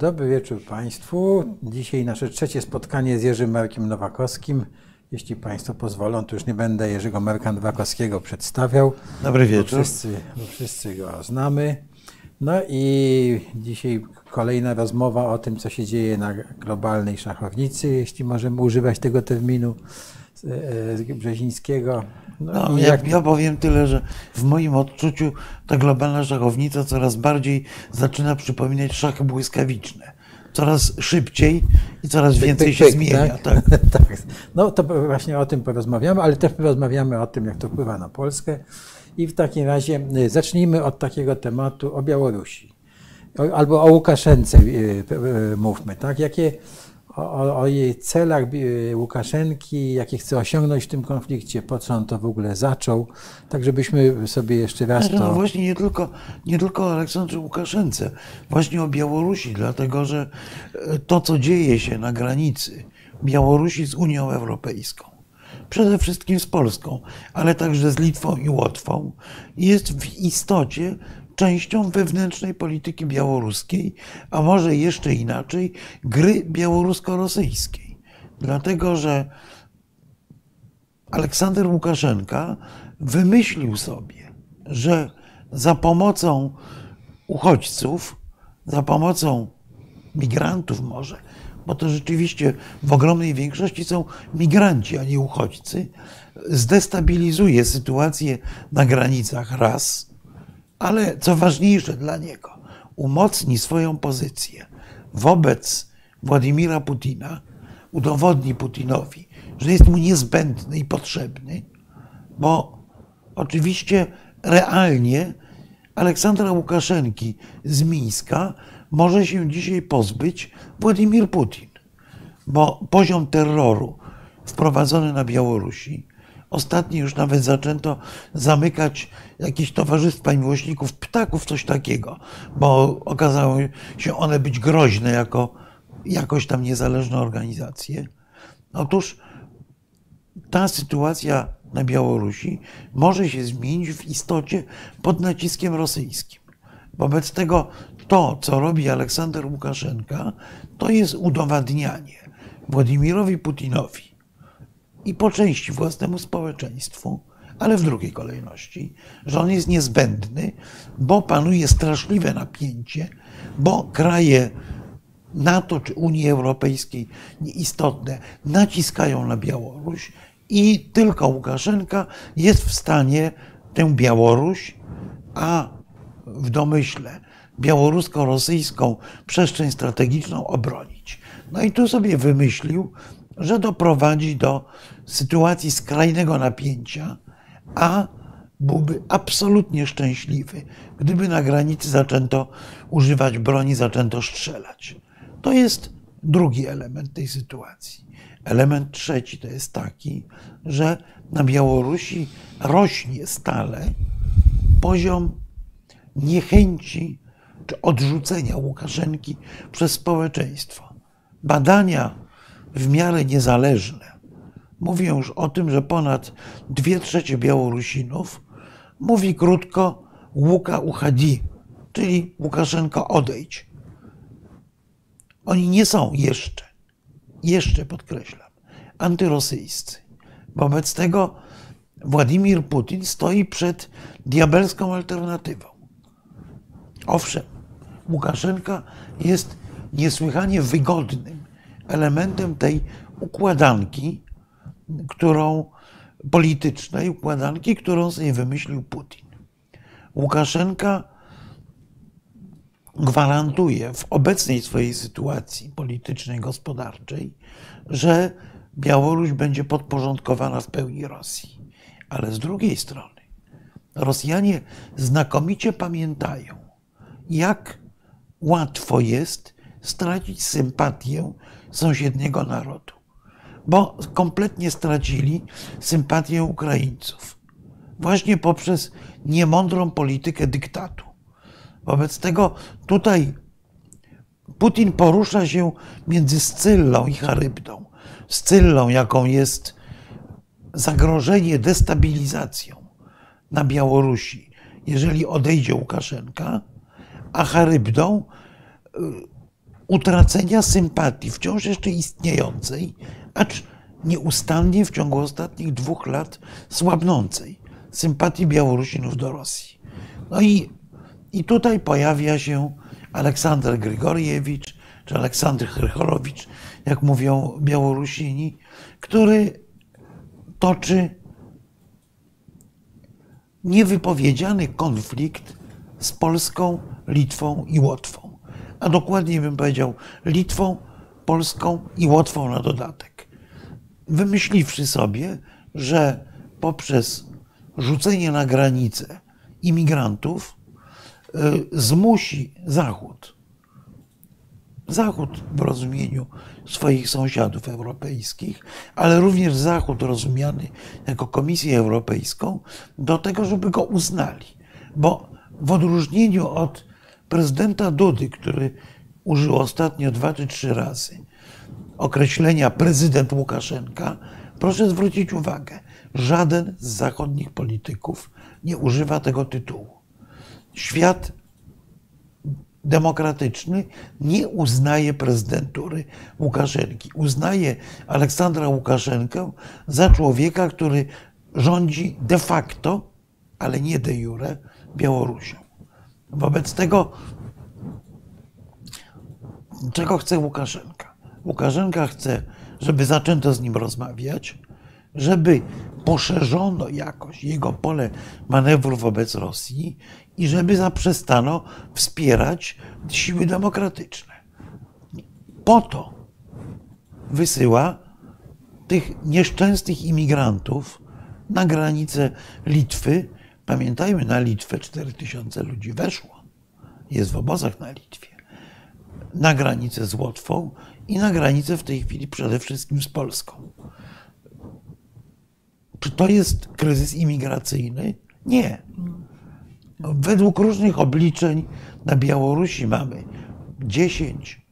Dobry wieczór Państwu. Dzisiaj nasze trzecie spotkanie z Jerzym Markiem Nowakowskim. Jeśli Państwo pozwolą, to już nie będę Jerzego Marka Nowakowskiego przedstawiał. Dobry wieczór. wszyscy, wszyscy go znamy. No i dzisiaj kolejna rozmowa o tym, co się dzieje na globalnej szachownicy, jeśli możemy używać tego terminu e, Brzezińskiego. No, i jak ja powiem tyle, że w moim odczuciu ta globalna szachownica coraz bardziej zaczyna przypominać szachy błyskawiczne. Coraz szybciej i coraz więcej pyk, się zmienia. tak? Tak? tak. No to właśnie o tym porozmawiamy, ale też porozmawiamy o tym, jak to wpływa na Polskę. I w takim razie y, zacznijmy od takiego tematu o Białorusi. Albo o Łukaszence y, y, mówmy, tak? Jakie o, o, jej celach y, Łukaszenki, jakie chce osiągnąć w tym konflikcie, po co on to w ogóle zaczął, tak żebyśmy sobie jeszcze raz No to... właśnie nie tylko, nie tylko o Aleksandrze Łukaszence, właśnie o Białorusi, dlatego że e, to, co dzieje się na granicy Białorusi z Unią Europejską, przede wszystkim z Polską, ale także z Litwą i Łotwą, jest w istocie częścią wewnętrznej polityki białoruskiej, a może jeszcze inaczej, gry białorusko-rosyjskiej. Dlatego, że Aleksander Łukaszenka wymyślił sobie, że za pomocą uchodźców, za pomocą migrantów może, bo to rzeczywiście w ogromnej większości są migranci, a nie uchodźcy, zdestabilizuje sytuację na granicach raz, ale co ważniejsze dla niego, umocni swoją pozycję wobec Władimira Putina, udowodni Putinowi, że jest mu niezbędny i potrzebny, bo oczywiście realnie Aleksandra Łukaszenki z Mińska może się dzisiaj pozbyć Władimir Putin, bo poziom terroru wprowadzony na Białorusi, ostatnio już nawet zaczęto zamykać jakieś towarzystwa miłośników ptaków, coś takiego, bo okazało się one być groźne jako jakoś tam niezależne organizacje. Otóż ta sytuacja na Białorusi może się zmienić w istocie pod naciskiem rosyjskim. Wobec tego to, co robi Aleksander Łukaszenka, to jest udowadnianie Władimirowi Putinowi i po części własnemu społeczeństwu, ale w drugiej kolejności, że on jest niezbędny, bo panuje straszliwe napięcie, bo kraje NATO czy Unii Europejskiej nieistotne naciskają na Białoruś i tylko Łukaszenka jest w stanie tę Białoruś, a w domyśle białorusko-rosyjską przestrzeń strategiczną obronić. No i tu sobie wymyślił, że doprowadzi do sytuacji skrajnego napięcia, a byłby absolutnie szczęśliwy, gdyby na granicy zaczęto używać broni, zaczęto strzelać. To jest drugi element tej sytuacji. Element trzeci to jest taki, że na Białorusi rośnie stale poziom niechęci czy odrzucenia Łukaszenki przez społeczeństwo. Badania w miarę niezależne mówią już o tym, że ponad dwie trzecie Białorusinów mówi krótko Łuka uchadzi, czyli Łukaszenko odejdź. Oni nie są jeszcze, jeszcze podkreślam, antyrosyjscy. Wobec tego Władimir Putin stoi przed diabelską alternatywą. Owszem, Łukaszenka jest niesłychanie wygodnym elementem tej układanki, którą politycznej układanki, którą sobie wymyślił Putin. Łukaszenka gwarantuje w obecnej swojej sytuacji politycznej, gospodarczej, że Białoruś będzie podporządkowana w pełni Rosji. Ale z drugiej strony Rosjanie znakomicie pamiętają, jak łatwo jest stracić sympatię sąsiedniego narodu, bo kompletnie stracili sympatię Ukraińców właśnie poprzez niemądrą politykę dyktatu. Wobec tego tutaj Putin porusza się między Scyllą i Charybdą. Scyllą, jaką jest zagrożenie destabilizacją na Białorusi, jeżeli odejdzie Łukaszenka, a Charybdą utracenia sympatii wciąż jeszcze istniejącej, acz nieustannie w ciągu ostatnich dwóch lat słabnącej sympatii Białorusinów do Rosji. No i, i tutaj pojawia się Aleksander Grigoriewicz, czy Aleksander Hrychorowicz, jak mówią Białorusini, który toczy niewypowiedziany konflikt z Polską, Litwą i Łotwą. A dokładniej bym powiedział Litwą, Polską i Łotwą na dodatek. Wymyśliwszy sobie, że poprzez rzucenie na granicę imigrantów y, zmusi Zachód, Zachód w rozumieniu swoich sąsiadów europejskich, ale również Zachód rozumiany jako Komisję Europejską, do tego, żeby go uznali. Bo w odróżnieniu od prezydenta Dudy, który użył ostatnio dwa czy trzy razy określenia prezydent Łukaszenka, proszę zwrócić uwagę, żaden z zachodnich polityków nie używa tego tytułu. Świat demokratyczny nie uznaje prezydentury Łukaszenki. Uznaje Aleksandra Łukaszenkę za człowieka, który rządzi de facto, ale nie de jure, Białorusią. Wobec tego, czego chce Łukaszenka? Łukaszenka chce, żeby zaczęto z nim rozmawiać, żeby poszerzono jakoś jego pole manewru wobec Rosji i żeby zaprzestano wspierać siły demokratyczne. Po to wysyła tych nieszczęsnych imigrantów na granicę Litwy. Pamiętajmy, na Litwę 4 tysiące ludzi weszło. Jest w obozach na Litwie. Na granicę z Łotwą i na granicę w tej chwili przede wszystkim z Polską. Czy to jest kryzys imigracyjny? Nie. Według różnych obliczeń na Białorusi mamy 10,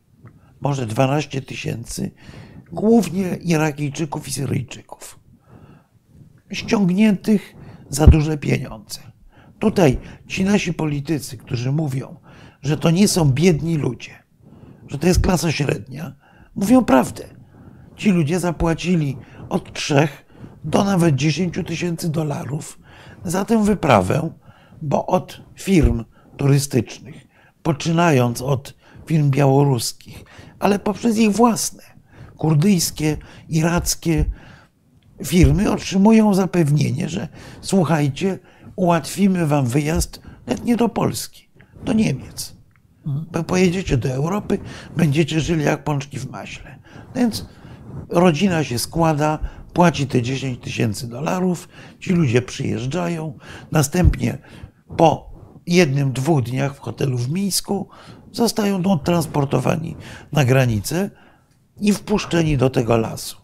może 12 tysięcy, głównie Irakijczyków i Syryjczyków, ściągniętych za duże pieniądze. Tutaj ci nasi politycy, którzy mówią, że to nie są biedni ludzie, że to jest klasa średnia, mówią prawdę. Ci ludzie zapłacili od 3 do nawet 10 tysięcy dolarów za tę wyprawę, bo od firm turystycznych, poczynając od firm białoruskich, ale poprzez ich własne, kurdyjskie, irackie firmy otrzymują zapewnienie, że słuchajcie, ułatwimy wam wyjazd nawet nie do Polski, do Niemiec. Pojedziecie do Europy, będziecie żyli jak pączki w maśle. Więc rodzina się składa, płaci te 10 tysięcy dolarów, ci ludzie przyjeżdżają, następnie po jednym, dwóch dniach w hotelu w Mińsku zostają transportowani na granicę i wpuszczeni do tego lasu.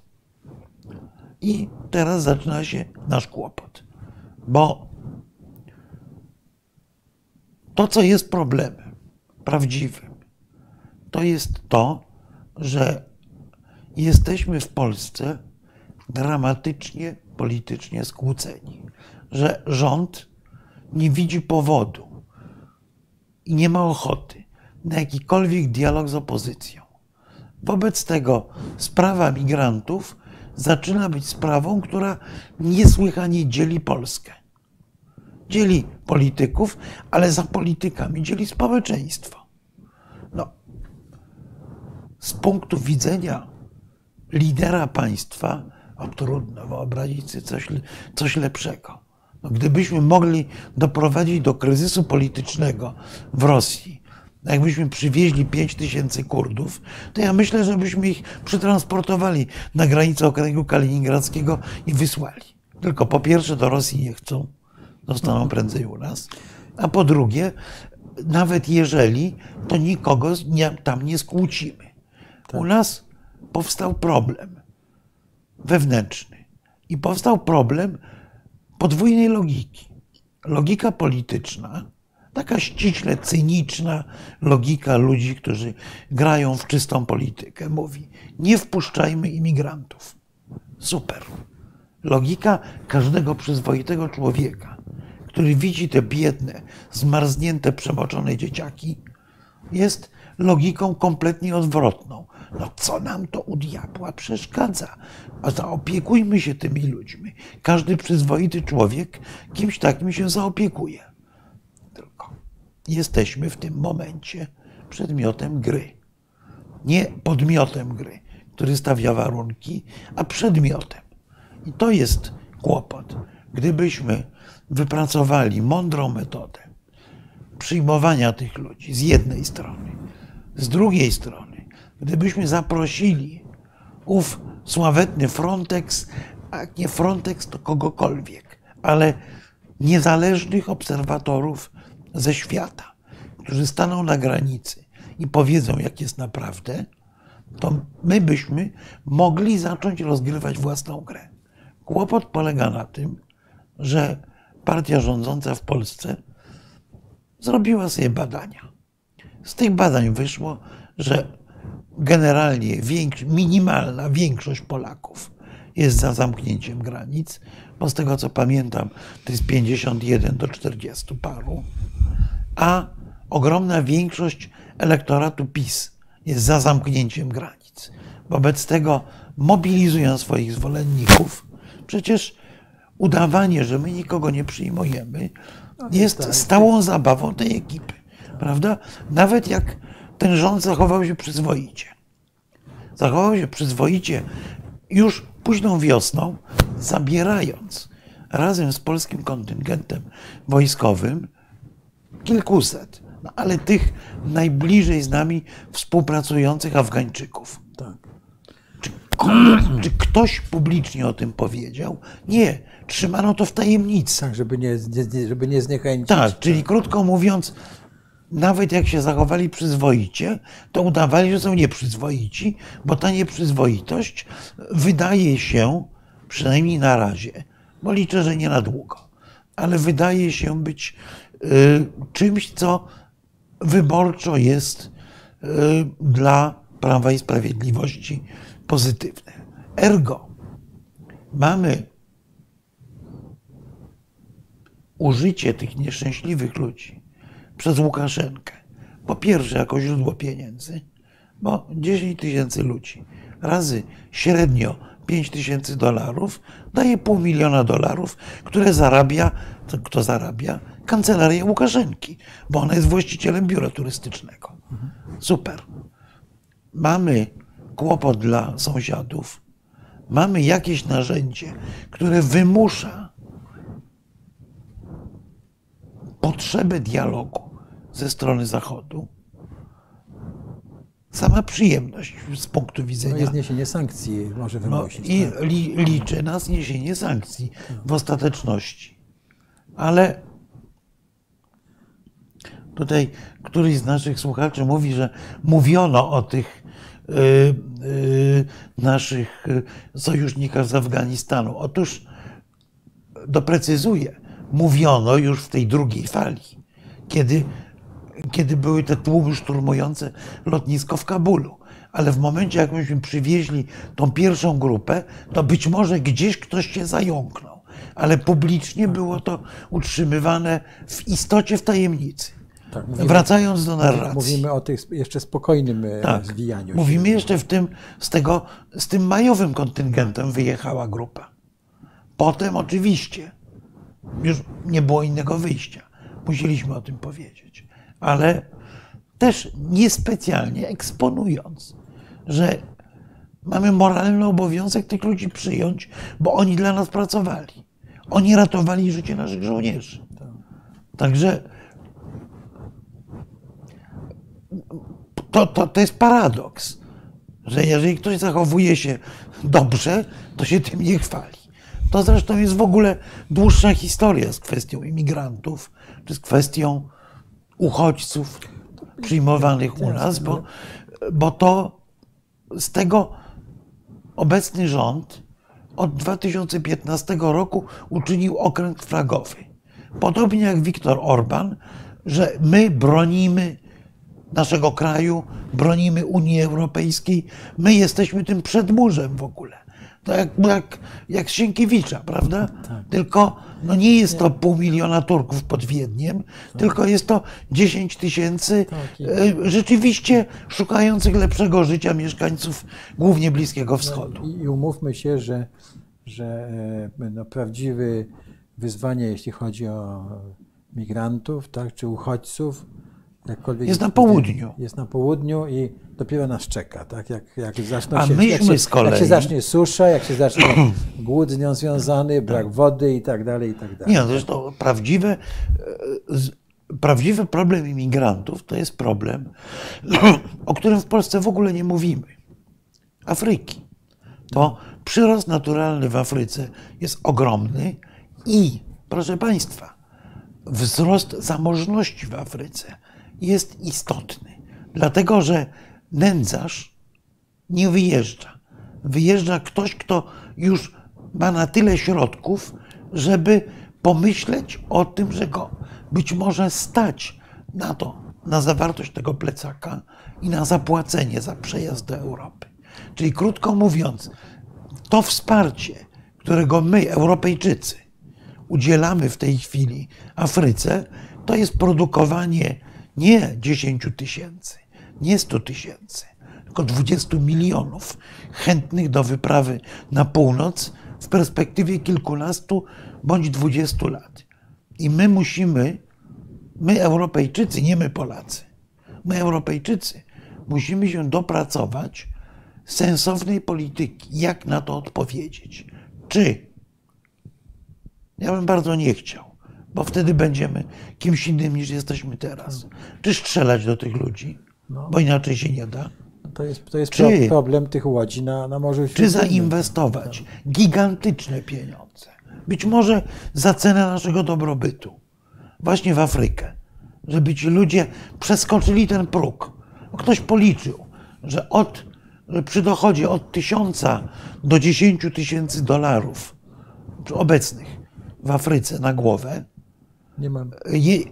I teraz zaczyna się nasz kłopot, bo to, co jest problemem prawdziwym, to jest to, że jesteśmy w Polsce dramatycznie politycznie skłóceni, że rząd nie widzi powodu i nie ma ochoty na jakikolwiek dialog z opozycją. Wobec tego sprawa migrantów zaczyna być sprawą, która niesłychanie dzieli Polskę. Dzieli polityków, ale za politykami dzieli społeczeństwo. No, z punktu widzenia lidera państwa, o trudno wyobrazić sobie coś, coś lepszego. No, gdybyśmy mogli doprowadzić do kryzysu politycznego w Rosji, jakbyśmy przywieźli 5 tysięcy Kurdów, to ja myślę, że byśmy ich przetransportowali na granicę okręgu kaliningradzkiego i wysłali. Tylko po pierwsze do Rosji nie chcą, zostaną prędzej u nas, a po drugie, nawet jeżeli, to nikogo tam nie skłócimy. U nas powstał problem wewnętrzny i powstał problem podwójnej logiki. Logika polityczna, taka ściśle cyniczna logika ludzi, którzy grają w czystą politykę, mówi: nie wpuszczajmy imigrantów. Super. Logika każdego przyzwoitego człowieka, który widzi te biedne, zmarznięte, przemoczone dzieciaki, jest logiką kompletnie odwrotną. No co nam to u diabła przeszkadza? A zaopiekujmy się tymi ludźmi. Każdy przyzwoity człowiek kimś takim się zaopiekuje. Tylko jesteśmy w tym momencie przedmiotem gry. Nie podmiotem gry, który stawia warunki, a przedmiotem. I to jest kłopot. Gdybyśmy wypracowali mądrą metodę przyjmowania tych ludzi z jednej strony, z drugiej strony, gdybyśmy zaprosili ów sławetny Frontex, a nie Frontex, to kogokolwiek, ale niezależnych obserwatorów ze świata, którzy staną na granicy i powiedzą, jak jest naprawdę, to my byśmy mogli zacząć rozgrywać własną grę. Kłopot polega na tym, że partia rządząca w Polsce zrobiła sobie badania. Z tych badań wyszło, że generalnie minimalna większość Polaków jest za zamknięciem granic, bo z tego co pamiętam, to jest 51 do 40 paru, a ogromna większość elektoratu PiS jest za zamknięciem granic. Wobec tego mobilizują swoich zwolenników. Przecież udawanie, że my nikogo nie przyjmujemy, jest stałą zabawą tej ekipy. Prawda? Nawet jak ten rząd zachował się przyzwoicie. Zachował się przyzwoicie już późną wiosną, zabierając razem z polskim kontyngentem wojskowym kilkuset, no ale tych najbliżej z nami współpracujących Afgańczyków. Tak. Czy, czy ktoś publicznie o tym powiedział? Nie. Trzymano to w tajemnicy. Tak, żeby nie, nie, żeby nie zniechęcić. Tak, czyli krótko mówiąc, nawet jak się zachowali przyzwoicie, to udawali, że są nieprzyzwoici, bo ta nieprzyzwoitość wydaje się, przynajmniej na razie, bo liczę, że nie na długo, ale wydaje się być y, czymś, co wyborczo jest y, dla Prawa i Sprawiedliwości pozytywne. Ergo, mamy użycie tych nieszczęśliwych ludzi przez Łukaszenkę. Po pierwsze, jako źródło pieniędzy, bo 10 tysięcy ludzi razy średnio 5 tysięcy dolarów daje pół miliona dolarów, które zarabia, kto zarabia? Kancelaria Łukaszenki, bo ona jest właścicielem biura turystycznego. Super. Mamy kłopot dla sąsiadów, mamy jakieś narzędzie, które wymusza potrzebę dialogu ze strony Zachodu, sama przyjemność z punktu No widzenia. jest zniesienie sankcji może No, wymusić. I tak. li, liczy na zniesienie sankcji w ostateczności. Ale tutaj któryś z naszych słuchaczy mówi, że mówiono o tych y, y, naszych y, sojusznikach z Afganistanu. Otóż doprecyzuję, mówiono już w tej drugiej fali, kiedy, kiedy były te tłumy szturmujące lotnisko w Kabulu. Ale w momencie, jak myśmy przywieźli tą pierwszą grupę, to być może gdzieś ktoś się zająknął. Ale publicznie było to utrzymywane w istocie w tajemnicy. Tak, mówimy- Wracając do narracji. Mówimy o tych jeszcze spokojnym e, Tak. zwijaniu. Mówimy jeszcze w tym, z tego, z tym majowym kontyngentem wyjechała grupa. Potem oczywiście już nie było innego wyjścia. Musieliśmy o tym powiedzieć. Ale też niespecjalnie eksponując, że mamy moralny obowiązek tych ludzi przyjąć, bo oni dla nas pracowali. Oni ratowali życie naszych żołnierzy. Także to, to, to jest paradoks, że jeżeli ktoś zachowuje się dobrze, to się tym nie chwali. To zresztą jest w ogóle dłuższa historia z kwestią imigrantów, czy z kwestią uchodźców przyjmowanych u nas, bo, bo to z tego obecny rząd od 2015 roku uczynił okręt flagowy. Podobnie jak Viktor Orban, że my bronimy naszego kraju, bronimy Unii Europejskiej, my jesteśmy tym przedmurzem w ogóle. To jak, jak, jak Sienkiewicza, prawda? Tylko no nie jest to pół miliona Turków pod Wiedniem, tylko jest to 10 tysięcy Tak, e, rzeczywiście szukających lepszego życia mieszkańców głównie Bliskiego Wschodu. I, I umówmy się, że, że e, no, prawdziwe wyzwanie, jeśli chodzi o migrantów, tak, czy uchodźców, jakkolwiek Jest na południu. Jest na południu i dopiero nas czeka, tak? Jak, jak zaczną A się, myśmy jak się, z kolei- jak się zacznie susza, jak się zacznie głód z nią związany, brak wody i tak dalej, i tak dalej. Nie, no zresztą prawdziwe, e, prawdziwy problem imigrantów to jest problem, o którym w Polsce w ogóle nie mówimy. Afryki. To przyrost naturalny w Afryce jest ogromny i, proszę Państwa, wzrost zamożności w Afryce jest istotny, dlatego że nędzarz nie wyjeżdża. Wyjeżdża ktoś, kto już ma na tyle środków, żeby pomyśleć o tym, że go być może stać na to, na zawartość tego plecaka i na zapłacenie za przejazd do Europy. Czyli krótko mówiąc, to wsparcie, którego my, Europejczycy, udzielamy w tej chwili Afryce, to jest produkowanie nie 10 tysięcy, nie 100 tysięcy, tylko 20 milionów chętnych do wyprawy na północ w perspektywie kilkunastu bądź 20 lat. I my musimy, my Europejczycy, nie my Polacy, my Europejczycy musimy się dopracować sensownej polityki. Jak na to odpowiedzieć? Czy ja bym bardzo nie chciał, bo wtedy będziemy kimś innym niż jesteśmy teraz. Czy strzelać do tych ludzi, bo inaczej się nie da, To jest, to jest Czy- pro- problem tych łodzi na, na Morzu czy Śródziemnym. zainwestować gigantyczne pieniądze, być może za cenę naszego dobrobytu, właśnie w Afrykę, żeby ci ludzie przeskoczyli ten próg. Ktoś policzył, że od, że przy dochodzie od tysiąca do 10 tysięcy dolarów obecnych w Afryce na głowę, Nie mam.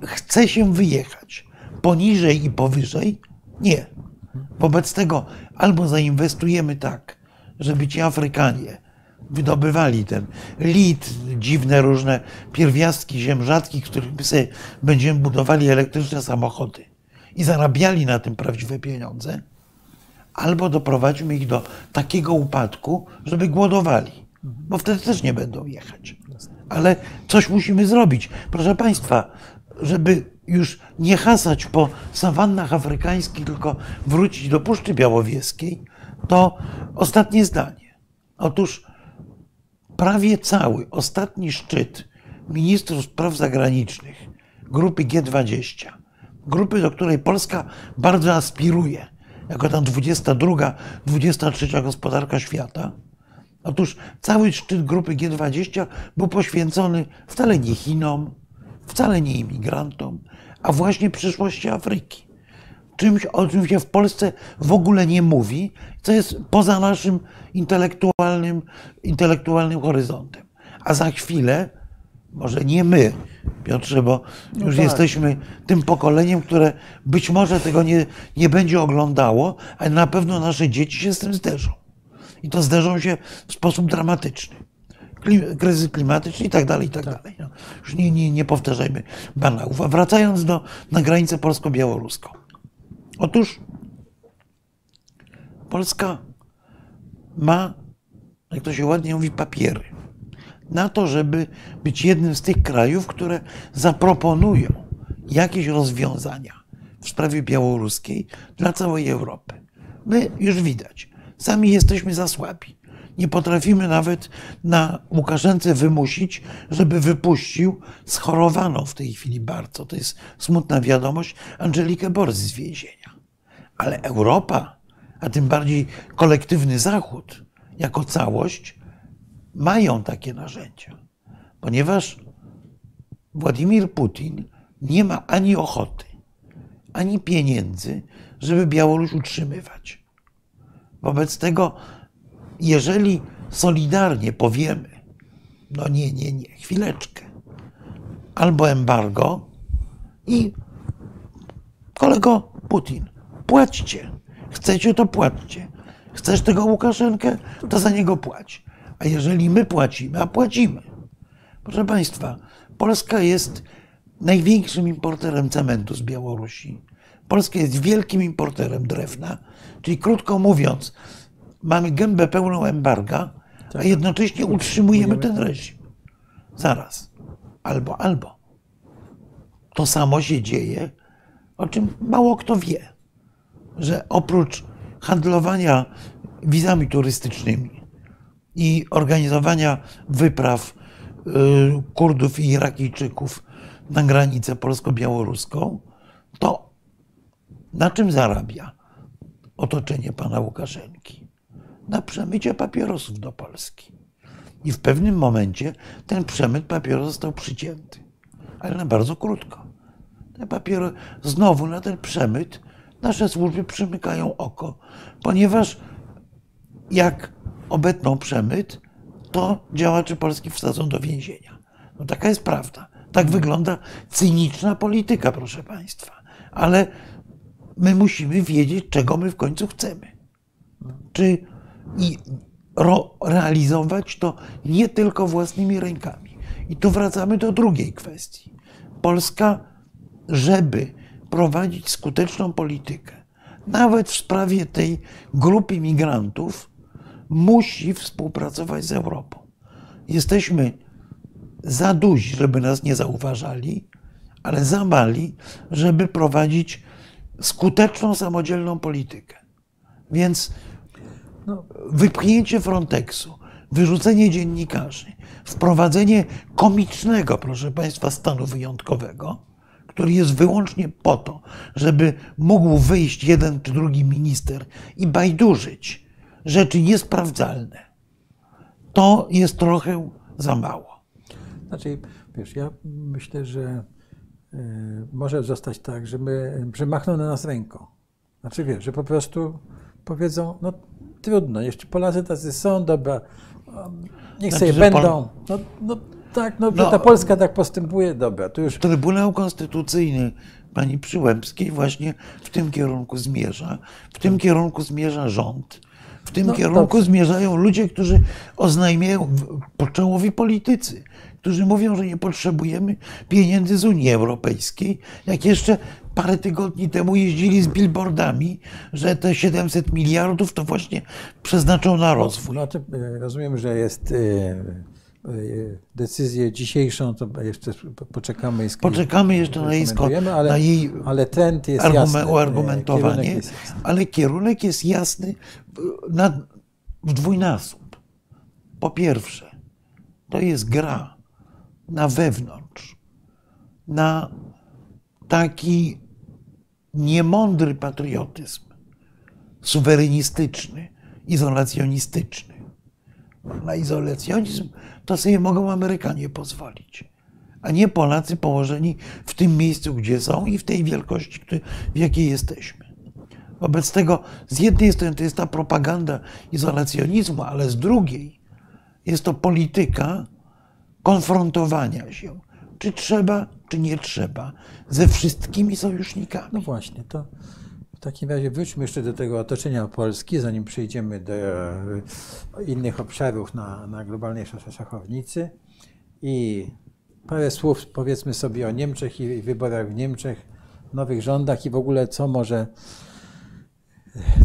chce się wyjechać poniżej i powyżej? Nie. Wobec tego albo zainwestujemy tak, żeby ci Afrykanie wydobywali ten lit, dziwne różne pierwiastki ziem rzadkich, których my sobie będziemy budowali elektryczne samochody i zarabiali na tym prawdziwe pieniądze, albo doprowadźmy ich do takiego upadku, żeby głodowali, bo wtedy też nie będą jechać. Ale coś musimy zrobić. Proszę Państwa, żeby już nie hasać po sawannach afrykańskich, tylko wrócić do Puszczy Białowieskiej, to ostatnie zdanie. Otóż prawie cały ostatni szczyt ministrów spraw zagranicznych grupy G20, grupy, do której Polska bardzo aspiruje, jako tam 22, 23 gospodarka świata. Otóż cały szczyt grupy G20 był poświęcony wcale nie Chinom, wcale nie imigrantom, a właśnie przyszłości Afryki czymś, o czym się w Polsce w ogóle nie mówi, co jest poza naszym intelektualnym, intelektualnym horyzontem. A za chwilę, może nie my, Piotrze, bo już tak. jesteśmy tym pokoleniem, które być może tego nie, nie będzie oglądało, ale na pewno nasze dzieci się z tym zderzą. I to zderzą się w sposób dramatyczny. Klim- Kryzys klimatyczny i tak dalej, i tak dalej. No, już nie, nie, nie powtarzajmy banałów. A wracając do, na granicę polsko-białoruską. Otóż Polska ma, jak to się ładnie mówi, papiery na to, żeby być jednym z tych krajów, które zaproponują jakieś rozwiązania w sprawie białoruskiej dla całej Europy. My już widać, sami jesteśmy za słabi. Nie potrafimy nawet na Łukaszence wymusić, żeby wypuścił schorowaną w tej chwili bardzo, to jest smutna wiadomość, Angelikę Borys z więzienia. Ale Europa, a tym bardziej kolektywny Zachód jako całość, mają takie narzędzia, ponieważ Władimir Putin nie ma ani ochoty, ani pieniędzy, żeby Białoruś utrzymywać. Wobec tego, jeżeli solidarnie powiemy, no nie, nie, nie, chwileczkę, albo embargo i kolego Putin, płaćcie. Chcecie, to płaćcie. Chcesz tego Łukaszenkę, to za niego płać. A jeżeli my płacimy, a płacimy, proszę Państwa, Polska jest największym importerem cementu z Białorusi. Polska jest wielkim importerem drewna, czyli krótko mówiąc, mamy gębę pełną embarga, a jednocześnie utrzymujemy ten reżim. Zaraz. Albo, albo. To samo się dzieje, o czym mało kto wie, że oprócz handlowania wizami turystycznymi i organizowania wypraw y, Kurdów i Irakijczyków na granicę polsko-białoruską, to na czym zarabia otoczenie pana Łukaszenki? Na przemycie papierosów do Polski. I w pewnym momencie ten przemyt papierosów został przycięty, ale na bardzo krótko. Te papiery, znowu na ten przemyt nasze służby przymykają oko, ponieważ jak obetną przemyt, to działaczy Polski wsadzą do więzienia. No taka jest prawda. Tak wygląda cyniczna polityka, proszę Państwa. Ale my musimy wiedzieć, czego my w końcu chcemy. Czy i realizować to nie tylko własnymi rękami. I tu wracamy do drugiej kwestii. Polska, żeby prowadzić skuteczną politykę, nawet w sprawie tej grupy migrantów, musi współpracować z Europą. Jesteśmy za duzi, żeby nas nie zauważali, ale za mali, żeby prowadzić skuteczną, samodzielną politykę. Więc no, wypchnięcie Frontexu, wyrzucenie dziennikarzy, wprowadzenie komicznego, proszę Państwa, stanu wyjątkowego, który jest wyłącznie po to, żeby mógł wyjść jeden czy drugi minister i bajdurzyć rzeczy niesprawdzalne, to jest trochę za mało. Znaczy, wiesz, ja myślę, że może zostać tak, że, my, że machną na nas ręką. Znaczy, wiesz, że po prostu powiedzą, no trudno, jeszcze Polacy tacy są, dobra, niech znaczy, sobie będą. No, no, tak, no, no, ta Polska tak postępuje, dobra, to już... Trybunał Konstytucyjny pani Przyłębskiej właśnie w tym kierunku zmierza. W tym kierunku zmierza rząd. W tym no, kierunku zmierzają ludzie, którzy oznajmiają, czołowi politycy, którzy mówią, że nie potrzebujemy pieniędzy z Unii Europejskiej, jak jeszcze parę tygodni temu jeździli z billboardami, że te 700 miliardów to właśnie przeznaczą na rozwój. No, e, rozumiem, że jest e, e, decyzję dzisiejszą, to jeszcze poczekamy. Poczekamy jeszcze na jej, ale, na jej ale trend jest jasny. uargumentowanie, kierunek ale kierunek jest jasny na, w dwójnasób. Po pierwsze, to jest gra na wewnątrz, na taki niemądry patriotyzm, suwerenistyczny, izolacjonistyczny. Na izolacjonizm to sobie mogą Amerykanie pozwolić, a nie Polacy położeni w tym miejscu, gdzie są i w tej wielkości, w jakiej jesteśmy. Wobec tego z jednej strony to jest ta propaganda izolacjonizmu, ale z drugiej jest to polityka konfrontowania się, czy trzeba, czy nie trzeba, ze wszystkimi sojusznikami. No właśnie, to w takim razie wróćmy jeszcze do tego otoczenia Polski, zanim przejdziemy do e, innych obszarów na, na globalnej szachownicy. I parę słów powiedzmy sobie o Niemczech i wyborach w Niemczech, nowych rządach i w ogóle co może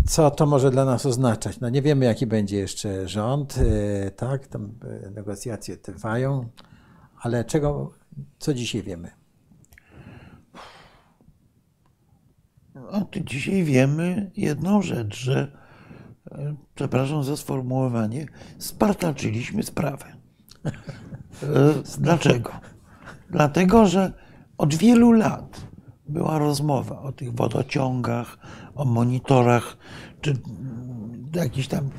co to może dla nas oznaczać? No nie wiemy, jaki będzie jeszcze rząd, e, tak, tam e, negocjacje trwają, ale czego, co dzisiaj wiemy? No, dzisiaj wiemy jedną rzecz, że, e, przepraszam za sformułowanie, spartaczyliśmy sprawę. Dlaczego? Dlatego, że od wielu lat była rozmowa o tych wodociągach, o monitorach, czy jakiś tam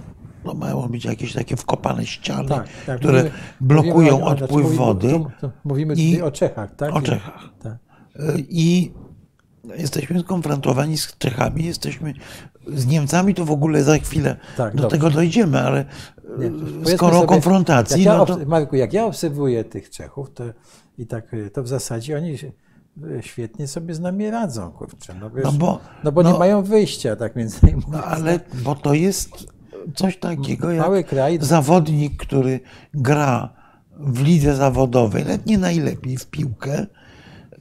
no mają być jakieś takie wkopane ściany, tak, tak. które mówimy, blokują mówimy, odpływ znaczy, wody. To, to mówimy tutaj o Czechach, tak? O Czechach. Tak. I jesteśmy skonfrontowani z Czechami, jesteśmy z Niemcami, to w ogóle za chwilę tak, do dobrze. tego dojdziemy, ale Nie, skoro sobie, konfrontacji. Jak ja, no to... Marku, jak ja obserwuję tych Czechów, to i tak to w zasadzie oni świetnie sobie z nami radzą, kurczę. No, wiesz, no bo, no bo no, nie mają wyjścia, tak między innymi. No ale, bo to jest coś takiego jak Mały kraj. zawodnik, który gra w lidze zawodowej, nawet nie najlepiej w piłkę,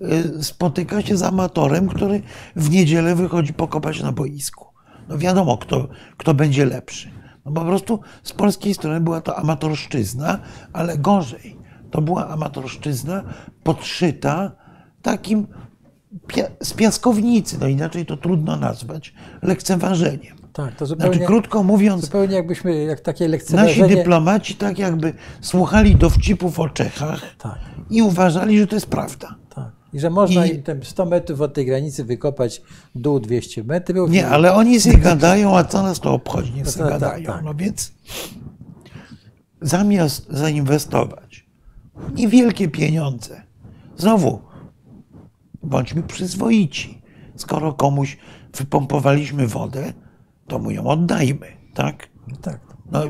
y, spotyka się z amatorem, który w niedzielę wychodzi pokopać na boisku. No wiadomo, kto, kto będzie lepszy. No po prostu z polskiej strony była to amatorszczyzna, ale gorzej. To była amatorszczyzna podszyta takim z piaskownicy, no inaczej to trudno nazwać, lekceważeniem. Tak, to zupełnie, Znaczy, krótko mówiąc, zupełnie jakbyśmy, jak takie nasi lekceważenie. dyplomaci tak jakby słuchali dowcipów o Czechach Tak, i uważali, że to jest prawda. tak. I że można I- im tam 100 metrów od tej granicy wykopać dół 200 metrów. Nie, i- ale oni sobie gadają, a co nas to obchodzi, niech sobie tak, tak, gadają. tak. No więc zamiast zainwestować niewielkie pieniądze, znowu bądźmy przyzwoici. Skoro komuś wypompowaliśmy wodę, to mu ją oddajmy, tak? Tak. No,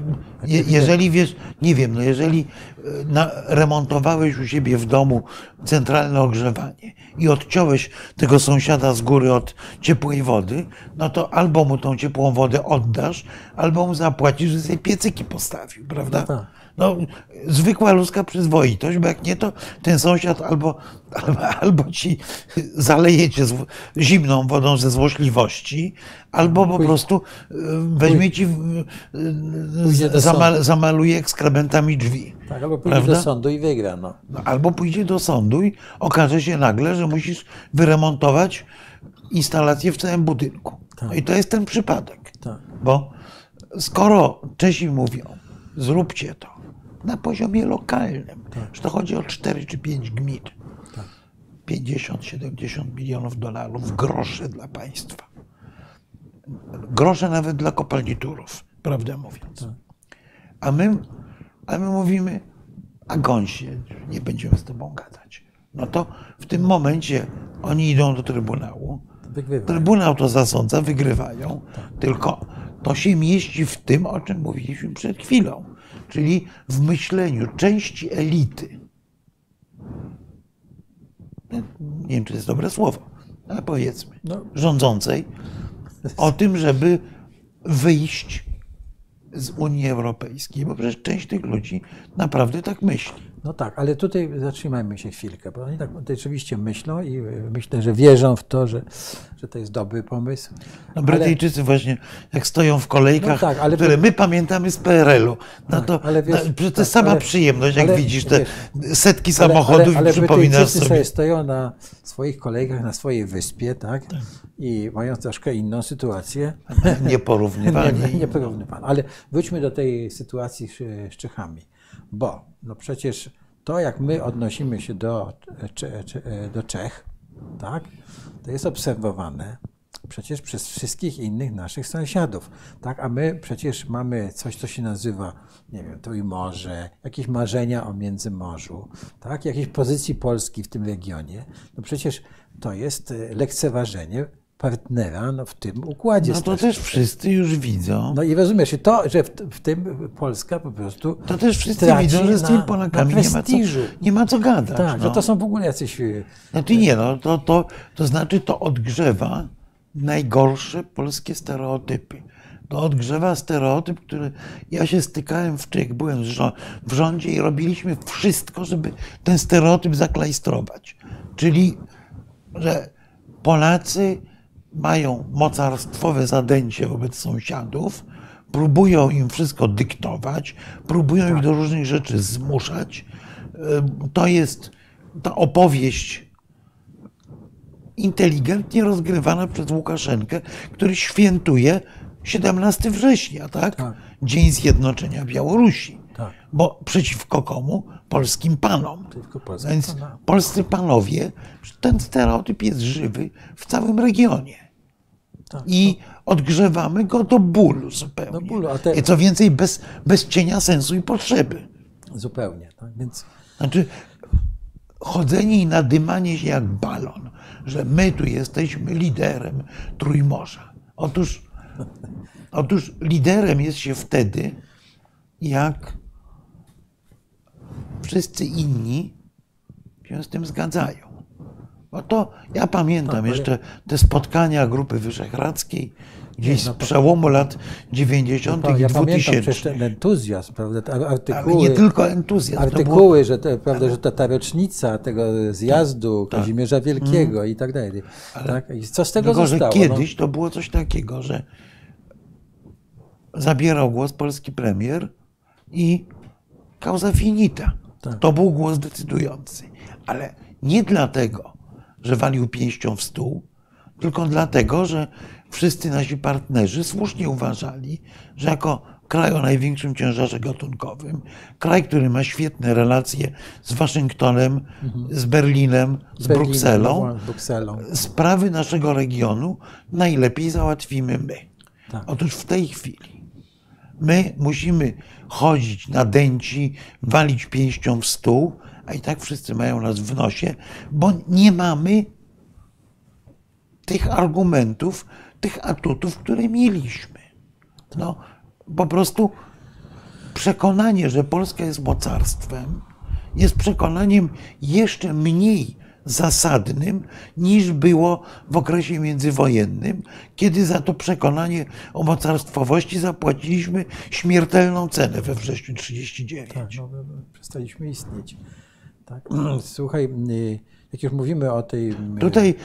je, jeżeli wiesz, nie wiem, no jeżeli e, na, remontowałeś u siebie w domu centralne ogrzewanie i odciąłeś tego sąsiada z góry od ciepłej wody, no to albo mu tą ciepłą wodę oddasz, albo mu zapłacisz, że sobie piecyki postawił, prawda? No tak. No, zwykła ludzka przyzwoitość, bo jak nie, to ten sąsiad albo, albo, albo ci zaleje cię zł- zimną wodą ze złośliwości, albo po prostu y, weźmie ci, do zamal, zamaluje ekskrementami drzwi. Tak, albo pójdzie Prawda? do sądu i wygra. No. No, albo pójdzie do sądu i okaże się nagle, że musisz wyremontować instalację w całym budynku. No i to jest ten przypadek. Tak. Bo skoro Czesi mówią, zróbcie to na poziomie lokalnym, że to chodzi o 4 czy 5 gmin, 50-70 milionów dolarów, grosze dla państwa. Grosze nawet dla kopalniturów, prawdę mówiąc. A my, a my mówimy, a gąsie, nie będziemy z tobą gadać. No to w tym momencie oni idą do Trybunału, Wygrywa. Trybunał to zasądza, wygrywają, tylko to się mieści w tym, o czym mówiliśmy przed chwilą, czyli w myśleniu części elity. Nie wiem, czy to jest dobre słowo, ale powiedzmy, No. rządzącej, o tym, żeby wyjść z Unii Europejskiej, bo przecież część tych ludzi naprawdę tak myśli. No tak, ale tutaj zatrzymajmy się chwilkę, bo oni tak rzeczywiście myślą i y, myślę, że wierzą w to, że, że to jest dobry pomysł. No, Brytyjczycy właśnie, jak stoją w kolejkach, No tak, ale- które my pamiętamy z PRL-u, no to ale wiesz, no, to tak, jest sama ale- przyjemność, jak ale widzisz te wiesz, setki Ale- samochodów ale, ale i przypominasz sobie. sobie stoją na swoich kolejkach, na swojej wyspie, tak? I mają troszkę inną sytuację. Nieporównywalnie. Nie, nie porównywalną. Ale wróćmy do tej sytuacji z, z Czechami. Bo no przecież to, jak my odnosimy się do, do Czech, tak, to jest obserwowane przecież przez wszystkich innych naszych sąsiadów. Tak? A my przecież mamy coś, co się nazywa, nie wiem, Trójmorze, jakieś marzenia o Międzymorzu, tak? jakieś pozycji Polski w tym regionie. No przecież to jest e, lekceważenie partnera no, w tym układzie. No to też wszyscy już widzą. No i rozumiesz, to, że w, w tym Polska po prostu. To też wszyscy widzą, że z tymi Polakami nie ma, co, nie ma co gadać. Tak, no. że to są w ogóle jacyś. e, Znaczy nie, no, to, to, to znaczy to odgrzewa najgorsze polskie stereotypy. To odgrzewa stereotyp, który ja się stykałem w Czech, byłem w rządzie i robiliśmy wszystko, żeby ten stereotyp zaklajstrować. Czyli, że Polacy mają mocarstwowe zadęcie wobec sąsiadów, próbują im wszystko dyktować, próbują ich do różnych rzeczy zmuszać. Y, To jest ta opowieść inteligentnie rozgrywana przez Łukaszenkę, który świętuje 17 września, tak? Tak. Dzień Zjednoczenia Białorusi. Tak. Bo przeciwko komu? Polskim panom. Polskim Więc polscy panowie, ten stereotyp jest żywy w całym regionie. Tak. I odgrzewamy go do bólu zupełnie. Do bólu, a te- I co więcej, bez, bez cienia sensu i potrzeby. Zupełnie. Tak? Więc Znaczy, chodzenie i nadymanie się jak balon, że my tu jesteśmy liderem Trójmorza. Otóż, otóż liderem jest się wtedy, jak wszyscy inni się z tym zgadzają. Bo to ja pamiętam Tak, jeszcze te spotkania Grupy Wyszehradzkiej, gdzieś no z przełomu lat 90. Ja, i ja pamiętam przecież 2000. ten entuzjazm, prawda, te Ale artykuły, nie tylko entuzjazm. to było- artykuły że, to, prawda, że to ta rocznica tego zjazdu Tak. Kazimierza Wielkiego i tak dalej. Tak? I co z tego Tylko, że zostało? kiedyś to było coś takiego, że zabierał głos polski premier i causa finita. Tak. To był głos decydujący. Ale nie dlatego, że walił pięścią w stół, tylko dlatego, że wszyscy nasi partnerzy słusznie uważali, że jako kraj o największym ciężarze gatunkowym, kraj, który ma świetne relacje z Waszyngtonem, z Berlinem, z Berlinem, Brukselą, no, Brukselą. sprawy naszego regionu najlepiej załatwimy my. Tak. Otóż w tej chwili my musimy chodzić na dęci, walić pięścią w stół, a i tak wszyscy mają nas w nosie, bo nie mamy tych argumentów, tych atutów, które mieliśmy. No, po prostu przekonanie, że Polska jest mocarstwem, jest przekonaniem jeszcze mniej zasadnym niż było w okresie międzywojennym, kiedy za to przekonanie o mocarstwowości zapłaciliśmy śmiertelną cenę we wrześniu 1939. Tak, no, my- my przestaliśmy istnieć. Tak. Słuchaj, y, jak już mówimy o tej... y, Tutaj,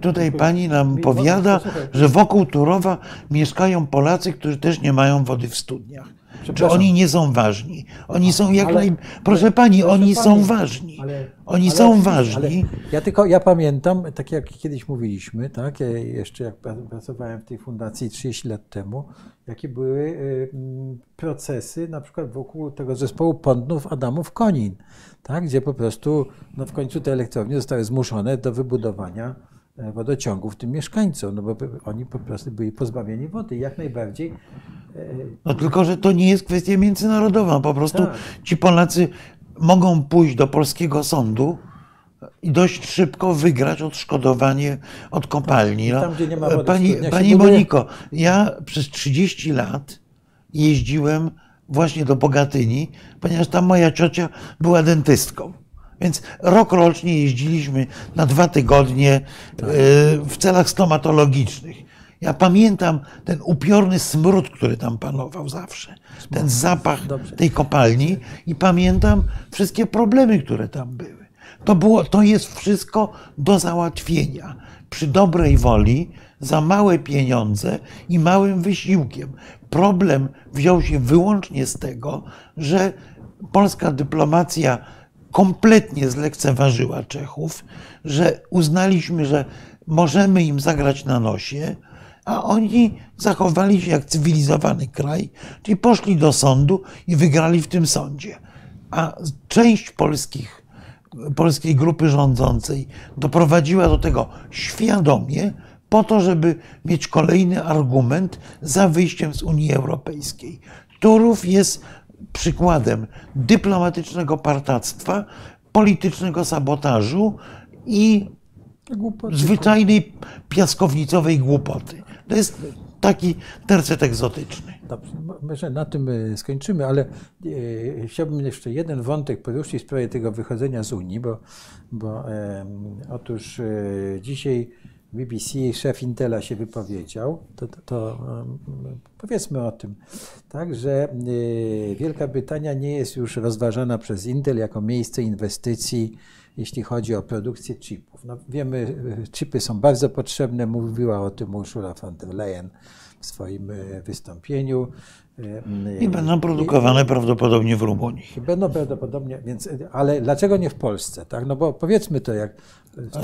tutaj pani nam powiada, że wokół Turowa mieszkają Polacy, którzy też nie mają wody w studniach. Czy oni nie są ważni? Oni są jak Ale- naj... Proszę pani, Proszę oni pani, są ważni. ale- Oni ale są ważni. ale Ja tylko, ja pamiętam, tak jak kiedyś mówiliśmy, tak, ja jeszcze jak pra- pracowałem w tej fundacji 30 lat temu, jakie były y, mm, procesy na przykład wokół tego zespołu Pątnów Adamów Konin, tak, gdzie po prostu no, w końcu te elektrownie zostały zmuszone do wybudowania wodociągów tym mieszkańcom, no bo oni po prostu byli pozbawieni wody. Jak najbardziej e, No tylko, że to nie jest kwestia międzynarodowa. Po prostu Tak. ci Polacy mogą pójść do polskiego sądu i dość szybko wygrać odszkodowanie od kopalni. I tam, No, gdzie nie ma wody pani pani Moniko, ja przez 30 lat jeździłem właśnie do Bogatyni, ponieważ tam moja ciocia była dentystką. Więc rok rocznie jeździliśmy na dwa tygodnie e, w celach stomatologicznych. Ja pamiętam ten upiorny smród, który tam panował zawsze, ten zapach Dobrze. tej kopalni i pamiętam wszystkie problemy, które tam były. To, było, to jest wszystko do załatwienia przy dobrej woli, za małe pieniądze i małym wysiłkiem. Problem wziął się wyłącznie z tego, że polska dyplomacja kompletnie zlekceważyła Czechów, że uznaliśmy, że możemy im zagrać na nosie, a oni zachowali się jak cywilizowany kraj, czyli poszli do sądu i wygrali w tym sądzie. A część polskich, polskiej grupy rządzącej doprowadziła do tego świadomie, po to, żeby mieć kolejny argument za wyjściem z Unii Europejskiej. Turów jest przykładem dyplomatycznego partactwa, politycznego sabotażu i głupoty. zwyczajnej piaskownicowej głupoty. To jest taki tercet egzotyczny. Dobrze, mo- może na tym y, skończymy, ale y, chciałbym jeszcze jeden wątek poruszyć w sprawie tego wychodzenia z Unii, bo, bo em, otóż y, dzisiaj BBC szef Intela się wypowiedział, to, to, to powiedzmy o tym, tak, że y, Wielka Brytania nie jest już rozważana przez Intel jako miejsce inwestycji, jeśli chodzi o produkcję chipów. No, wiemy, y, chipy są bardzo potrzebne, mówiła o tym Ursula von der Leyen w swoim y, wystąpieniu. Y, I będą produkowane prawdopodobnie w Rumunii. i Będą prawdopodobnie, więc, ale dlaczego nie w Polsce? Tak? No bo powiedzmy to jak.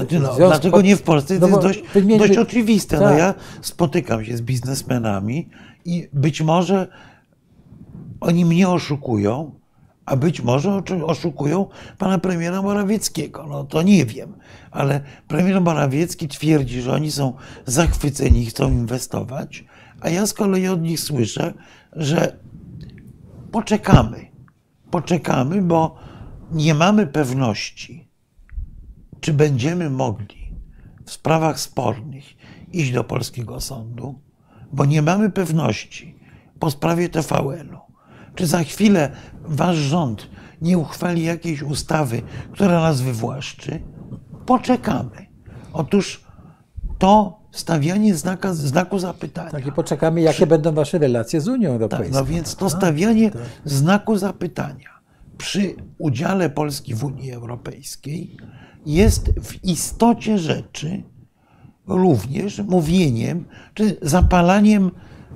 Ty, no, dlaczego nie w Polsce? To No jest dość, wymienimy- dość oczywiste. No Tak. ja spotykam się z biznesmenami i być może oni mnie oszukują, a być może oszukują pana premiera Morawieckiego. No to nie wiem, ale premier Morawiecki twierdzi, że oni są zachwyceni i chcą inwestować, a ja z kolei od nich słyszę, że poczekamy. Poczekamy, bo nie mamy pewności, czy będziemy mogli w sprawach spornych iść do polskiego sądu, bo nie mamy pewności po sprawie TVN-u, czy za chwilę wasz rząd nie uchwali jakiejś ustawy, która nas wywłaszczy, poczekamy. Otóż to stawianie znaka, znaku zapytania. Tak, i poczekamy, jakie będą wasze relacje z Unią Tak, Europejską. no więc to stawianie tak. znaku zapytania przy udziale Polski w Unii Europejskiej jest w istocie rzeczy również mówieniem czy zapalaniem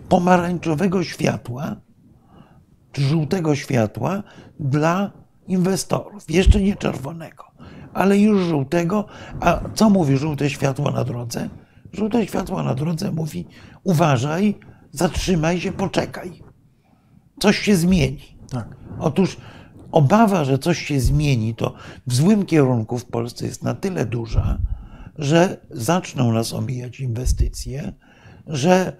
pomarańczowego światła czy żółtego światła dla inwestorów. Jeszcze nie czerwonego, ale już żółtego. A co mówi żółte światło na drodze? Żółte światło na drodze mówi: uważaj, zatrzymaj się, poczekaj. Coś się zmieni. Tak. Otóż obawa, że coś się zmieni, to w złym kierunku w Polsce jest na tyle duża, że zaczną nas omijać inwestycje, że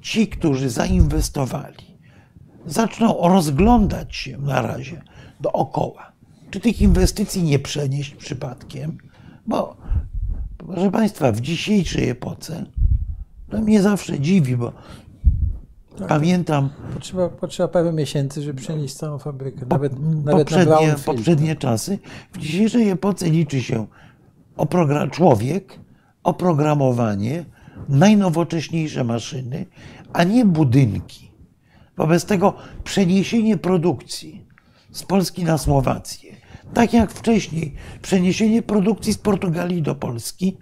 ci, którzy zainwestowali, zaczną rozglądać się na razie dookoła. Czy tych inwestycji nie przenieść przypadkiem? Bo, proszę Państwa, w dzisiejszej epoce to mnie zawsze dziwi, bo pamiętam Potrzeba, potrzeba paru miesięcy, żeby przenieść całą fabrykę. Nawet, po- nawet na poprzednie, brownfield. poprzednie czasy. W dzisiejszej epoce liczy się oprogra- człowiek, oprogramowanie, najnowocześniejsze maszyny, a nie budynki. Wobec tego przeniesienie produkcji z Polski na Słowację, tak jak wcześniej przeniesienie produkcji z Portugalii do Polski,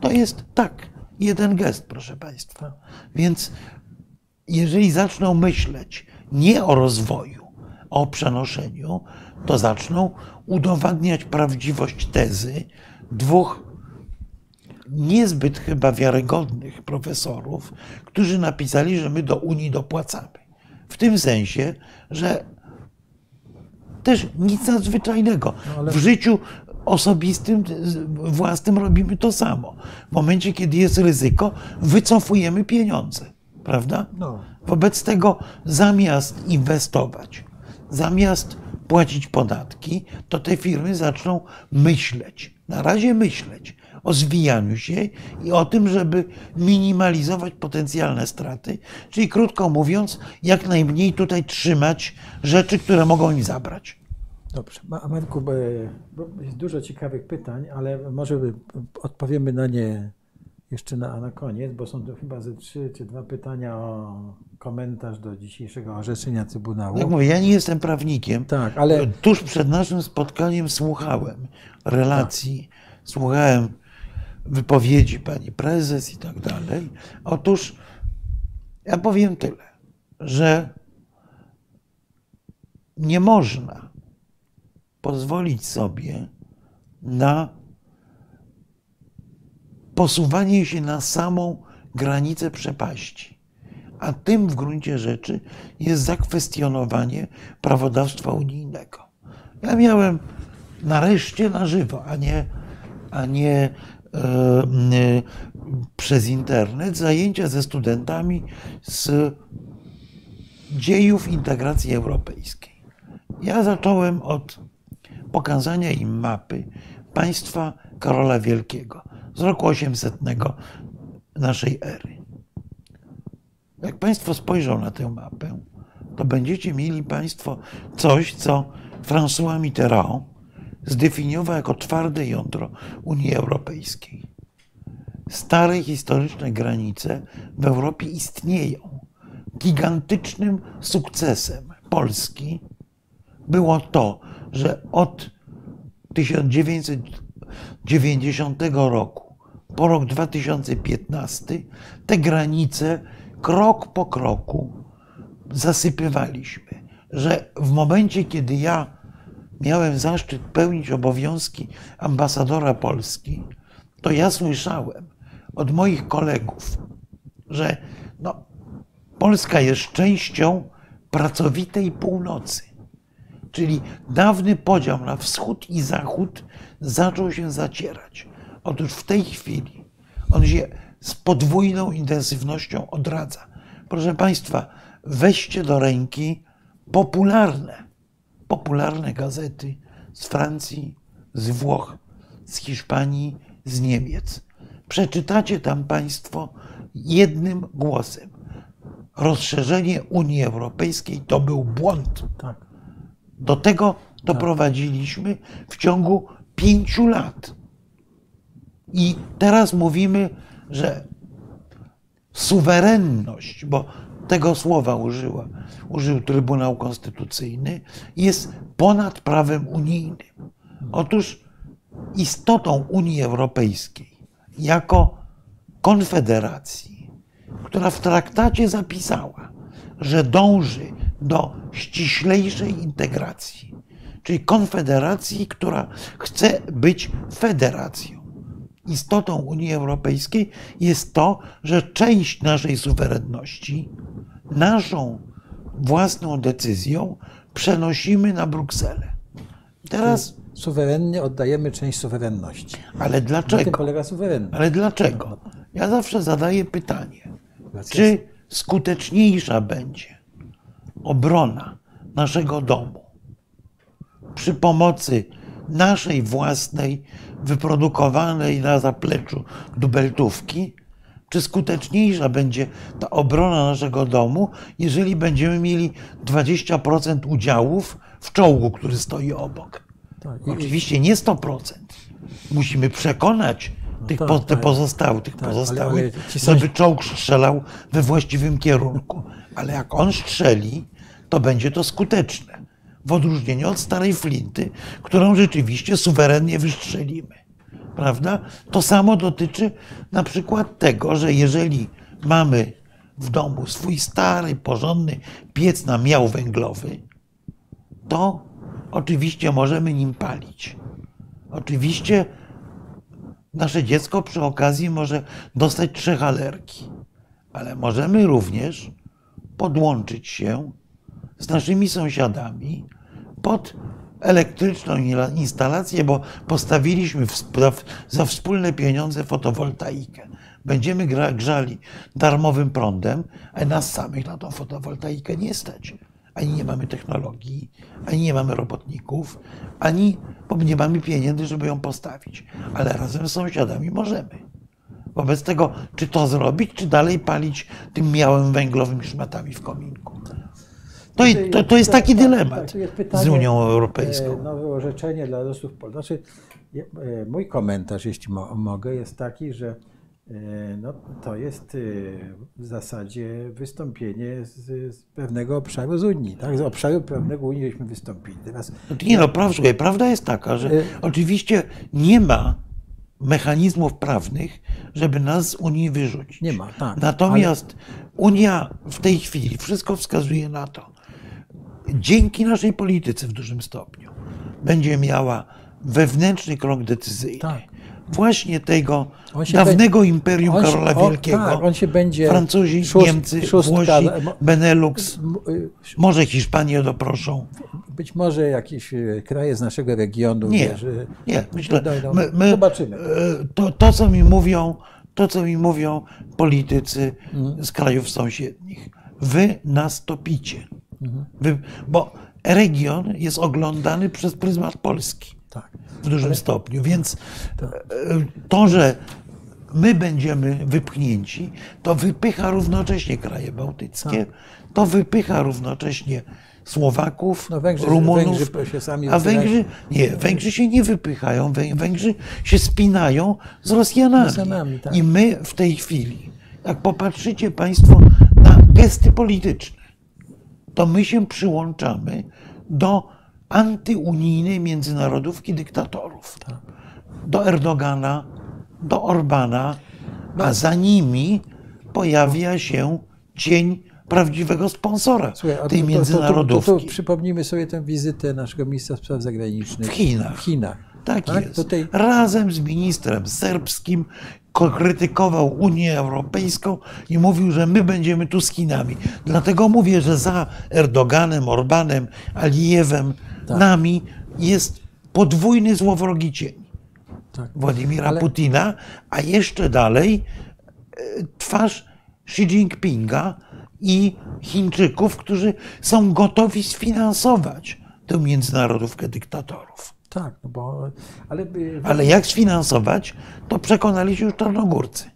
to jest tak, jeden gest, proszę Państwa. Więc jeżeli zaczną myśleć nie o rozwoju, o przenoszeniu, to zaczną udowadniać prawdziwość tezy dwóch niezbyt chyba wiarygodnych profesorów, którzy napisali, że my do Unii dopłacamy. W tym sensie, że też nic nadzwyczajnego. W życiu osobistym, własnym robimy to samo. W momencie, kiedy jest ryzyko, wycofujemy pieniądze. Prawda? No. Wobec tego zamiast inwestować, zamiast płacić podatki, to te firmy zaczną myśleć, na razie myśleć o zwijaniu się i o tym, żeby minimalizować potencjalne straty, czyli krótko mówiąc, jak najmniej tutaj trzymać rzeczy, które mogą im zabrać. Dobrze. Bo, bo jest dużo ciekawych pytań, ale może odpowiemy na nie jeszcze na, na koniec, bo są to chyba ze trzy czy dwa pytania o komentarz do dzisiejszego orzeczenia Trybunału. Jak mówię, ja nie jestem prawnikiem. Tak, ale Tuż przed naszym spotkaniem słuchałem relacji, słuchałem wypowiedzi pani prezes i tak dalej. Otóż ja powiem tyle, że nie można pozwolić sobie na posuwanie się na samą granicę przepaści. A tym w gruncie rzeczy jest zakwestionowanie prawodawstwa unijnego. Ja miałem nareszcie na żywo, a nie, a nie przez internet zajęcia ze studentami z dziejów integracji europejskiej. Ja zacząłem od pokazania im mapy państwa Karola Wielkiego z roku 800 naszej ery. Jak Państwo spojrzą na tę mapę, to będziecie mieli Państwo coś, co François Mitterrand zdefiniował jako twarde jądro Unii Europejskiej. Stare historyczne granice w Europie istnieją. Gigantycznym sukcesem Polski było to, że od 1990 roku po rok 2015 te granice krok po kroku zasypywaliśmy. Że w momencie, kiedy ja miałem zaszczyt pełnić obowiązki ambasadora Polski, to ja słyszałem od moich kolegów, że no, Polska jest częścią pracowitej północy. Czyli dawny podział na wschód i zachód zaczął się zacierać. Otóż w tej chwili on się z podwójną intensywnością odradza. Proszę Państwa, weźcie do ręki popularne, popularne gazety z Francji, z Włoch, z Hiszpanii, z Niemiec. Przeczytacie tam Państwo jednym głosem. Rozszerzenie Unii Europejskiej to był błąd. tak. Do tego doprowadziliśmy w ciągu pięciu lat. I teraz mówimy, że suwerenność, bo tego słowa użyła, użył Trybunał Konstytucyjny, jest ponad prawem unijnym. Otóż istotą Unii Europejskiej jako konfederacji, która w traktacie zapisała, że dąży do ściślejszej integracji, czyli konfederacji, która chce być federacją. Istotą Unii Europejskiej jest to, że część naszej suwerenności, naszą własną decyzją przenosimy na Brukselę. Teraz, Suwerennie oddajemy część suwerenności. ale Na tym dlaczego? polega suwerenność. Ale dlaczego? Ja zawsze zadaję pytanie, czy skuteczniejsza będzie obrona naszego domu przy pomocy naszej własnej, wyprodukowanej na zapleczu dubeltówki, czy skuteczniejsza będzie ta obrona naszego domu, jeżeli będziemy mieli 20% udziałów w czołgu, który stoi obok. Tak, Oczywiście nie 100%. Musimy przekonać tych, tak, po, te tak. pozostałych, tych pozostałych, sąsi- żeby czołg strzelał we właściwym kierunku. Ale jak on strzeli, to będzie to skuteczne. W odróżnieniu od starej flinty, którą rzeczywiście suwerennie wystrzelimy. Prawda? To samo dotyczy na przykład tego, że jeżeli mamy w domu swój stary, porządny piec na miał węglowy, to oczywiście możemy nim palić. Oczywiście nasze dziecko przy okazji może dostać trzech alergii, ale możemy również podłączyć się z naszymi sąsiadami pod elektryczną instalację, bo postawiliśmy za, wspólne pieniądze fotowoltaikę. Będziemy grzali darmowym prądem, a nas samych na tą fotowoltaikę nie stać. Ani nie mamy technologii, ani nie mamy robotników, ani nie mamy pieniędzy, żeby ją postawić. Ale razem z sąsiadami możemy. Wobec tego, czy to zrobić, czy dalej palić tym miałym węglowym szmatami w kominku. To, to, to jest taki Tak, tak, dylemat jest z Unią e, Europejską. Nowe orzeczenie dla losów Polski. Znaczy, e, mój komentarz, jeśli mo mogę, jest taki, że e, no, to jest e, w zasadzie wystąpienie z, z pewnego obszaru z Unii. Tak? Z obszaru pewnego Unii żeśmy wystąpili. Teraz Nie no, praw, słuchaj, prawda jest taka, że oczywiście nie ma mechanizmów prawnych, żeby nas z Unii wyrzucić. Nie ma, tak. Natomiast Unia w tej chwili, wszystko wskazuje na to, dzięki naszej polityce w dużym stopniu będzie miała wewnętrzny krok decyzyjny. Tak. Właśnie tego dawnego imperium się- Karola o, Wielkiego. tak, on się będzie Francuzi, szóst- Niemcy, szóstka- Włosi, Benelux, y, może Hiszpanię doproszą. być może jakieś e, kraje z naszego regionu. Nie, wiesz, e, nie, myślę, dojdą. my, my, Zobaczymy. To, to, co mi mówią, to, co mi mówią politycy Mhm. z krajów sąsiednich. Wy nas topicie. Mhm. Bo region jest oglądany przez pryzmat Polski Tak. w dużym stopniu, więc e, to, że my będziemy wypchnięci, to wypycha równocześnie kraje bałtyckie, Tak. to wypycha równocześnie Słowaków, No Węgrzy- Rumunów, Węgrzy się sami a. Węgrzy, nie, Węgrzy się nie wypychają, Wę- Węgrzy się spinają z Rosjanami. Rosjanami, tak. I my w tej chwili, jak popatrzycie Państwo na gesty polityczne, to my się przyłączamy do antyunijnej międzynarodówki dyktatorów. Do Erdogana, do Orbana, a za nimi pojawia się cień prawdziwego sponsora Słuchaj, tej to- to- to- międzynarodówki. To, to, przypomnijmy sobie tę wizytę naszego ministra spraw zagranicznych W Chinach. W Chinach. Tak, Tak? jest. Tutaj- Razem z ministrem serbskim krytykował Unię Europejską i mówił, że my będziemy tu z Chinami. Dlatego mówię, że za Erdoganem, Orbanem, Alijewem, Tak. nami jest podwójny złowrogi cień Tak. Władimira Ale- Putina, a jeszcze dalej e, twarz Xi Jinpinga i Chińczyków, którzy są gotowi sfinansować tę międzynarodówkę dyktatorów. Tak, no bo, ale, y, Ale jak sfinansować, to przekonali się już Czarnogórcy.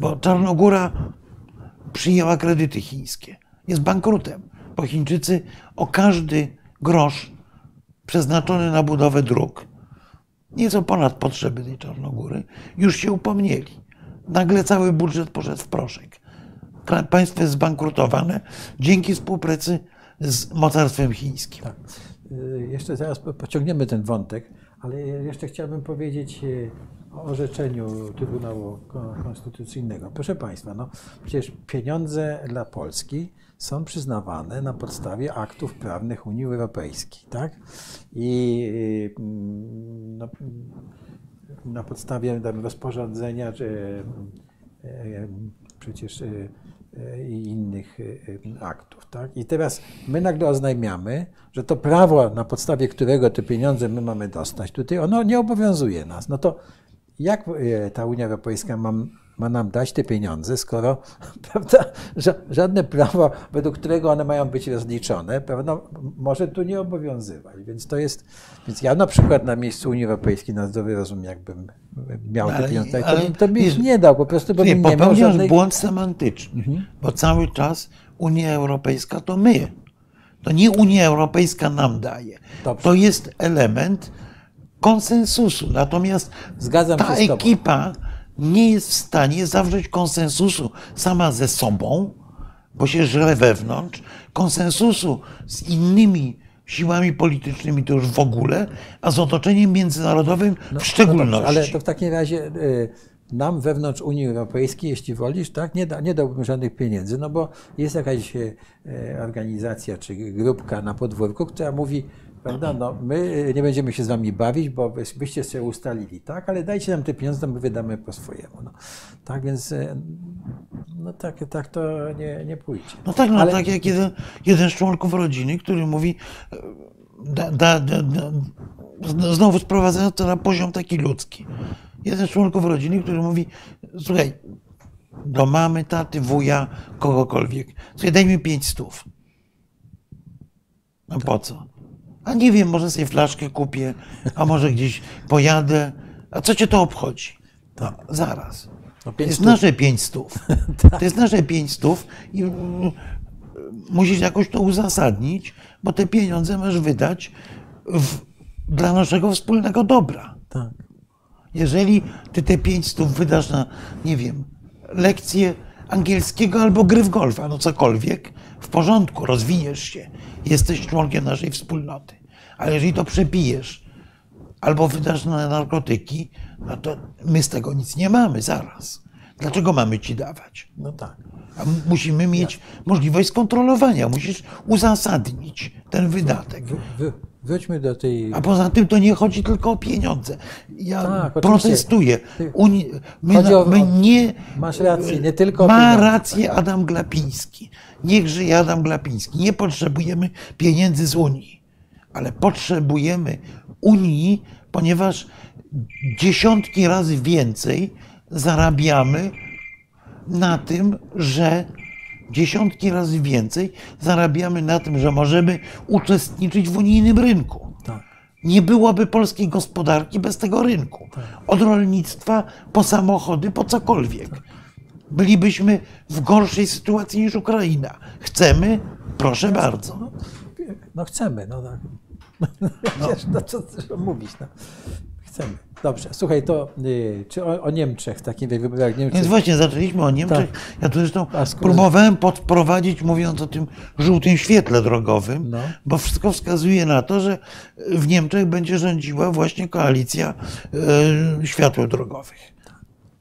Bo Czarnogóra przyjęła kredyty chińskie. Jest bankrutem, bo Chińczycy o każdy grosz przeznaczony na budowę dróg, nieco ponad potrzeby tej Czarnogóry, już się upomnieli. Nagle cały budżet poszedł w proszek. państwo jest zbankrutowane dzięki współpracy z mocarstwem chińskim. Y, Jeszcze zaraz po- pociągniemy ten wątek, ale jeszcze chciałbym powiedzieć y, o orzeczeniu Trybunału Ko- Konstytucyjnego. Proszę Państwa, no przecież pieniądze dla Polski są przyznawane na podstawie aktów prawnych Unii Europejskiej, tak? I y, no, na podstawie tam rozporządzenia, czy przecież i innych e, e, aktów. Tak? I teraz my nagle oznajmiamy, że to prawo, na podstawie którego te pieniądze my mamy dostać tutaj, ono nie obowiązuje nas. No to jak e, ta Unia Europejska ma, ma nam dać te pieniądze, skoro prawda, ża- żadne prawo, według którego one mają być rozliczone, prawda, może tu nie obowiązywać. Więc to jest, więc ja na przykład na miejscu Unii Europejskiej na zdrowy rozum, jakbym miał te Ale- pieniądze, to, ale bym- to bym ich nie dał, po prostu, bo Nie, nie miał żadnej... błąd semantyczny, Mhm. bo cały czas Unia Europejska to my. To nie Unia Europejska nam daje. Dobrze. To jest element konsensusu. Natomiast Zgadzam ta się z tobą. ekipa nie jest w stanie zawrzeć konsensusu sama ze sobą, bo się żre wewnątrz, konsensusu z innymi siłami politycznymi to już w ogóle, a z otoczeniem międzynarodowym w No szczególności. dobrze, ale to w takim razie y, nam wewnątrz Unii Europejskiej, jeśli wolisz, tak, nie, da, nie dałbym żadnych pieniędzy, no bo jest jakaś y, organizacja czy grupka na podwórku, która mówi, prawda, no my y, nie będziemy się z wami bawić, bo byście sobie ustalili, tak, ale dajcie nam te pieniądze, my wydamy po swojemu. No. Tak więc, y, no tak, tak to nie, nie pójdzie. No tak, no Ale- tak jak jeden, jeden z członków rodziny, który mówi, e, da, da, da, da, zn- znowu sprowadzając to na poziom taki ludzki. Jeden z członków rodziny, który mówi, słuchaj, do mamy, taty, wuja, kogokolwiek, słuchaj, daj mi pięć stów. No po co? A nie wiem, może sobie flaszkę kupię, a może gdzieś pojadę. A co cię to obchodzi? No, zaraz. No, To jest nasze pięć stów. To jest nasze pięć stów i mm, musisz jakoś to uzasadnić, bo te pieniądze masz wydać w, dla naszego wspólnego dobra. Tak. Jeżeli ty te pięć stów wydasz na, nie wiem, lekcję angielskiego albo gry w golfa, no cokolwiek, w porządku, rozwiniesz się, jesteś członkiem naszej wspólnoty. Ale jeżeli to przepijesz albo wydasz na narkotyki, no to my z tego nic nie mamy zaraz. Dlaczego mamy ci dawać? No tak. A musimy mieć możliwość skontrolowania, musisz uzasadnić ten wydatek. Wr- wróćmy do tej... A poza tym to nie chodzi tylko o pieniądze. Ja Tak, protestuję. Uni... My, o- my nie. masz rację, nie tylko Ma rację Adam Glapiński. Niech żyje Adam Glapiński. Nie potrzebujemy pieniędzy z Unii, ale potrzebujemy Unii, ponieważ dziesiątki razy więcej zarabiamy na tym, że dziesiątki razy więcej zarabiamy na tym, że możemy uczestniczyć w unijnym rynku. Tak. Nie byłoby polskiej gospodarki bez tego rynku. Od rolnictwa po samochody, po cokolwiek. Bylibyśmy w gorszej sytuacji niż Ukraina. Chcemy? Proszę bardzo. No chcemy, no tak. Wiesz, no co, co mówić, no. Chcemy. Dobrze, słuchaj, to y, czy o, o Niemczech, takim jak wyborach Niemczech, Więc właśnie zaczęliśmy o Niemczech. Ja tu zresztą próbowałem podprowadzić, mówiąc o tym żółtym świetle drogowym, No. bo wszystko wskazuje na to, że w Niemczech będzie rządziła właśnie koalicja światł drogowych.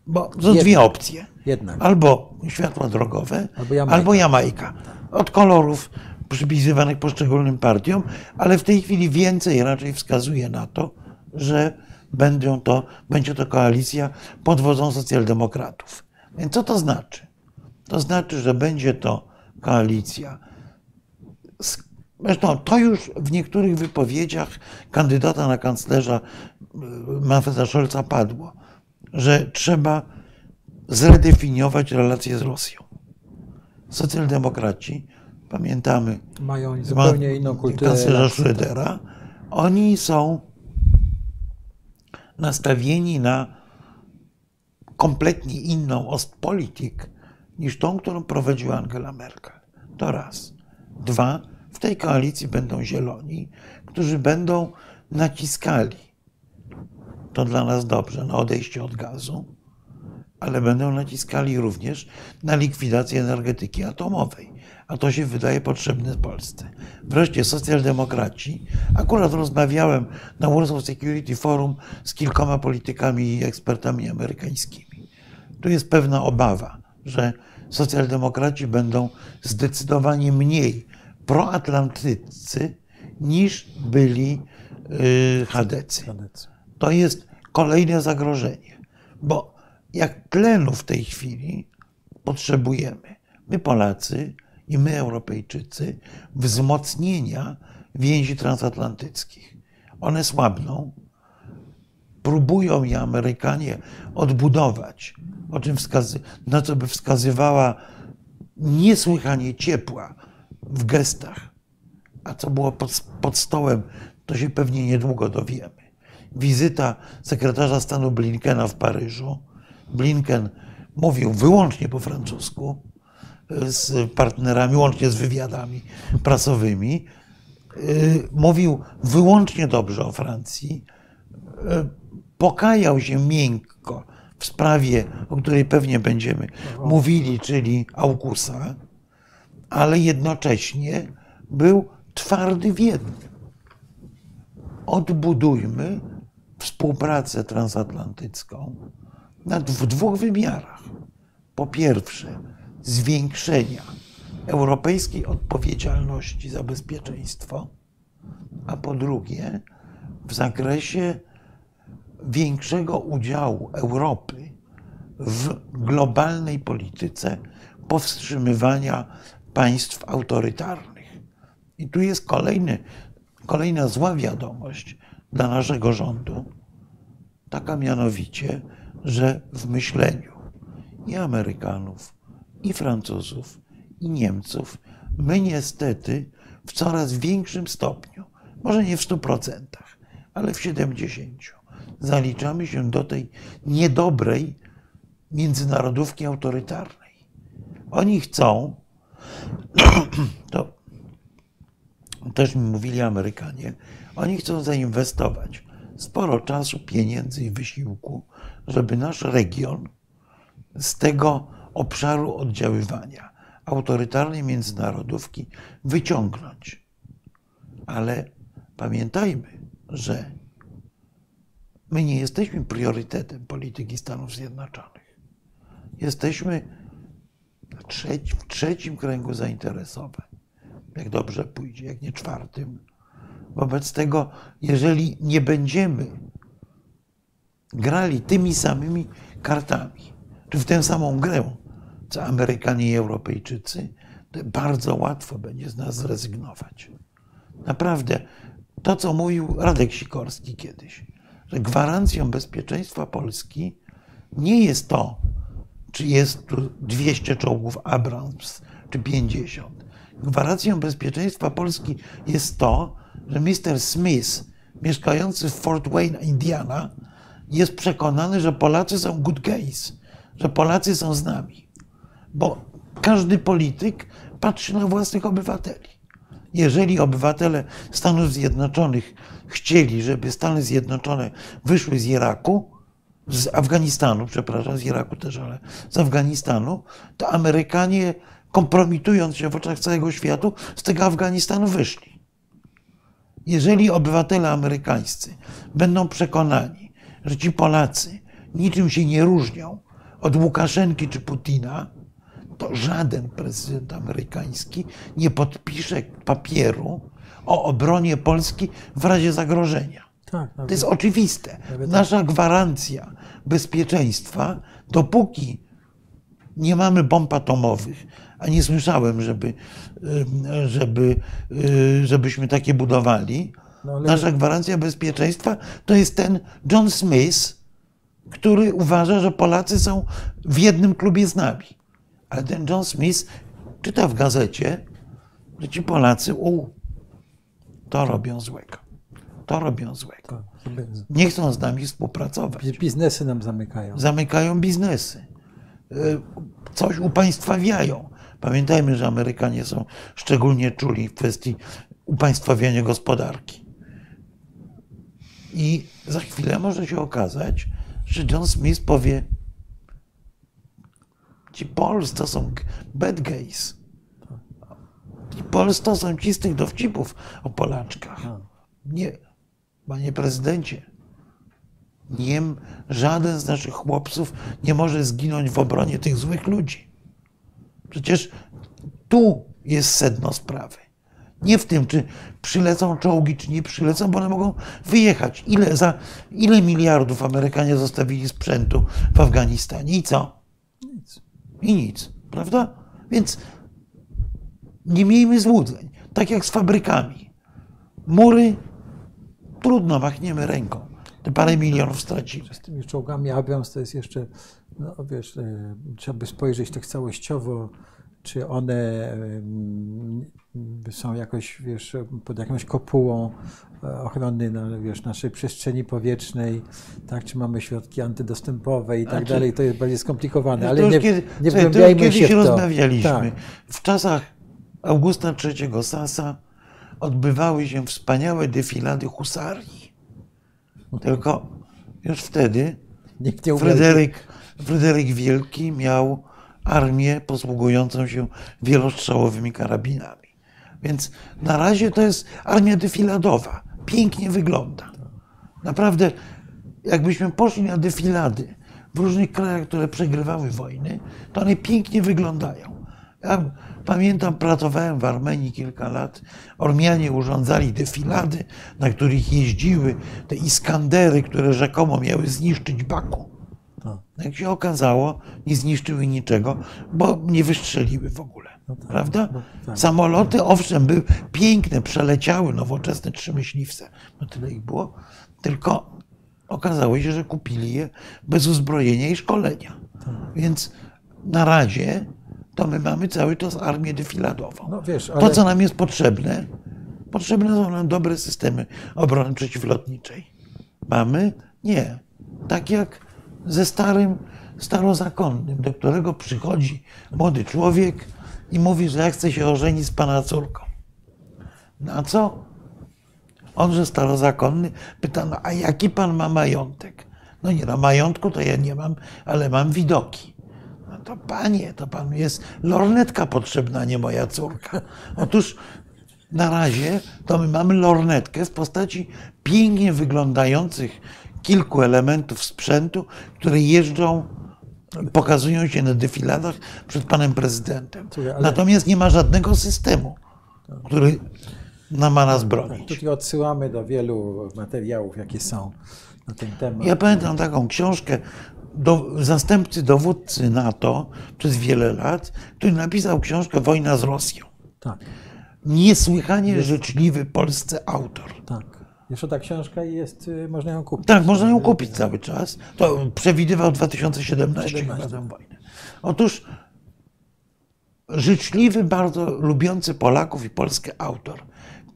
Bo są Jednak. dwie opcje. jednak. Albo światła drogowe, Albo Jamajka. albo Jamajka. Od kolorów przypisywanych poszczególnym partiom, ale w tej chwili więcej raczej wskazuje na to, że będą to, będzie to koalicja pod wodzą socjaldemokratów. Więc co to znaczy? To znaczy, że będzie to koalicja. Zresztą to już w niektórych wypowiedziach kandydata na kanclerza y, Manfreda Scholza padło, że trzeba zredefiniować relacje z Rosją. Socjaldemokraci, pamiętamy Mają zupełnie inną kulturę. kanclerza. Schrödera, oni są nastawieni na kompletnie inną Ostpolitik niż tą, którą prowadziła Angela Merkel. To raz. Dwa, w tej koalicji będą zieloni, którzy będą naciskali to dla nas dobrze na odejście od gazu, ale będą naciskali również na likwidację energetyki atomowej. A to się wydaje potrzebne Polsce. Wreszcie socjaldemokraci. Akurat rozmawiałem na Warsaw Security Forum z kilkoma politykami i ekspertami amerykańskimi. Tu jest pewna obawa, że socjaldemokraci będą zdecydowanie mniej proatlantycy niż byli chadecy. To jest kolejne zagrożenie, bo jak tlenu w tej chwili potrzebujemy, my Polacy i my Europejczycy, wzmocnienia więzi transatlantyckich. One słabną, próbują je Amerykanie odbudować, o czym wskazy, na co by wskazywała niesłychanie ciepła w gestach, a co było pod, pod stołem, to się pewnie niedługo dowiemy. Wizyta sekretarza stanu Blinkena w Paryżu. Blinken mówił wyłącznie po francusku z partnerami, łącznie z wywiadami prasowymi. Mówił wyłącznie dobrze o Francji. Pokajał się miękko w sprawie, o której pewnie będziemy mówili, czyli Aukusa, ale jednocześnie był twardy w jednym. Odbudujmy współpracę transatlantycką w dwóch wymiarach. Po pierwsze, zwiększenia europejskiej odpowiedzialności za bezpieczeństwo, a po drugie, w zakresie większego udziału Europy w globalnej polityce powstrzymywania państw autorytarnych. I tu jest kolejny, kolejna zła wiadomość dla naszego rządu, taka mianowicie, że w myśleniu i Amerykanów, i Francuzów, i Niemców my niestety w coraz większym stopniu, może nie w 100%, ale w 70%, zaliczamy się do tej niedobrej międzynarodówki autorytarnej. Oni chcą, to też mi mówili Amerykanie, oni chcą zainwestować sporo czasu, pieniędzy i wysiłku, żeby nasz region z tego obszaru oddziaływania autorytarnej międzynarodówki wyciągnąć. Ale pamiętajmy, że my nie jesteśmy priorytetem polityki Stanów Zjednoczonych. Jesteśmy w trzecim kręgu zainteresowań, jak dobrze pójdzie, jak nie czwartym. Wobec tego, jeżeli nie będziemy grali tymi samymi kartami, czy w tę samą grę, co Amerykanie i Europejczycy, to bardzo łatwo będzie z nas zrezygnować. Naprawdę, to co mówił Radek Sikorski kiedyś, że gwarancją bezpieczeństwa Polski nie jest to, czy jest tu 200 czołgów Abrams, czy 50. Gwarancją bezpieczeństwa Polski jest to, że Mr. Smith, mieszkający w Fort Wayne, Indiana, jest przekonany, że Polacy są good guys, że Polacy są z nami. Bo każdy polityk patrzy na własnych obywateli. Jeżeli obywatele Stanów Zjednoczonych chcieli, żeby Stany Zjednoczone wyszły z Iraku, z Afganistanu, przepraszam, z Iraku też, ale z Afganistanu, to Amerykanie, kompromitując się w oczach całego świata, z tego Afganistanu wyszli. Jeżeli obywatele amerykańscy będą przekonani, że ci Polacy niczym się nie różnią od Łukaszenki czy Putina, to żaden prezydent amerykański nie podpisze papieru o obronie Polski w razie zagrożenia. Tak, to jest oczywiste. Nasza gwarancja bezpieczeństwa, dopóki nie mamy bomb atomowych, a nie słyszałem, żeby, żeby, żebyśmy takie budowali, no, nasza gwarancja bezpieczeństwa to jest ten John Smith, który uważa, że Polacy są w jednym klubie z nami. Ale ten John Smith czyta w gazecie, że ci Polacy, u, to robią złego. To robią złego. Nie chcą z nami współpracować. Biznesy nam zamykają. Zamykają biznesy. Y, coś upaństwawiają. Pamiętajmy, że Amerykanie są szczególnie czuli w kwestii upaństwawiania gospodarki. I za chwilę może się okazać, że John Smith powie: Ci Pols to są bad guys. Ci Pols to są ci z tych dowcipów o Polaczkach. Nie, panie prezydencie, nie, żaden z naszych chłopców nie może zginąć w obronie tych złych ludzi. Przecież tu jest sedno sprawy. Nie w tym, czy przylecą czołgi, czy nie przylecą, bo one mogą wyjechać. Ile, za, ile miliardów Amerykanie zostawili sprzętu w Afganistanie i co? I nic, prawda? Więc nie miejmy złudzeń. Tak jak z fabrykami. Mury trudno, machniemy ręką. Te parę milionów stracimy. Z tymi czołgami Abrams to jest jeszcze, no wiesz, e, trzeba by spojrzeć tak całościowo, czy one są jakoś, wiesz, pod jakąś kopułą e, ochrony na, wiesz, naszej przestrzeni powietrznej, tak, czy mamy środki antydostępowe i tak Znaczy, dalej, to jest bardziej skomplikowane, To ale nie, kiedy, nie wgłębiajmy kiedyś się w to. rozmawialiśmy. Tak. W czasach Augusta III Sasa odbywały się wspaniałe defilady husarii. Tylko już wtedy Nikt. Fryderyk, Fryderyk Wielki miał armię posługującą się wielostrzałowymi karabinami. Więc na razie to jest armia defiladowa. Pięknie wygląda. Naprawdę, jakbyśmy poszli na defilady w różnych krajach, które przegrywały wojny, to one pięknie wyglądają. Ja pamiętam, pracowałem w Armenii kilka lat. Ormianie urządzali defilady, na których jeździły te Iskandery, które rzekomo miały zniszczyć Baku. No. Jak się okazało, nie zniszczyły niczego, bo nie wystrzeliły w ogóle. Prawda? no tak. Samoloty, owszem, były piękne, przeleciały nowoczesne trzy myśliwce. No tyle ich było. Tylko okazało się, że kupili je bez uzbrojenia i szkolenia. Więc na razie to my mamy cały czas armię defiladową. No wiesz, To, ale- co nam jest potrzebne, potrzebne są nam dobre systemy obrony przeciwlotniczej. Mamy? Nie. Tak jak ze starym, starozakonnym, do którego przychodzi młody człowiek i mówi, że ja chcę się ożenić z pana córką. Na co? Onże starozakonny pyta, no, a jaki pan ma majątek? No nie, no majątku to ja nie mam, ale mam widoki. No to panie, to panu jest lornetka potrzebna, nie moja córka. Otóż na razie to my mamy lornetkę w postaci pięknie wyglądających kilku elementów sprzętu, które jeżdżą, pokazują się na defiladach przed panem prezydentem. Natomiast nie ma żadnego systemu, który nam ma nas bronić. Tutaj odsyłamy do wielu materiałów, jakie są na ten temat. Ja pamiętam taką książkę do, zastępcy dowódcy NATO przez wiele lat, który napisał książkę Wojna z Rosją. Tak, Niesłychanie życzliwy polscy autor. tak. Jeszcze ta książka jest, y, można ją kupić. Tak, można ją kupić cały czas. To przewidywał 2017 chyba 17. tę wojnę. Otóż życzliwy, bardzo lubiący Polaków i Polskę autor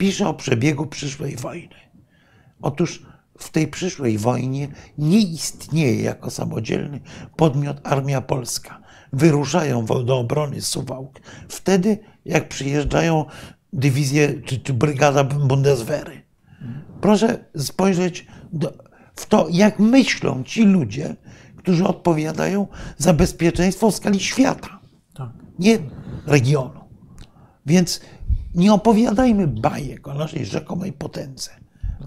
pisze o przebiegu przyszłej wojny. Otóż w tej przyszłej wojnie nie istnieje jako samodzielny podmiot Armia Polska. Wyruszają do obrony Suwałk wtedy, jak przyjeżdżają dywizje czy, czy brygada Bundeswehry. Proszę spojrzeć do, w to, jak myślą ci ludzie, którzy odpowiadają za bezpieczeństwo w skali świata Tak. nie regionu. Więc nie opowiadajmy bajek o naszej rzekomej potędze.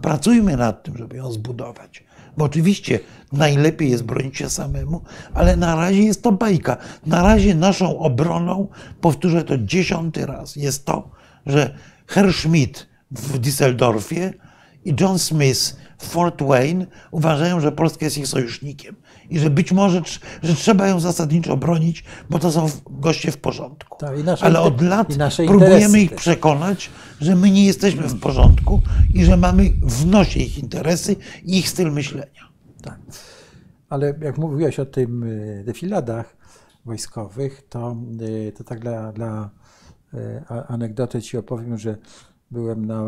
Pracujmy nad tym, żeby ją zbudować. Bo oczywiście najlepiej jest bronić się samemu, ale na razie jest to bajka. Na razie naszą obroną, powtórzę to dziesiąty raz, jest to, że Herr Schmidt w Düsseldorfie i John Smith w Fort Wayne uważają, że Polska jest ich sojusznikiem i że być może że trzeba ją zasadniczo bronić, bo to są goście w porządku. Tak, Ale od lat próbujemy ich przekonać, że my nie jesteśmy w porządku i że mamy w nosie ich interesy i ich styl myślenia. Tak. Ale jak mówiłeś o tym y, defiladach wojskowych, to, y, to tak dla, dla y, anegdoty ci opowiem, że byłem na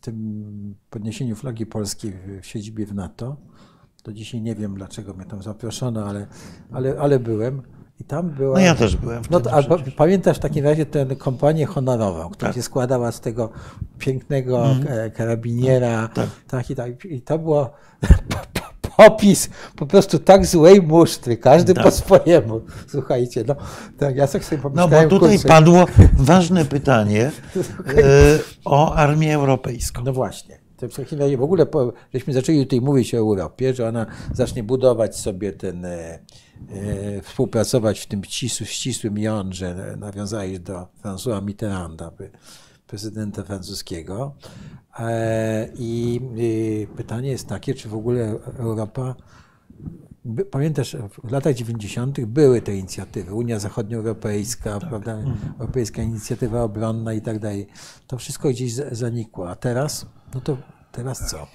tym podniesieniu flagi polskiej w- siedzibie w NATO. Do dzisiaj nie wiem, dlaczego mnie tam zaproszono, ale, ale, ale byłem. I tam była. No ja też byłem No to, pamiętasz w takim razie tę kompanię honorową, która Tak. się składała z tego pięknego e, karabiniera. Tak. Tak, i, tak, I to było popis po prostu tak złej musztry, każdy Tak. po swojemu. Słuchajcie, no tak, ja sobie No pomyślałem, bo tutaj kurczę, padło ważne pytanie e, o armię europejską. No właśnie. To w takim razie w ogóle po, żeśmy zaczęli tutaj mówić o Europie, że ona zacznie budować sobie ten, e, e, współpracować w tym ścisłym, ścisłym jądrze, nawiązałeś do François Mitterranda, prezydenta francuskiego. E, I y, pytanie jest takie, czy w ogóle Europa pamiętasz, w latach 90. były te inicjatywy, Unia Zachodnioeuropejska, prawda, Europejska Inicjatywa Obronna i tak dalej. To wszystko gdzieś za- zanikło. A teraz? No to teraz co?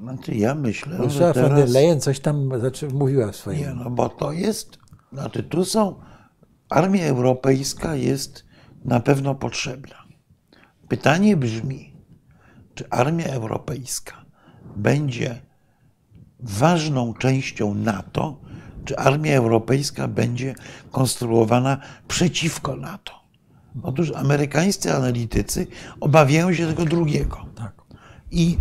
Znaczy ja myślę, Ursula że von der teraz... Leyen coś tam zaczy, mówiła w swoim... Nie, no bo to jest, znaczy tu są, armia europejska jest na pewno potrzebna. Pytanie brzmi, czy armia europejska będzie ważną częścią NATO, czy armia europejska będzie konstruowana przeciwko NATO? Otóż amerykańscy analitycy obawiają się tego drugiego. Tak. I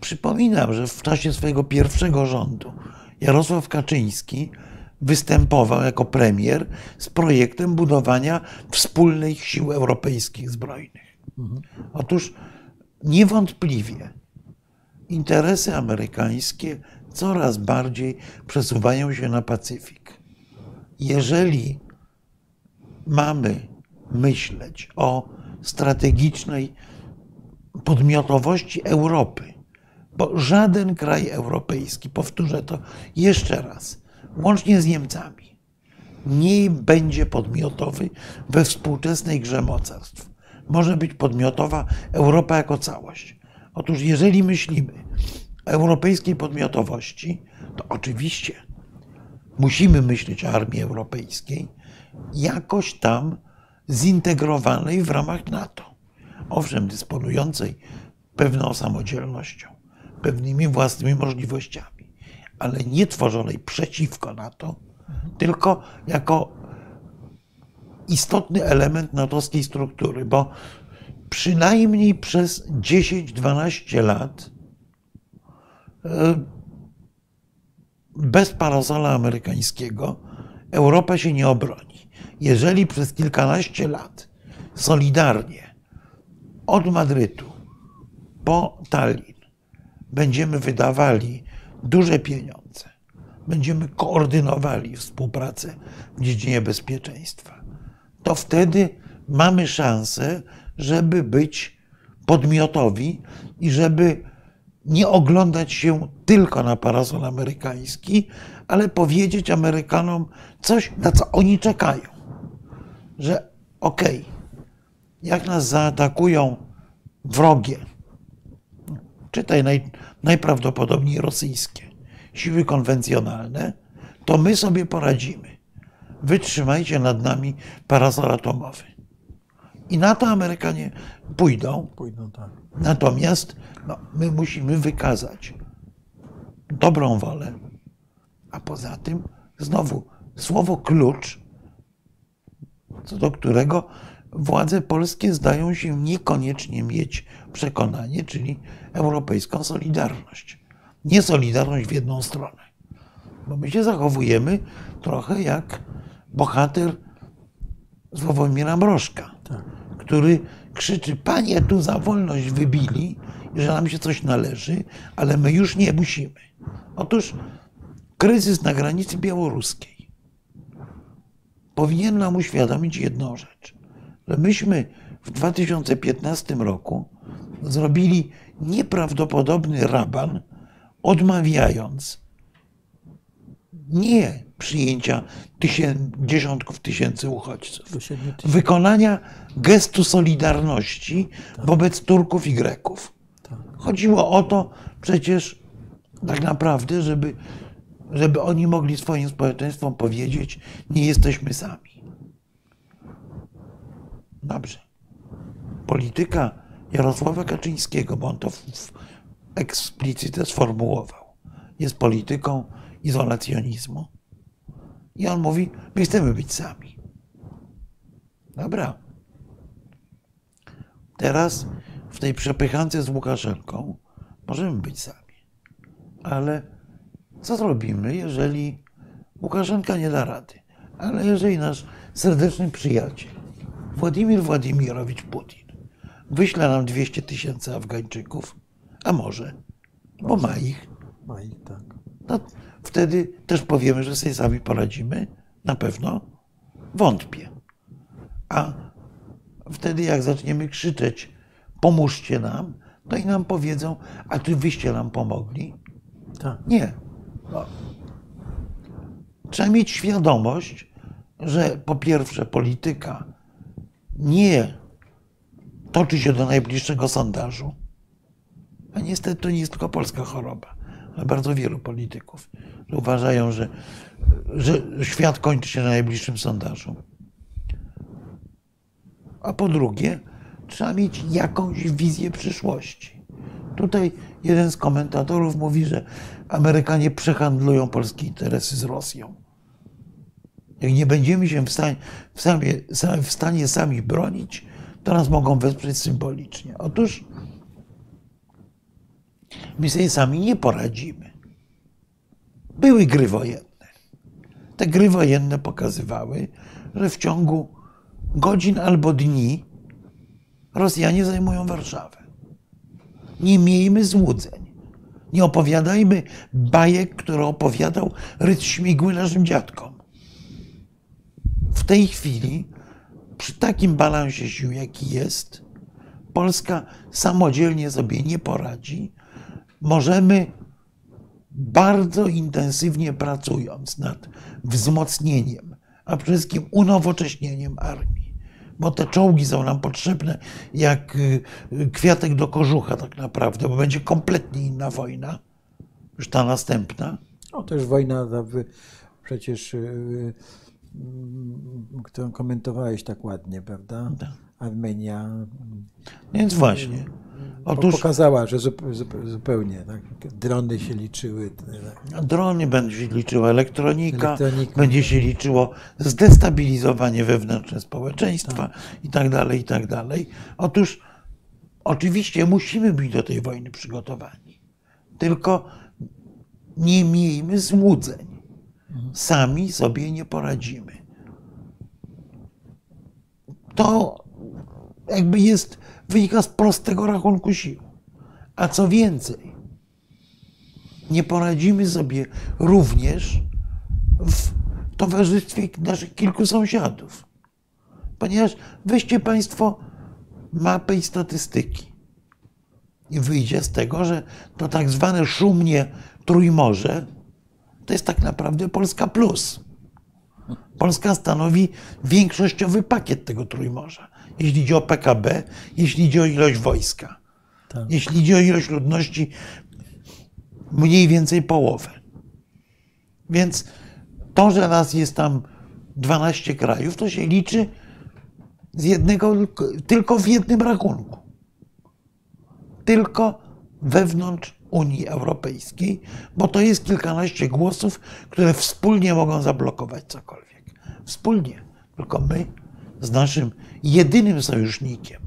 przypominam, że w czasie swojego pierwszego rządu Jarosław Kaczyński występował jako premier z projektem budowania wspólnych sił europejskich zbrojnych. Otóż niewątpliwie interesy amerykańskie coraz bardziej przesuwają się na Pacyfik. Jeżeli mamy myśleć o strategicznej podmiotowości Europy, bo żaden kraj europejski, powtórzę to jeszcze raz, łącznie z Niemcami, nie będzie podmiotowy we współczesnej grze mocarstw. Może być podmiotowa Europa jako całość. Otóż, jeżeli myślimy o europejskiej podmiotowości, to oczywiście musimy myśleć o armii europejskiej jakoś tam zintegrowanej w ramach NATO. Owszem, dysponującej pewną samodzielnością, pewnymi własnymi możliwościami, ale nie tworzonej przeciwko NATO, tylko jako istotny element natowskiej struktury, bo przynajmniej przez 10-12 lat e, bez parasola amerykańskiego Europa się nie obroni. Jeżeli przez kilkanaście lat solidarnie od Madrytu po Tallin będziemy wydawali duże pieniądze, będziemy koordynowali współpracę w dziedzinie bezpieczeństwa, to wtedy mamy szansę, żeby być podmiotowi i żeby nie oglądać się tylko na parasol amerykański, ale powiedzieć Amerykanom coś, na co oni czekają. Że okej, jak nas zaatakują wrogie, czytaj naj, najprawdopodobniej rosyjskie, siły konwencjonalne, to my sobie poradzimy. Wytrzymajcie nad nami parasol atomowy. I na to Amerykanie pójdą, Pójdą tak. Natomiast no, my musimy wykazać dobrą wolę, a poza tym znowu słowo klucz, co do którego władze polskie zdają się niekoniecznie mieć przekonanie, czyli europejską solidarność. Nie solidarność w jedną stronę. Bo my się zachowujemy trochę jak bohater Sławomira Mrożka Tak. który krzyczy: Panie, tu za wolność wybili, że nam się coś należy, ale my już nie musimy. Otóż kryzys na granicy białoruskiej powinien nam uświadomić jedną rzecz: że myśmy w 2015 roku zrobili nieprawdopodobny raban, odmawiając nie przyjęcia tysię- dziesiątków tysięcy uchodźców, wykonania gestu solidarności wobec Turków i Greków. Tak. Chodziło o to przecież tak naprawdę, żeby, żeby oni mogli swoim społeczeństwom powiedzieć, nie jesteśmy sami. Dobrze. Polityka Jarosława Kaczyńskiego, bo on to eksplicite sformułował, jest polityką izolacjonizmu. I on mówi, my chcemy być sami. Dobra. Teraz w tej przepychance z Łukaszenką możemy być sami. Ale co zrobimy, jeżeli Łukaszenka nie da rady? Ale jeżeli nasz serdeczny przyjaciel Władimir Władimirowicz Putin wyśle nam 200 tysięcy Afgańczyków, a może, bo ma ich, Ma ich, tak. no, wtedy też powiemy, że sobie sami poradzimy? Na pewno? Wątpię. A wtedy, jak zaczniemy krzyczeć, pomóżcie nam, to i nam powiedzą, a czy wyście nam pomogli? tak. Nie. No. Trzeba mieć świadomość, że po pierwsze polityka nie toczy się do najbliższego sondażu. A niestety to nie jest tylko polska choroba, bardzo wielu polityków że uważają, że, że świat kończy się na najbliższym sondażu. A po drugie, trzeba mieć jakąś wizję przyszłości. Tutaj jeden z komentatorów mówi, że Amerykanie przehandlują polskie interesy z Rosją. Jak nie będziemy się w stanie, w w stanie sami bronić, to nas mogą wesprzeć symbolicznie. Otóż my sobie sami nie poradzimy. Były gry wojenne. Te gry wojenne pokazywały, że w ciągu godzin albo dni Rosjanie zajmują Warszawę. Nie miejmy złudzeń. Nie opowiadajmy bajek, które opowiadał Rydz Śmigły naszym dziadkom. W tej chwili, przy takim balansie sił, jaki jest, Polska samodzielnie sobie nie poradzi. Możemy bardzo intensywnie pracując nad wzmocnieniem, a przede wszystkim unowocześnieniem armii, bo te czołgi są nam potrzebne jak y, kwiatek do kożucha tak naprawdę, bo będzie kompletnie inna wojna, już ta następna. No też wojna, przecież, yy, mm, którą komentowałeś tak ładnie, prawda? Tak. Armenia Więc właśnie. Otóż pokazała, że zup- zup- zupełnie tak, drony się liczyły. Tak. drony będzie się liczyła elektronika, Elektronika. będzie się liczyło zdestabilizowanie wewnętrzne społeczeństwa i tak dalej, i tak dalej. Otóż oczywiście musimy być do tej wojny przygotowani. Tylko nie miejmy złudzeń. Sami sobie nie poradzimy. To jakby jest, wynika z prostego rachunku sił. A co więcej, nie poradzimy sobie również w towarzystwie naszych kilku sąsiadów. Ponieważ weźcie Państwo mapę i statystyki. I wyjdzie z tego, że to tak zwane szumnie Trójmorze to jest tak naprawdę Polska Plus. Polska stanowi większościowy pakiet tego Trójmorza. Jeśli idzie o PKB, jeśli idzie o ilość wojska, Tak. jeśli idzie o ilość ludności, mniej więcej połowę. Więc to, że nas jest tam 12 krajów, to się liczy z jednego, tylko w jednym rachunku. Tylko wewnątrz Unii Europejskiej, bo to jest kilkanaście głosów, które wspólnie mogą zablokować cokolwiek. Wspólnie. Tylko my z naszym jedynym sojusznikiem,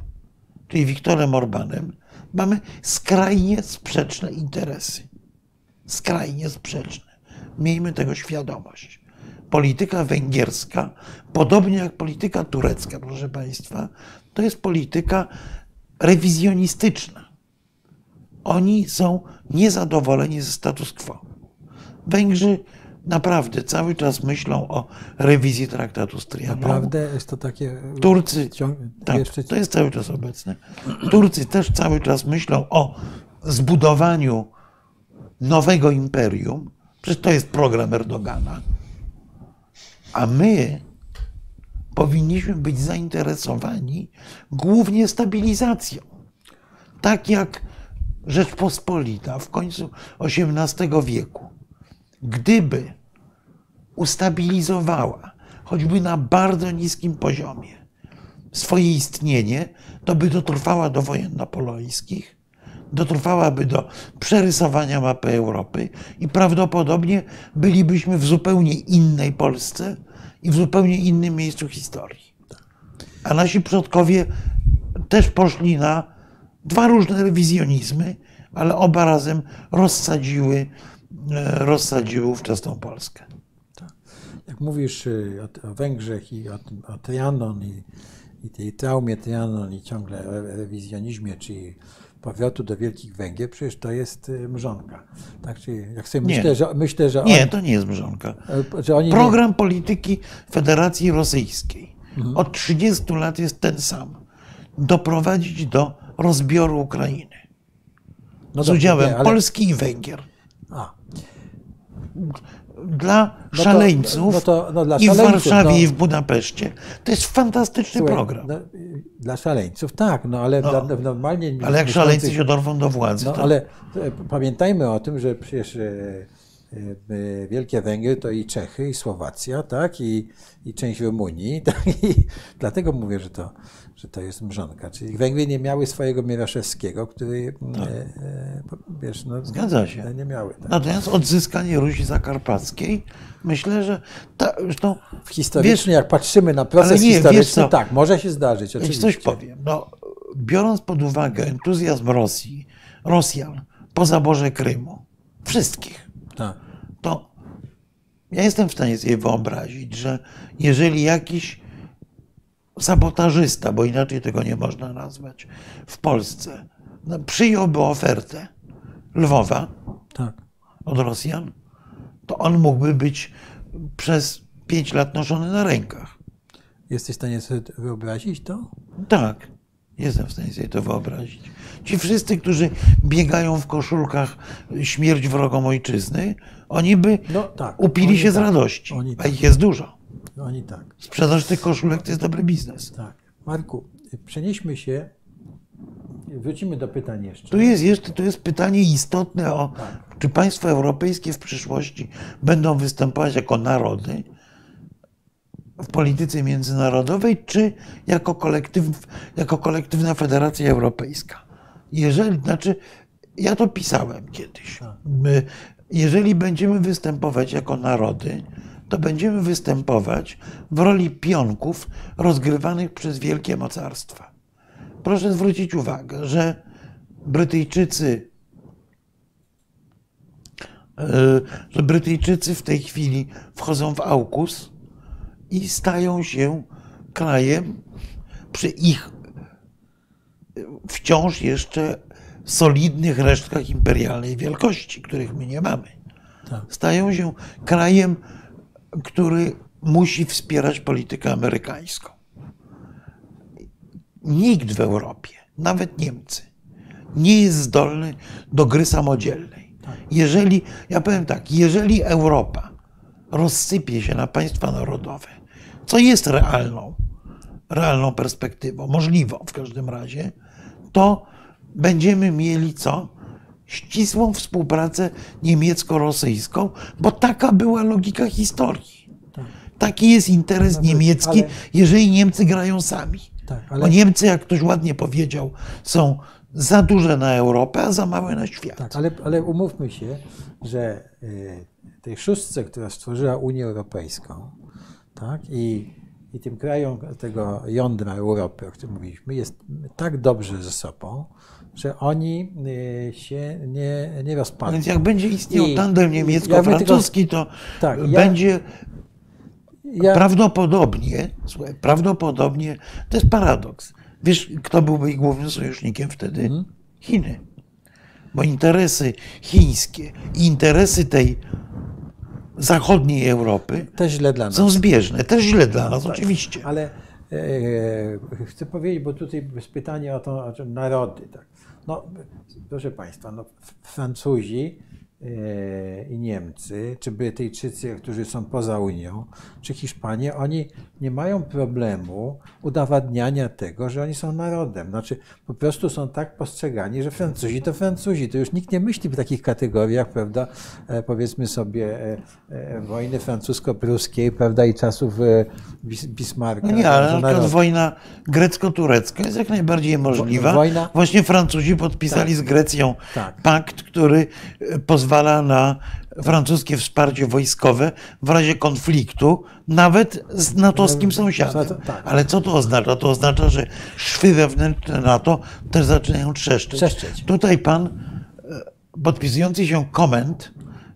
czyli Wiktorem Orbanem, mamy skrajnie sprzeczne interesy. Skrajnie sprzeczne. Miejmy tego świadomość. Polityka węgierska, podobnie jak polityka turecka, proszę Państwa, to jest polityka rewizjonistyczna. Oni są niezadowoleni ze status quo. Węgrzy naprawdę cały czas myślą o rewizji traktatu z Trianon. Naprawdę jest to takie. Turcy, ciąg- tak, jeszcze to jest cały czas obecne. Turcy też cały czas myślą o zbudowaniu nowego imperium. Przecież to jest program Erdogana. A my powinniśmy być zainteresowani głównie stabilizacją. Tak jak Rzeczpospolita w końcu XVIII wieku, gdyby ustabilizowała, choćby na bardzo niskim poziomie, swoje istnienie, to by dotrwała do wojen napoleońskich, dotrwałaby do przerysowania mapy Europy i prawdopodobnie bylibyśmy w zupełnie innej Polsce i w zupełnie innym miejscu historii. A nasi przodkowie też poszli na dwa różne rewizjonizmy, ale oba razem rozsadziły, rozsadziły ówczesną Polskę. Jak mówisz y, o, Węgrzech i o, o Trianon i, i tej traumie Trianon i ciągle re- rewizjonizmie, czyli powrotu do Wielkich Węgier, przecież to jest y, mrzonka. Tak, czyli jak sobie Nie. myślę, że, myślę, że, Nie, to nie jest mrzonka. że oni nie- Program polityki Federacji Rosyjskiej Mhm. od 30 lat jest ten sam. Doprowadzić do rozbioru Ukrainy. no Z dobrze, udziałem nie, ale- Polski i Węgier. Dla to- szaleńców no to- no dla i w szaleńców, Warszawie, no. i w Budapeszcie. To jest fantastyczny słuchaj, program. no, dla szaleńców tak, no ale dla, normalnie... Ale jak szaleńcy się dorwą do władzy, No to ale e, pamiętajmy o tym, że przecież e, e, Wielkie Węgry to i Czechy, i Słowacja, tak, i, i część Rumunii, tak, i dlatego mówię, że to, że to jest mrzonka. Czyli Węgry nie miały swojego Mieroszewskiego, który, e, e, wiesz, no, Tak. Zgadza się. Nie miały. Tak. Natomiast odzyskanie Rusi Zakarpackiej, myślę, że ta, zresztą, Historycznie, jak patrzymy na proces nie, wiesz historyczny, tak, może się zdarzyć, oczywiście. coś powiem. No, biorąc pod uwagę entuzjazm Rosji, Rosjan po zaborze Krymu, wszystkich, Tak. to ja jestem w stanie sobie wyobrazić, że jeżeli jakiś sabotażysta, bo inaczej tego nie można nazwać, w Polsce no, przyjąłby ofertę Lwowa tak. od Rosjan, to on mógłby być przez pięć lat noszony na rękach. Jesteś w stanie sobie wyobrazić to? Tak, jestem w stanie sobie to wyobrazić. Ci wszyscy, którzy biegają w koszulkach śmierć wrogom ojczyzny, oni by No tak, upili oni się z tak, radości. oni A tak. ich jest dużo. Oni tak. Sprzedaż tych koszulek to jest dobry biznes. Tak. Marku, przenieśmy się, wrócimy do pytań jeszcze. Tu jest jeszcze tu jest pytanie istotne o, Tak. czy państwa europejskie w przyszłości będą występować jako narody w polityce międzynarodowej, czy jako, kolektyw, jako kolektywna federacja europejska. Jeżeli, znaczy, ja to pisałem kiedyś. My, jeżeli będziemy występować jako narody, to będziemy występować w roli pionków rozgrywanych przez wielkie mocarstwa. Proszę zwrócić uwagę, że Brytyjczycy, e, że Brytyjczycy w tej chwili wchodzą w AUKUS i stają się krajem przy ich wciąż jeszcze solidnych resztkach imperialnej wielkości, których my nie mamy. Tak. Stają się krajem, który musi wspierać politykę amerykańską. Nikt w Europie, nawet Niemcy, nie jest zdolny do gry samodzielnej. Jeżeli, ja powiem tak, jeżeli Europa rozsypie się na państwa narodowe, co jest realną, realną perspektywą, możliwą w każdym razie, to będziemy mieli co? Ścisłą współpracę niemiecko-rosyjską, bo taka była logika historii. Taki jest interes niemiecki, ale- jeżeli Niemcy grają sami. Tak, ale- Bo Niemcy, jak ktoś ładnie powiedział, są za duże na Europę, a za małe na świat. Tak, ale, ale umówmy się, że y, tej szóstce, która stworzyła Unię Europejską, tak, i, i tym krajom tego jądra Europy, o którym mówiliśmy, jest tak dobrze ze sobą, że oni y, się nie, nie rozpadną. Więc jak będzie istniał I- tandem niemiecko-francuski, to Tak, będzie Ja, prawdopodobnie, słuchaj, prawdopodobnie, to jest paradoks. Wiesz, kto byłby ich głównym sojusznikiem wtedy? Mhm. Chiny. Bo interesy chińskie i interesy tej zachodniej Europy też źle dla nas. są zbieżne. Też źle dla nas, oczywiście. Ale e, chcę powiedzieć, bo tutaj jest pytanie o to, o narody. Tak. No, proszę Państwa, no, Francuzi i Niemcy, czy Brytyjczycy, którzy są poza Unią, czy Hiszpanie, oni nie mają problemu udowadniania tego, że oni są narodem. Znaczy, po prostu są tak postrzegani, że Francuzi to Francuzi. To już nikt nie myśli w takich kategoriach, prawda, e, powiedzmy sobie, e, e, wojny francusko-pruskiej, prawda, i czasów e, Bis- Bismarcka. No nie, ale na przykład wojna grecko-turecka jest jak najbardziej możliwa. wojna- Właśnie Francuzi podpisali z Grecją Tak. pakt, który e, pozwala na francuskie wsparcie wojskowe w razie konfliktu, nawet z natowskim No, sąsiadem. to- tak. Ale co to oznacza? To oznacza, że szwy wewnętrzne NATO też zaczynają trzeszczeć. Trzeszczeć. Tutaj pan podpisujący się koment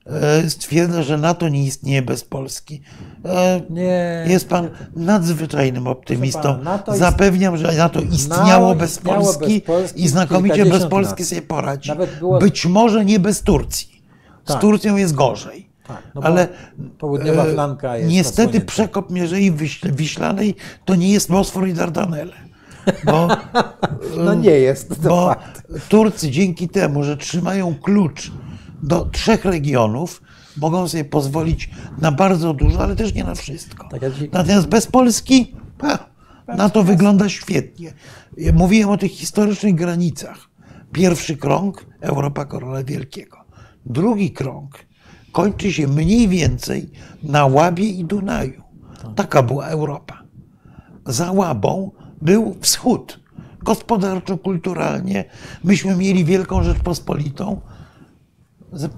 e, stwierdza, że NATO nie istnieje bez Polski. E, Nie. Jest pan nadzwyczajnym optymistą. pana, Zapewniam, że NATO istniało NATO bez istniało Polski bez Polski i znakomicie bez Polski lat. sobie poradzi. Być może nie bez Turcji. Z Tak. Turcją jest gorzej. Tak, no Ale południowa e, flanka jest niestety odsłonięta. przekop Mierzei Wiśl- Wiślanej to nie jest Bosfor i Dardanelle. Bo No nie jest. To bo fakt. Turcy dzięki temu, że trzymają klucz do trzech regionów, mogą sobie pozwolić na bardzo dużo, ale też nie na wszystko. Tak, ja Natomiast bez Polski ha, na to wygląda świetnie. Mówiłem o tych historycznych granicach. Pierwszy krąg Europa Korola Wielkiego. Drugi krąg kończy się mniej więcej na Łabie i Dunaju. Taka była Europa za Łabą był wschód. Gospodarczo-kulturalnie myśmy mieli Wielką Rzeczpospolitą.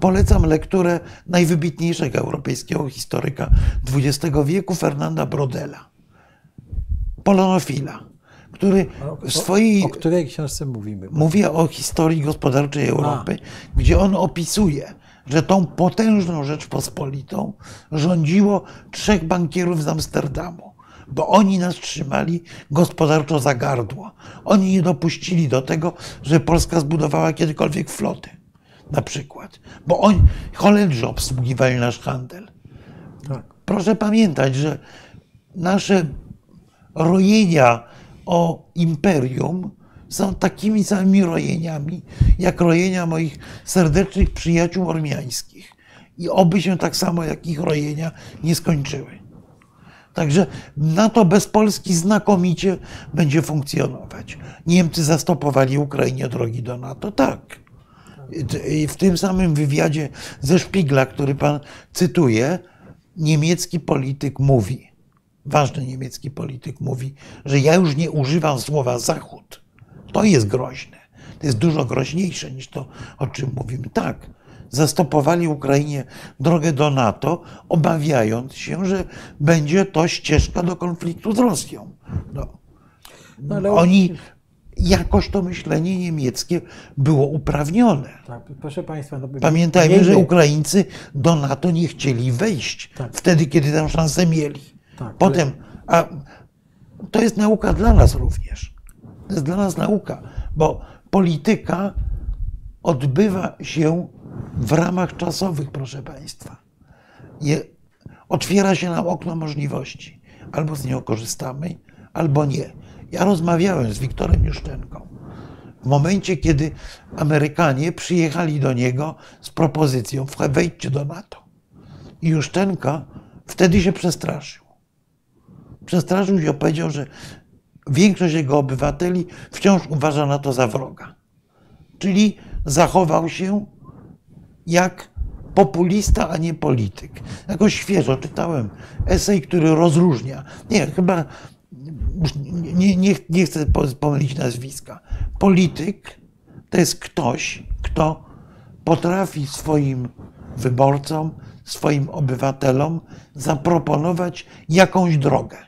Polecam lekturę najwybitniejszego europejskiego historyka XX wieku, Fernanda Brodela, polonofila, który w swojej O której książce mówimy? Mówię o historii gospodarczej Europy, gdzie on opisuje, że tą potężną Rzeczpospolitą rządziło trzech bankierów z Amsterdamu, bo oni nas trzymali gospodarczo za gardło. Oni nie dopuścili do tego, że Polska zbudowała kiedykolwiek floty, na przykład, bo oni, Holendrzy obsługiwali nasz handel. Tak. Proszę pamiętać, że nasze rojenia o imperium są takimi samymi rojeniami, jak rojenia moich serdecznych przyjaciół ormiańskich. I oby się tak samo jak ich rojenia nie skończyły. Także NATO bez Polski znakomicie będzie funkcjonować. Niemcy zastopowali Ukrainie drogi do NATO, tak. W tym samym wywiadzie ze Szpigla, który pan cytuje, niemiecki polityk mówi, ważny niemiecki polityk mówi, że ja już nie używam słowa Zachód. To jest groźne. To jest dużo groźniejsze niż to, o czym mówimy. Tak, zastopowali Ukrainie drogę do NATO, obawiając się, że będzie to ścieżka do konfliktu z Rosją. No. No, ale Oni, jakoś to myślenie niemieckie było uprawnione. Tak, proszę Państwa, no, Pamiętajmy, że Ukraińcy do NATO nie chcieli wejść Tak. wtedy, kiedy tę szansę mieli. Tak, Potem, a to jest nauka dla nas również. To jest dla nas nauka, bo polityka odbywa się w ramach czasowych, proszę Państwa. Je, otwiera się nam okno możliwości. Albo z niego korzystamy, albo nie. Ja rozmawiałem z Wiktorem Juszczenką w momencie, kiedy Amerykanie przyjechali do niego z propozycją "Wch- wejdźcie do NATO. I Juszczenka wtedy się przestraszył. Przestraszył się, powiedział, że większość jego obywateli wciąż uważa NATO za wroga. Czyli zachował się jak populista, a nie polityk. Jakoś świeżo czytałem esej, który rozróżnia. Nie, chyba nie, nie, nie chcę po- pomylić nazwiska. Polityk to jest ktoś, kto potrafi swoim wyborcom, swoim obywatelom zaproponować jakąś drogę.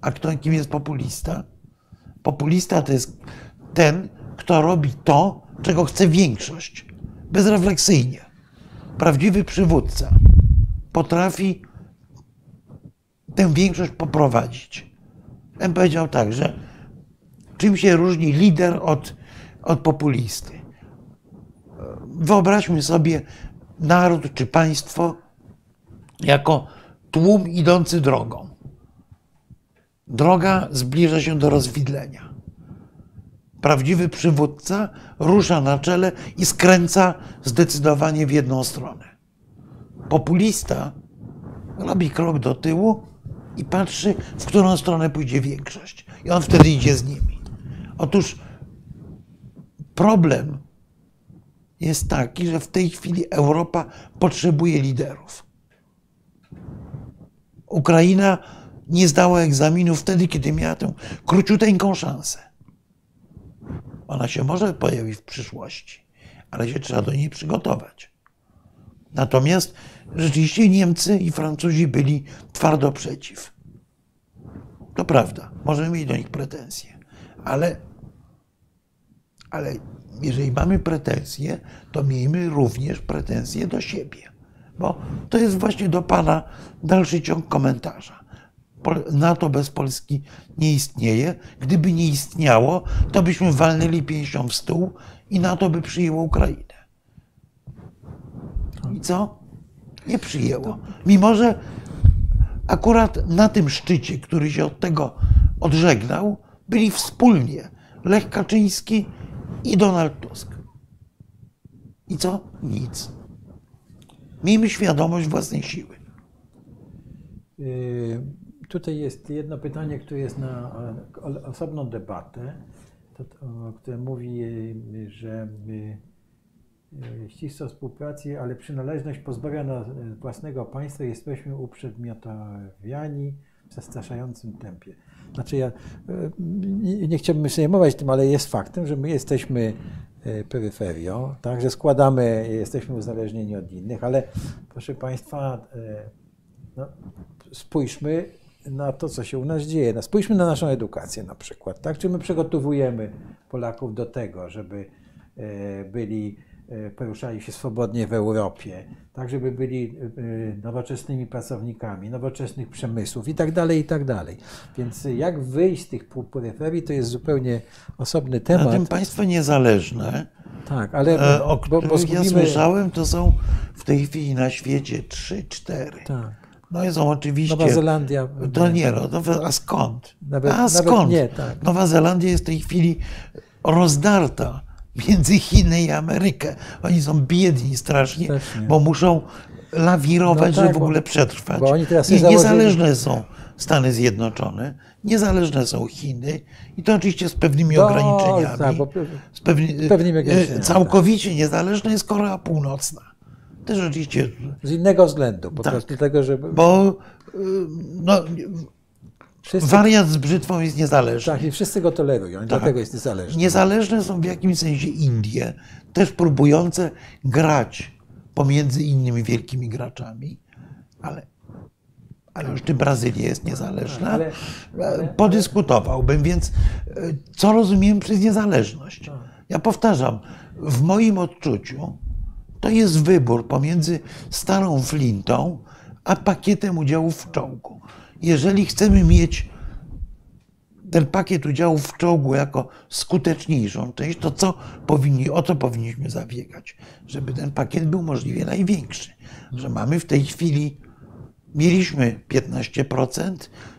A kto kim jest populista? Populista to jest ten, kto robi to, czego chce większość, bezrefleksyjnie. Prawdziwy przywódca potrafi tę większość poprowadzić. Bym powiedział tak, że czym się różni lider od, od populisty? Wyobraźmy sobie naród czy państwo jako tłum idący drogą. Droga zbliża się do rozwidlenia. Prawdziwy przywódca rusza na czele i skręca zdecydowanie w jedną stronę. Populista robi krok do tyłu i patrzy, w którą stronę pójdzie większość. I on wtedy idzie z nimi. Otóż problem jest taki, że w tej chwili Europa potrzebuje liderów. Ukraina nie zdała egzaminu wtedy, kiedy miała tę króciuteńką szansę. Ona się może pojawić w przyszłości, ale się trzeba do niej przygotować. Natomiast rzeczywiście Niemcy i Francuzi byli twardo przeciw. To prawda, możemy mieć do nich pretensje, ale, ale jeżeli mamy pretensje, to miejmy również pretensje do siebie. Bo to jest właśnie do Pana dalszy ciąg komentarza. NATO bez Polski nie istnieje. Gdyby nie istniało, to byśmy walnęli pięścią w stół i NATO by przyjęło Ukrainę. I co? Nie przyjęło. Mimo, że akurat na tym szczycie, który się od tego odżegnał, byli wspólnie Lech Kaczyński i Donald Tusk. I co? Nic. Miejmy świadomość własnej siły. Yy, tutaj jest jedno pytanie, które jest na osobną debatę, które mówi, że ścisła współpracy, ale przynależność pozbawia nas własnego państwa, jesteśmy uprzedmiotowiani w zastraszającym tempie. Znaczy ja nie, nie chciałbym przejmować tym, ale jest faktem, że my jesteśmy peryferią, tak, że składamy, jesteśmy uzależnieni od innych, ale proszę Państwa, no, spójrzmy na to, co się u nas dzieje. No, spójrzmy na naszą edukację na przykład. Tak? Czy my przygotowujemy Polaków do tego, żeby byli E, poruszali się swobodnie w Europie, tak żeby byli e, nowoczesnymi pracownikami, nowoczesnych przemysłów i tak dalej, i tak dalej. Więc jak wyjść z tych peryferii, to jest zupełnie osobny temat. Na tym państwo niezależne, tak, ale e, o bo, bo zgubimy... ja słyszałem, to są w tej chwili na świecie trzy, cztery. Tak. No są oczywiście. Nowa Zelandia. To nie, no, a skąd? Nawet, a skąd? Nie, tak. Nowa Zelandia jest w tej chwili rozdarta między Chiny i Amerykę. Oni są biedni strasznie, bo muszą lawirować, no tak, żeby w ogóle przetrwać. Bo oni teraz I niezależne są Stany Zjednoczone, niezależne są Chiny i to oczywiście z pewnymi Do, ograniczeniami. Tak, z pewni, pewnymi e, ograniczeniami. Całkowicie tak. niezależna jest Korea Północna. Też oczywiście. Z innego względu, po tak, prostu tego, żeby. Bo e, no, Wszyscy... Wariat z brzytwą jest niezależny. Tak, i wszyscy go tolerują, tak. dlatego jest niezależny. Niezależne są w jakimś sensie Indie, też próbujące grać pomiędzy innymi wielkimi graczami, ale, ale już czy Brazylia jest niezależna? Ale, ale, Podyskutowałbym, więc e, co rozumiem przez niezależność? Tak. Ja powtarzam, w moim odczuciu to jest wybór pomiędzy starą flintą, a pakietem udziałów w czołgu jeżeli chcemy mieć ten pakiet udziałów w czołgu jako skuteczniejszą część, to co powinni, o co powinniśmy zabiegać? Żeby ten pakiet był możliwie największy. Że mamy w tej chwili, mieliśmy 15%,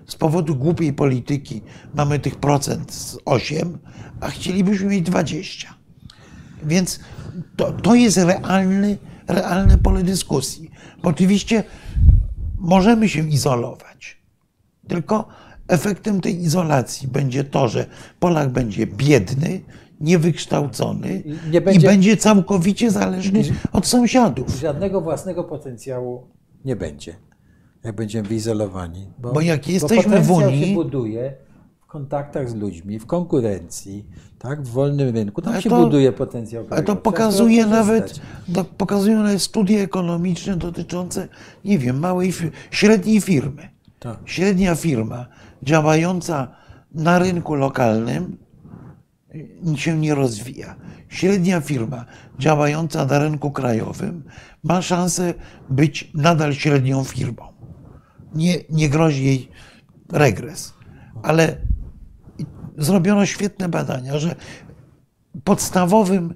z powodu głupiej polityki mamy tych procent z 8, a chcielibyśmy mieć 20. Więc to, to jest realny, realne pole dyskusji. Bo oczywiście możemy się izolować tylko efektem tej izolacji będzie to, że Polak będzie biedny, niewykształcony nie będzie, i będzie całkowicie zależny od sąsiadów. Żadnego własnego potencjału nie będzie, jak będziemy wyizolowani. Bo, bo jak jesteśmy bo w Unii. się buduje kontaktach z ludźmi, w konkurencji, tak, w wolnym rynku. Tam się buduje potencjał. A to pokazuje nawet, to pokazują nawet studie ekonomiczne dotyczące, nie wiem, małej, średniej firmy. Tak. Średnia firma działająca na rynku lokalnym się nie rozwija. Średnia firma działająca na rynku krajowym ma szansę być nadal średnią firmą. Nie, nie grozi jej regres. Ale zrobiono świetne badania, że podstawowym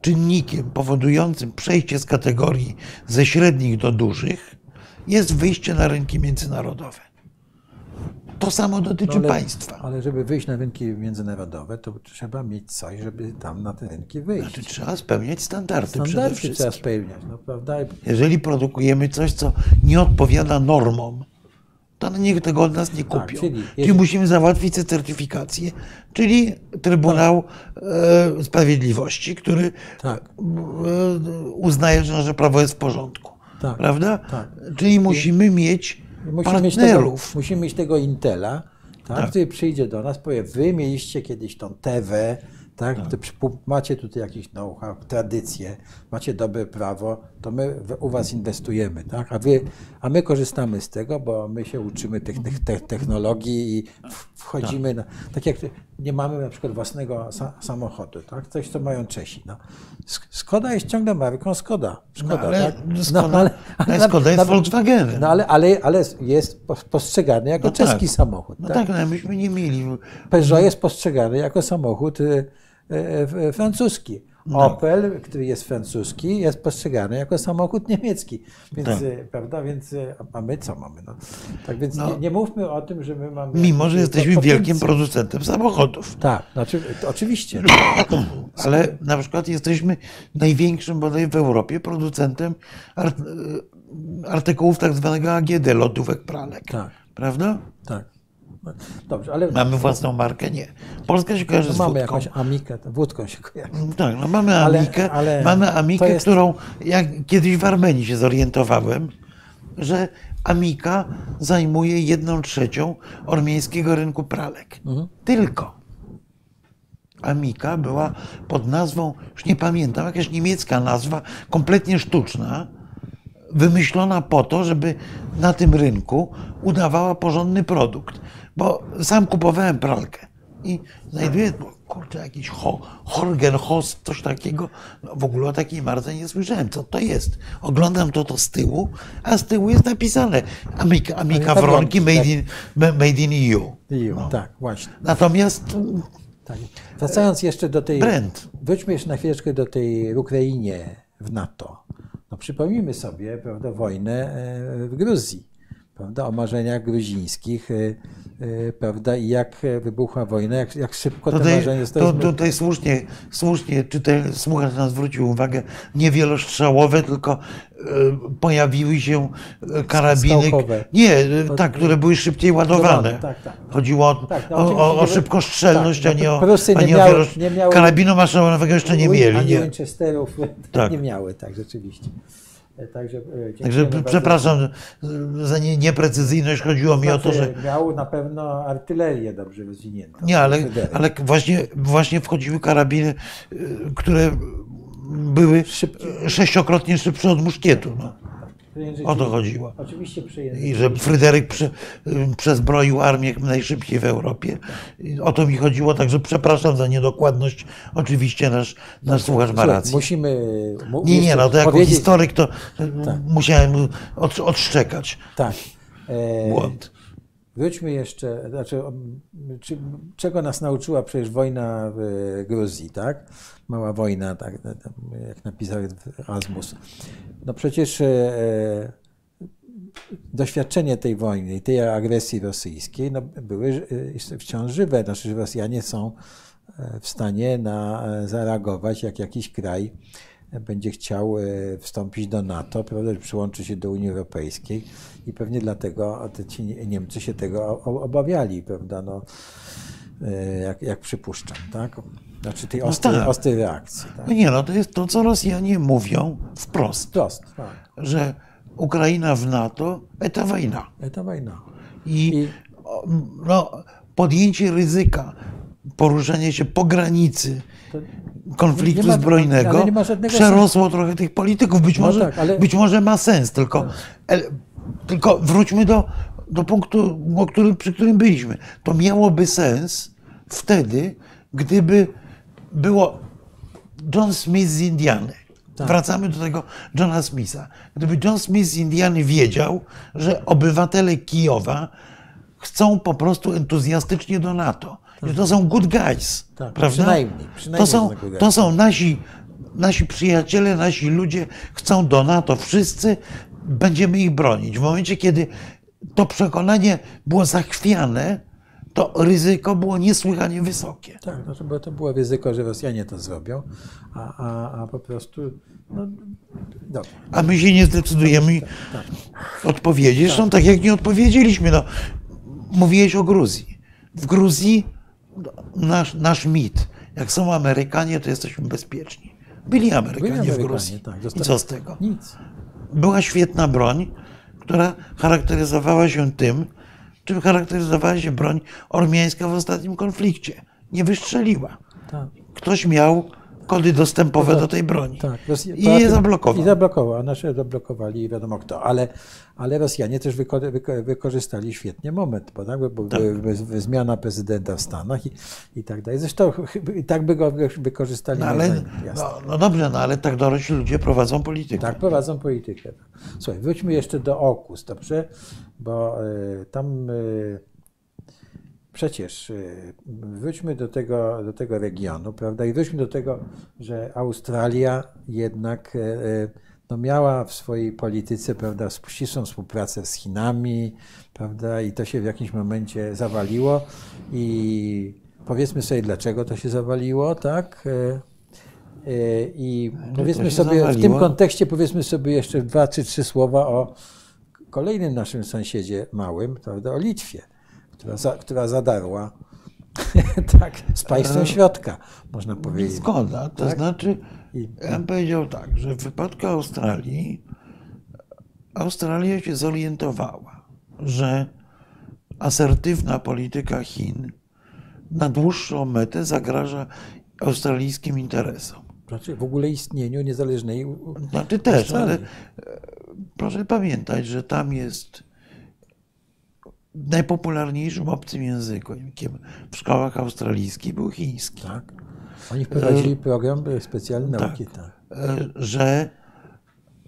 czynnikiem powodującym przejście z kategorii ze średnich do dużych jest wyjście na rynki międzynarodowe. To samo dotyczy no ale, państwa. Ale żeby wyjść na rynki międzynarodowe, to trzeba mieć coś, żeby tam na te rynki wyjść. Znaczy, trzeba spełniać standardy, standardy trzeba spełniać, no, prawda? Jeżeli produkujemy coś, co nie odpowiada normom, to nikt tego od nas nie kupią. Tak, czyli, czyli musimy załatwić tę certyfikację, czyli Trybunał tak. e, Sprawiedliwości, który tak. e, uznaje, że prawo jest w porządku. Tak. Prawda? Tak. Czyli musimy mieć Musimy mieć, tego, musimy mieć tego Intela, tak. który przyjdzie do nas, powie, wy mieliście kiedyś tą TV, tak? Przy- macie tutaj jakieś know-how, tradycje, macie dobre prawo, to my u was inwestujemy, tak? A, wy, a my korzystamy z tego, bo my się uczymy tych, tych te, technologii i wchodzimy na, tak jak nie mamy na przykład własnego sa, samochodu, tak? Coś, co mają Czesi, no. Sk- Skoda jest ciągle marką Skoda, Szkoda, ale tak? Skoda- ale Skoda jest Volkswagenem. No ale, ale, ale jest pos- postrzegany jako No tak. czeski samochód, No tak? tak, no, myśmy nie mieli. Peugeot jest postrzegany jako samochód y, francuski. No. Opel, który jest francuski, jest postrzegany jako samochód niemiecki. Więc, Tak. prawda? Więc, a my co mamy? No. Tak więc No. nie, nie mówmy o tym, że my mamy. Mimo, że jesteśmy potencjał. wielkim producentem samochodów. Tak, znaczy, oczywiście. Ale na przykład jesteśmy największym bodaj w Europie producentem art, artykułów tak zwanego AGD, lodówek pralek. Tak. Prawda? tak. Dobrze, ale Mamy własną markę? Nie. Polska się kojarzy no, z mamy wódką. jakąś amikę, wódką się kojarzy. Tak, no mamy Ale- Amikę, ale mamy Amikę, jest- którą kiedyś w Armenii się zorientowałem, że Amika zajmuje jedną trzecią ormiańskiego rynku pralek. Mhm. Tylko. Amika była pod nazwą, już nie pamiętam, jakaś niemiecka nazwa, kompletnie sztuczna, wymyślona po to, żeby na tym rynku udawała porządny produkt. Bo sam kupowałem pralkę i znajduję, kurczę, jakiś ho, Horgenhost, coś takiego. No, w ogóle o takiej marce nie słyszałem. Co to jest? Oglądam to, to z tyłu, a z tyłu jest napisane Amika, Amika Wronki tak, made in, made in EU. I, No. Tak, właśnie. Natomiast Tak. Wracając jeszcze do tej. Brand. Wróćmy jeszcze na chwileczkę do tej Ukrainie w NATO. No przypomnijmy sobie prawda, wojnę e, w Gruzji, prawda, o marzeniach gruzińskich, e, e, prawda, i jak e, wybuchła wojna, jak, jak szybko te Tutaj, marzenia to, zostały tutaj słusznie, słusznie czytel, słuchacz nas zwrócił uwagę, nie wielostrzałowe, tylko e, pojawiły się e, karabiny. Skałkowe. Nie, tak, które były szybciej ładowane. Tak, tak. Chodziło o, Tak, no o, o, szybkostrzelność, tak, a nie o, a nie nie o miały- wielosz- nie miały- Karabinu maszynowego jeszcze nie mieli. Ani Nie. Winchesterów Tak. nie miały, tak, rzeczywiście. E, Także, e, Także bardzo. przepraszam e, za nie, nieprecyzyjność. Chodziło mi o to, że. Znaczy, Miał na pewno artylerię dobrze rozwiniętą. Nie, ale, ale właśnie, właśnie wchodziły karabiny, y, które były Szybkie. sześciokrotnie szybsze od muszkietu. No. O to chodziło. Oczywiście przyjęli. I że Fryderyk prze, y, przezbroił armię najszybciej w Europie. I O to mi chodziło, także przepraszam za niedokładność. Oczywiście nasz, nasz słuchacz ma rację. Musimy. mu- Nie, nie, no to jako powiedzieć- historyk to y, musiałem od, odszczekać Tak. E, błąd. Wróćmy jeszcze, znaczy, czy, czego nas nauczyła przecież wojna w Gruzji, tak? Mała wojna, tak, tak, jak napisał Erasmus. No przecież e, doświadczenie tej wojny i tej agresji rosyjskiej no, były e, wciąż żywe. Znaczy, że Rosjanie są e, w stanie na, e, zareagować, jak jakiś kraj będzie chciał e, wstąpić do NATO, prawda, przyłączy się do Unii Europejskiej i pewnie dlatego te ci Niemcy się tego obawiali, prawda, no, e, jak, jak przypuszczam, tak? Znaczy tej ostrej, tak. ostrej reakcji, tak? No nie, no to jest to, co Rosjanie mówią wprost, Prost, tak. że Ukraina w NATO to wojna. To wojna. I, I- no, podjęcie ryzyka, poruszenie się po granicy konfliktu nie ma- zbrojnego ale przerosło trochę tych polityków. Być, No może, tak, ale- być może ma sens, tylko, el, tylko wróćmy do, do punktu, którym, przy którym byliśmy. To miałoby sens wtedy, gdyby było John Smith z Indiany. Tak. Wracamy do tego Johna Smitha. Gdyby John Smith z Indiany wiedział, że obywatele Kijowa chcą po prostu entuzjastycznie do NATO. Że to są good guys. Tak, prawda? przynajmniej, przynajmniej to, są, to są nasi, nasi przyjaciele, nasi ludzie chcą do NATO. Wszyscy będziemy ich bronić. W momencie, kiedy to przekonanie było zachwiane, to ryzyko było niesłychanie wysokie. Tak, znaczy, bo to było ryzyko, że Rosjanie to zrobią, a, a, a po prostu, no, dobra. A my się nie zdecydujemy odpowiedzieć. Zresztą tak jak nie odpowiedzieliśmy. No, mówiłeś o Gruzji. W Gruzji nasz, nasz mit. Jak są Amerykanie, to jesteśmy bezpieczni. Byli Amerykanie, Byli w Amerykanie, Gruzji. tak, I co z tego? Nic. Była świetna broń, która charakteryzowała się tym, czym charakteryzowała się broń ormiańska w ostatnim konflikcie. Nie wystrzeliła. Tak. ktoś miał kody dostępowe do tej broni. Tak, Rosja- I je zablokował. I zablokował, a nasze zablokowali wiadomo kto. Ale, ale Rosjanie też wyko, wyko, wykorzystali świetnie moment, bo, tak, bo Tak. zmiana prezydenta w Stanach i, i tak dalej. Zresztą i tak by go wykorzystali. No, ale, no, no dobrze, no ale tak dorośli ludzie prowadzą politykę. Tak, prowadzą politykę. Słuchaj, wróćmy jeszcze do Okus, dobrze? Bo y, tam y, przecież y, wróćmy do tego, do tego regionu, prawda? I wróćmy do tego, że Australia jednak y, y, no miała w swojej polityce, prawda, ścisłą współpracę z Chinami, prawda? I to się w jakimś momencie zawaliło. I powiedzmy sobie, dlaczego to się zawaliło, tak? Y, I powiedzmy sobie w tym zawaliło. kontekście powiedzmy sobie jeszcze dwa czy trzy słowa o kolejnym naszym sąsiedzie małym, prawda, o Litwie, która, za, która zadarła tak, z państwem środka, można powiedzieć. Zgoda, to Tak? znaczy, I- ja bym powiedział tak, że w wypadku Australii, Australia się zorientowała, że asertywna polityka Chin na dłuższą metę zagraża australijskim interesom. Znaczy w ogóle istnieniu niezależnej Znaczy też, Australii. ale e, proszę pamiętać, że tam jest najpopularniejszym obcym językiem w szkołach australijskich był chiński. Tak. Oni wprowadzili program specjalny nauki. Tak. e, że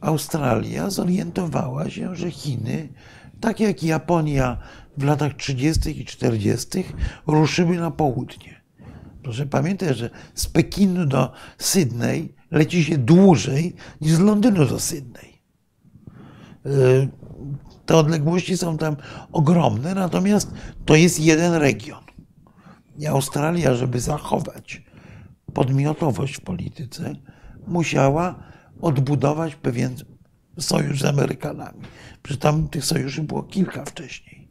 Australia zorientowała się, że Chiny, tak jak Japonia w latach 30. i 40., ruszyły na południe. Proszę pamiętać, że z Pekinu do Sydney leci się dłużej niż z Londynu do Sydney. Te odległości są tam ogromne, natomiast to jest jeden region. I Australia, żeby zachować podmiotowość w polityce, musiała odbudować pewien sojusz z Amerykanami. Przy tam tych sojuszy było kilka wcześniej.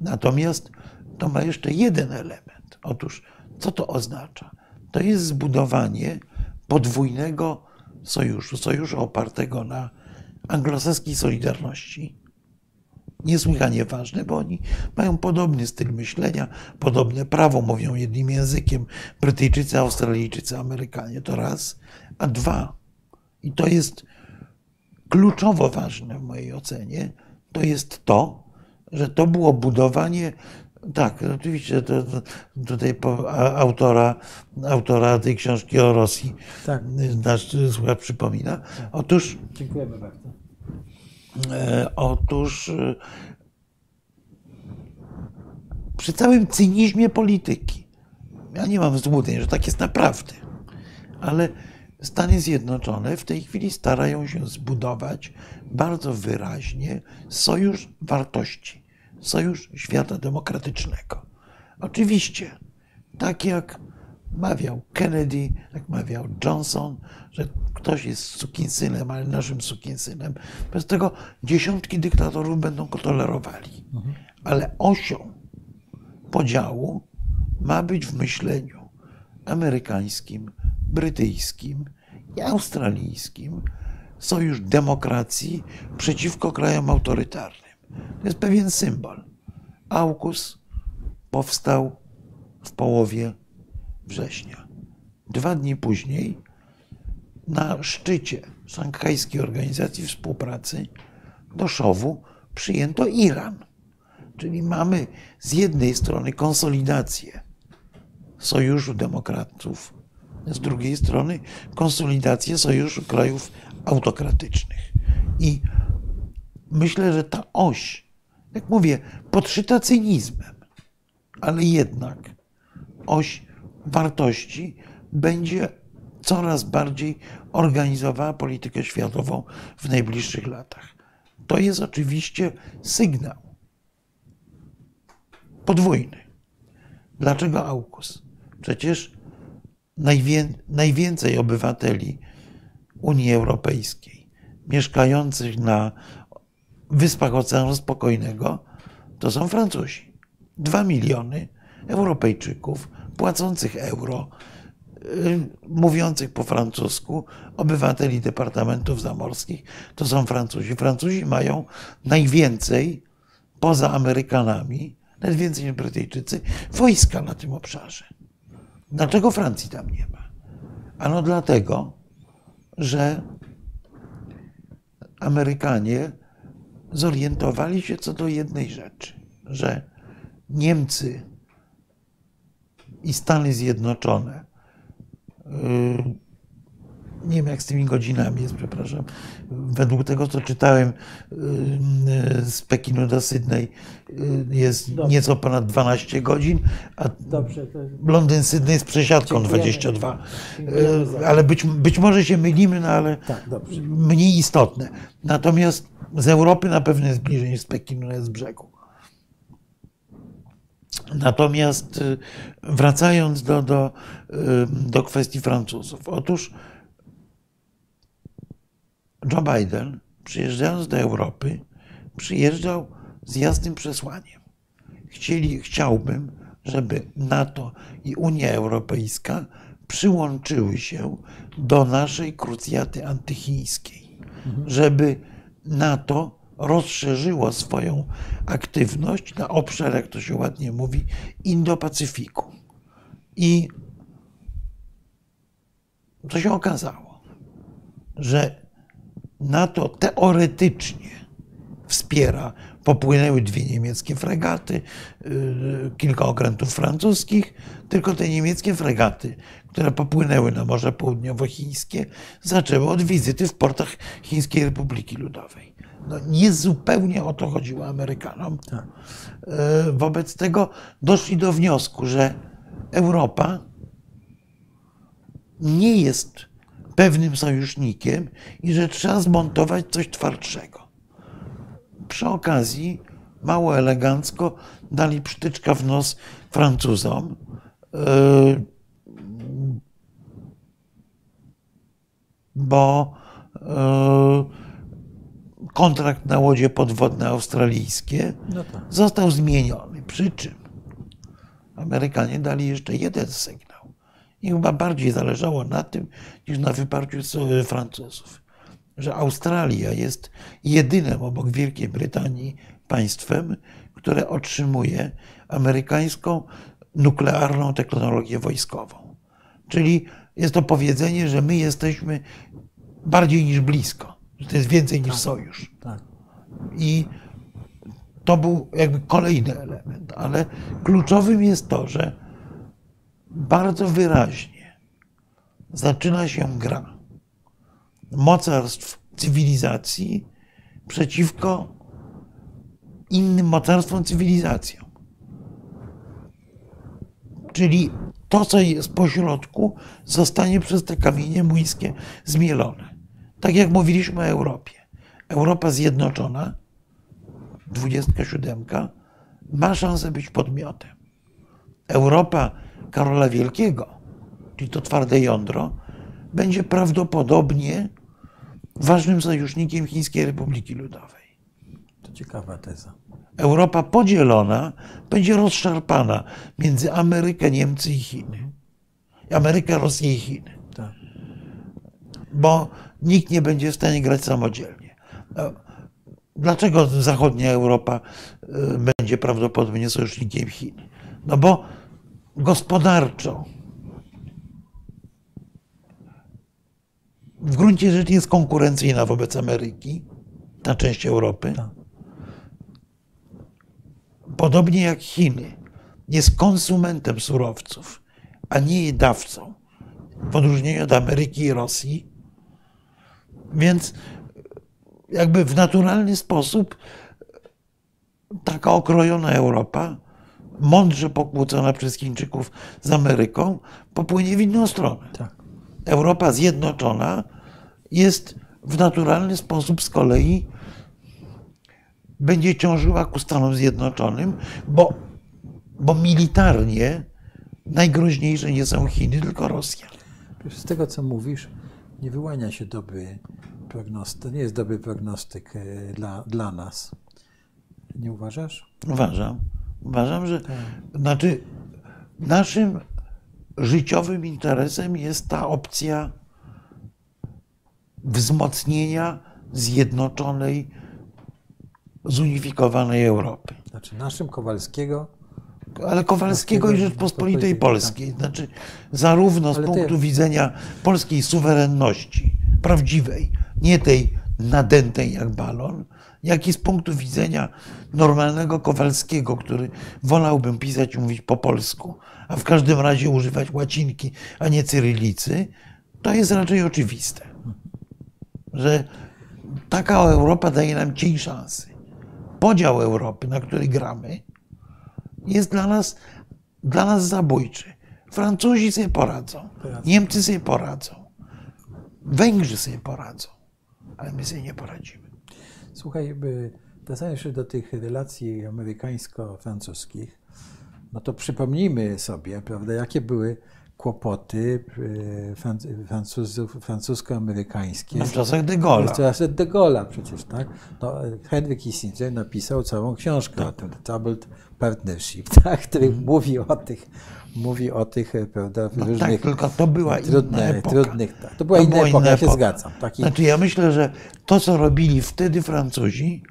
Natomiast to ma jeszcze jeden element. Otóż, co to oznacza? To jest zbudowanie podwójnego sojuszu, sojuszu opartego na anglosaskiej solidarności, niesłychanie ważne, bo oni mają podobny styl myślenia, podobne prawo, mówią jednym językiem Brytyjczycy, Australijczycy, Amerykanie. To raz. A dwa, i to jest kluczowo ważne w mojej ocenie, to jest to, że to było budowanie. Tak, oczywiście to, to tutaj po, a, autora, autora tej książki o Rosji Tak. nasz słuchacz przypomina. Otóż Dziękujemy bardzo. E, Otóż e, przy całym cynizmie polityki, ja nie mam złudzeń, że tak jest naprawdę, ale Stany Zjednoczone w tej chwili starają się zbudować bardzo wyraźnie sojusz wartości, sojusz świata demokratycznego. Oczywiście, tak jak mawiał Kennedy, jak mawiał Johnson, że ktoś jest sukinsynem, ale naszym sukinsynem. Bez tego dziesiątki dyktatorów będą go tolerowali. Ale osią podziału ma być w myśleniu amerykańskim, brytyjskim i australijskim sojusz demokracji przeciwko krajom autorytarnym. To jest pewien symbol. AUKUS powstał w połowie września. Dwa dni później na szczycie Szanghajskiej Organizacji Współpracy do Szowu przyjęto Iran. Czyli mamy z jednej strony konsolidację Sojuszu Demokratów, z drugiej strony konsolidację Sojuszu Krajów Autokratycznych. I myślę, że ta oś, jak mówię, podszyta cynizmem, ale jednak oś wartości będzie coraz bardziej organizowała politykę światową w najbliższych latach. To jest oczywiście sygnał podwójny. Dlaczego AUKUS? Przecież najwię, najwięcej obywateli Unii Europejskiej mieszkających na wyspach Oceanu Spokojnego to są Francuzi. Dwa miliony Europejczyków płacących euro, mówiących po francusku, obywateli departamentów zamorskich to są Francuzi. Francuzi mają najwięcej poza Amerykanami, nawet więcej niż Brytyjczycy, wojska na tym obszarze. Dlaczego Francji tam nie ma? Ano dlatego, że Amerykanie zorientowali się co do jednej rzeczy, że Niemcy i Stany Zjednoczone, nie wiem jak z tymi godzinami jest, przepraszam, według tego co czytałem yy, z Pekinu do Sydney yy, jest Dobrze. nieco ponad 12 godzin, a Dobrze, to Londyn Sydney z przesiadką Dziękujemy. 22. Dziękujemy za- Ale być, być może się mylimy, no ale tak, mniej istotne. Natomiast z Europy na pewno jest bliżej niż z Pekinu jest z brzegu. Natomiast y, wracając do, do, y, do kwestii Francuzów. Otóż Joe Biden, przyjeżdżając do Europy, przyjeżdżał z jasnym przesłaniem. Chcieli, chciałbym, żeby NATO i Unia Europejska przyłączyły się do naszej krucjaty antychińskiej, żeby NATO rozszerzyło swoją aktywność na obszar, jak to się ładnie mówi, Indo-Pacyfiku. I co się okazało? Że NATO teoretycznie wspiera. Popłynęły dwie niemieckie fregaty, yy, kilka okrętów francuskich, tylko te niemieckie fregaty, które popłynęły na Morze Południowochińskie, zaczęły od wizyty w portach Chińskiej Republiki Ludowej. No, nie zupełnie o to chodziło Amerykanom. Yy, Wobec tego doszli do wniosku, że Europa nie jest pewnym sojusznikiem i że trzeba zmontować coś twardszego. Przy okazji, mało elegancko, dali przytyczka w nos Francuzom. Bo yy, kontrakt na łodzie podwodne australijskie No tak. został zmieniony. Przy czym Amerykanie dali jeszcze jeden sygnał. I chyba bardziej zależało na tym, niż na wyparciu e, Francuzów. Że Australia jest jedynym obok Wielkiej Brytanii państwem, które otrzymuje amerykańską nuklearną technologię wojskową. Czyli jest to powiedzenie, że my jesteśmy bardziej niż blisko, że to jest więcej niż sojusz. Tak. I to był jakby kolejny element, ale kluczowym jest to, że bardzo wyraźnie zaczyna się gra mocarstw cywilizacji przeciwko innym mocarstwom cywilizacjom. Czyli to, co jest pośrodku, zostanie przez te kamienie młyńskie zmielone. Tak jak mówiliśmy o Europie. Europa zjednoczona 27 ma szansę być podmiotem. Europa Karola Wielkiego, czyli to twarde jądro, będzie prawdopodobnie ważnym sojusznikiem Chińskiej Republiki Ludowej. Ciekawa teza. Europa podzielona będzie rozszarpana między Amerykę, Niemcy i Chiny. Amerykę, Rosję i Chiny. Tak. bo nikt nie będzie w stanie grać samodzielnie. Dlaczego zachodnia Europa y, będzie prawdopodobnie sojusznikiem Chin? No bo gospodarczo w gruncie rzeczy jest konkurencyjna wobec Ameryki, ta część Europy. Tak. Podobnie jak Chiny jest konsumentem surowców, a nie jej dawcą, w odróżnieniu od Ameryki i Rosji. Więc jakby w naturalny sposób taka okrojona Europa, mądrze pokłócona przez Chińczyków z Ameryką, popłynie w inną stronę. Tak. Europa zjednoczona jest w naturalny sposób z kolei będzie ciążyła ku Stanom Zjednoczonym, bo, bo militarnie najgroźniejsze nie są Chiny, tylko Rosja. Z tego, co mówisz, nie wyłania się dobry prognostyk, nie jest dobry prognostyk e, dla, dla nas. Nie uważasz? Uważam, uważam, że znaczy naszym życiowym interesem jest ta opcja wzmocnienia zjednoczonej, zunifikowanej Europy. Znaczy naszym Kowalskiego, ale Kowalskiego i Rzeczpospolitej Polskiej. Znaczy, zarówno z punktu widzenia polskiej suwerenności, prawdziwej, nie tej nadętej jak balon, jak i z punktu widzenia normalnego Kowalskiego, który wolałbym pisać i mówić po polsku, a w każdym razie używać łacinki, a nie cyrylicy, to jest raczej oczywiste, że taka Europa daje nam cień szansy. Podział Europy, na który gramy, jest dla nas, dla nas zabójczy. Francuzi sobie poradzą, Niemcy sobie poradzą, Węgrzy sobie poradzą, ale my sobie nie poradzimy. Słuchaj, wracając jeszcze do tych relacji amerykańsko-francuskich, no to przypomnijmy sobie, prawda, jakie były kłopoty Fran- Francuzów, francusko-amerykańskie. W czasach de Gaulle'a. W czasach de Gaulle'a przecież, tak? No, Henry Kissinger napisał całą książkę o tym, The Troubled Partnership, tak? który Mhm. mówi o tych, mówi o tych, e, prawda, No różnych tak, tylko to była inna trudne, epoka. trudnych, tak. To była inna epoka, ja się zgadzam. Taki, Znaczy ja myślę, że to, co robili wtedy Francuzi,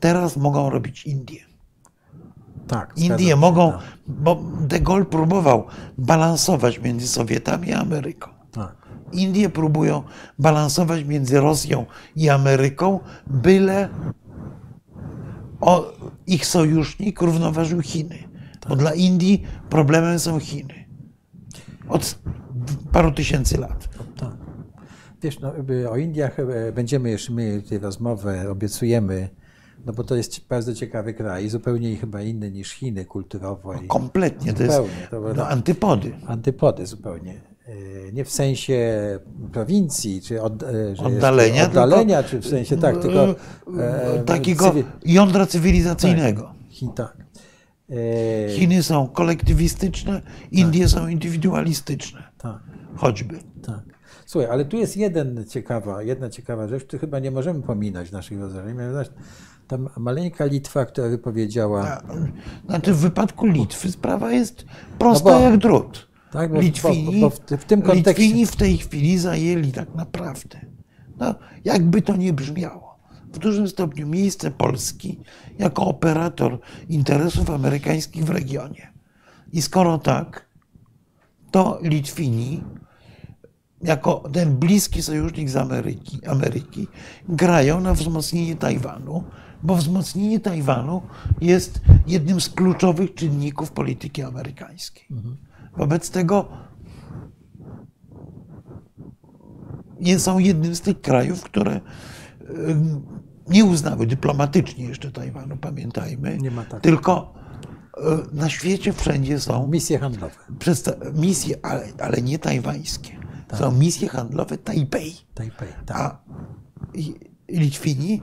teraz mogą robić Indie. Tak, Indie się, mogą, tak, bo de Gaulle próbował balansować między Sowietami a Ameryką. tak. Indie próbują balansować między Rosją i Ameryką, byle ich sojusznik równoważył Chiny. Bo dla Indii problemem są Chiny. Od paru tysięcy lat. Tak. Wiesz, no, o Indiach e, będziemy jeszcze mieli tutaj rozmowę, obiecujemy, no bo to jest bardzo ciekawy kraj, zupełnie chyba inny niż Chiny kulturowo i Kompletnie. To jest to no, no, antypody. antypody zupełnie. E, Nie w sensie prowincji, czy od, że jest Oddalenia, oddalenia czy w sensie tak, tylko e, Takiego cywi- jądra cywilizacyjnego. Tak. E, Chiny są kolektywistyczne, Indie są indywidualistyczne. tak. Choćby. Tak. Słuchaj, ale tu jest jeden ciekawa, jedna ciekawa rzecz, której chyba nie możemy pominąć naszych rozważaniach. Mianowicie ta maleńka Litwa, która wypowiedziała, A, Znaczy w wypadku Litwy sprawa jest prosta No bo- jak drut. tak, bo, Litwini, bo, bo w, w tym kontekście, Litwini w tej chwili zajęli tak naprawdę, no, jakby to nie brzmiało, w dużym stopniu miejsce Polski jako operator interesów amerykańskich w regionie. I skoro tak, to Litwini jako ten bliski sojusznik z Ameryki, Ameryki grają na wzmocnienie Tajwanu, bo wzmocnienie Tajwanu jest jednym z kluczowych czynników polityki amerykańskiej. Wobec tego nie są jednym z tych krajów, które nie uznały dyplomatycznie jeszcze Tajwanu, pamiętajmy, Nie ma tak. tylko y, na świecie wszędzie są misje handlowe. misje, ale, ale nie tajwańskie. Są misje handlowe Tajpej. Tajpej, tak. A i- Litwini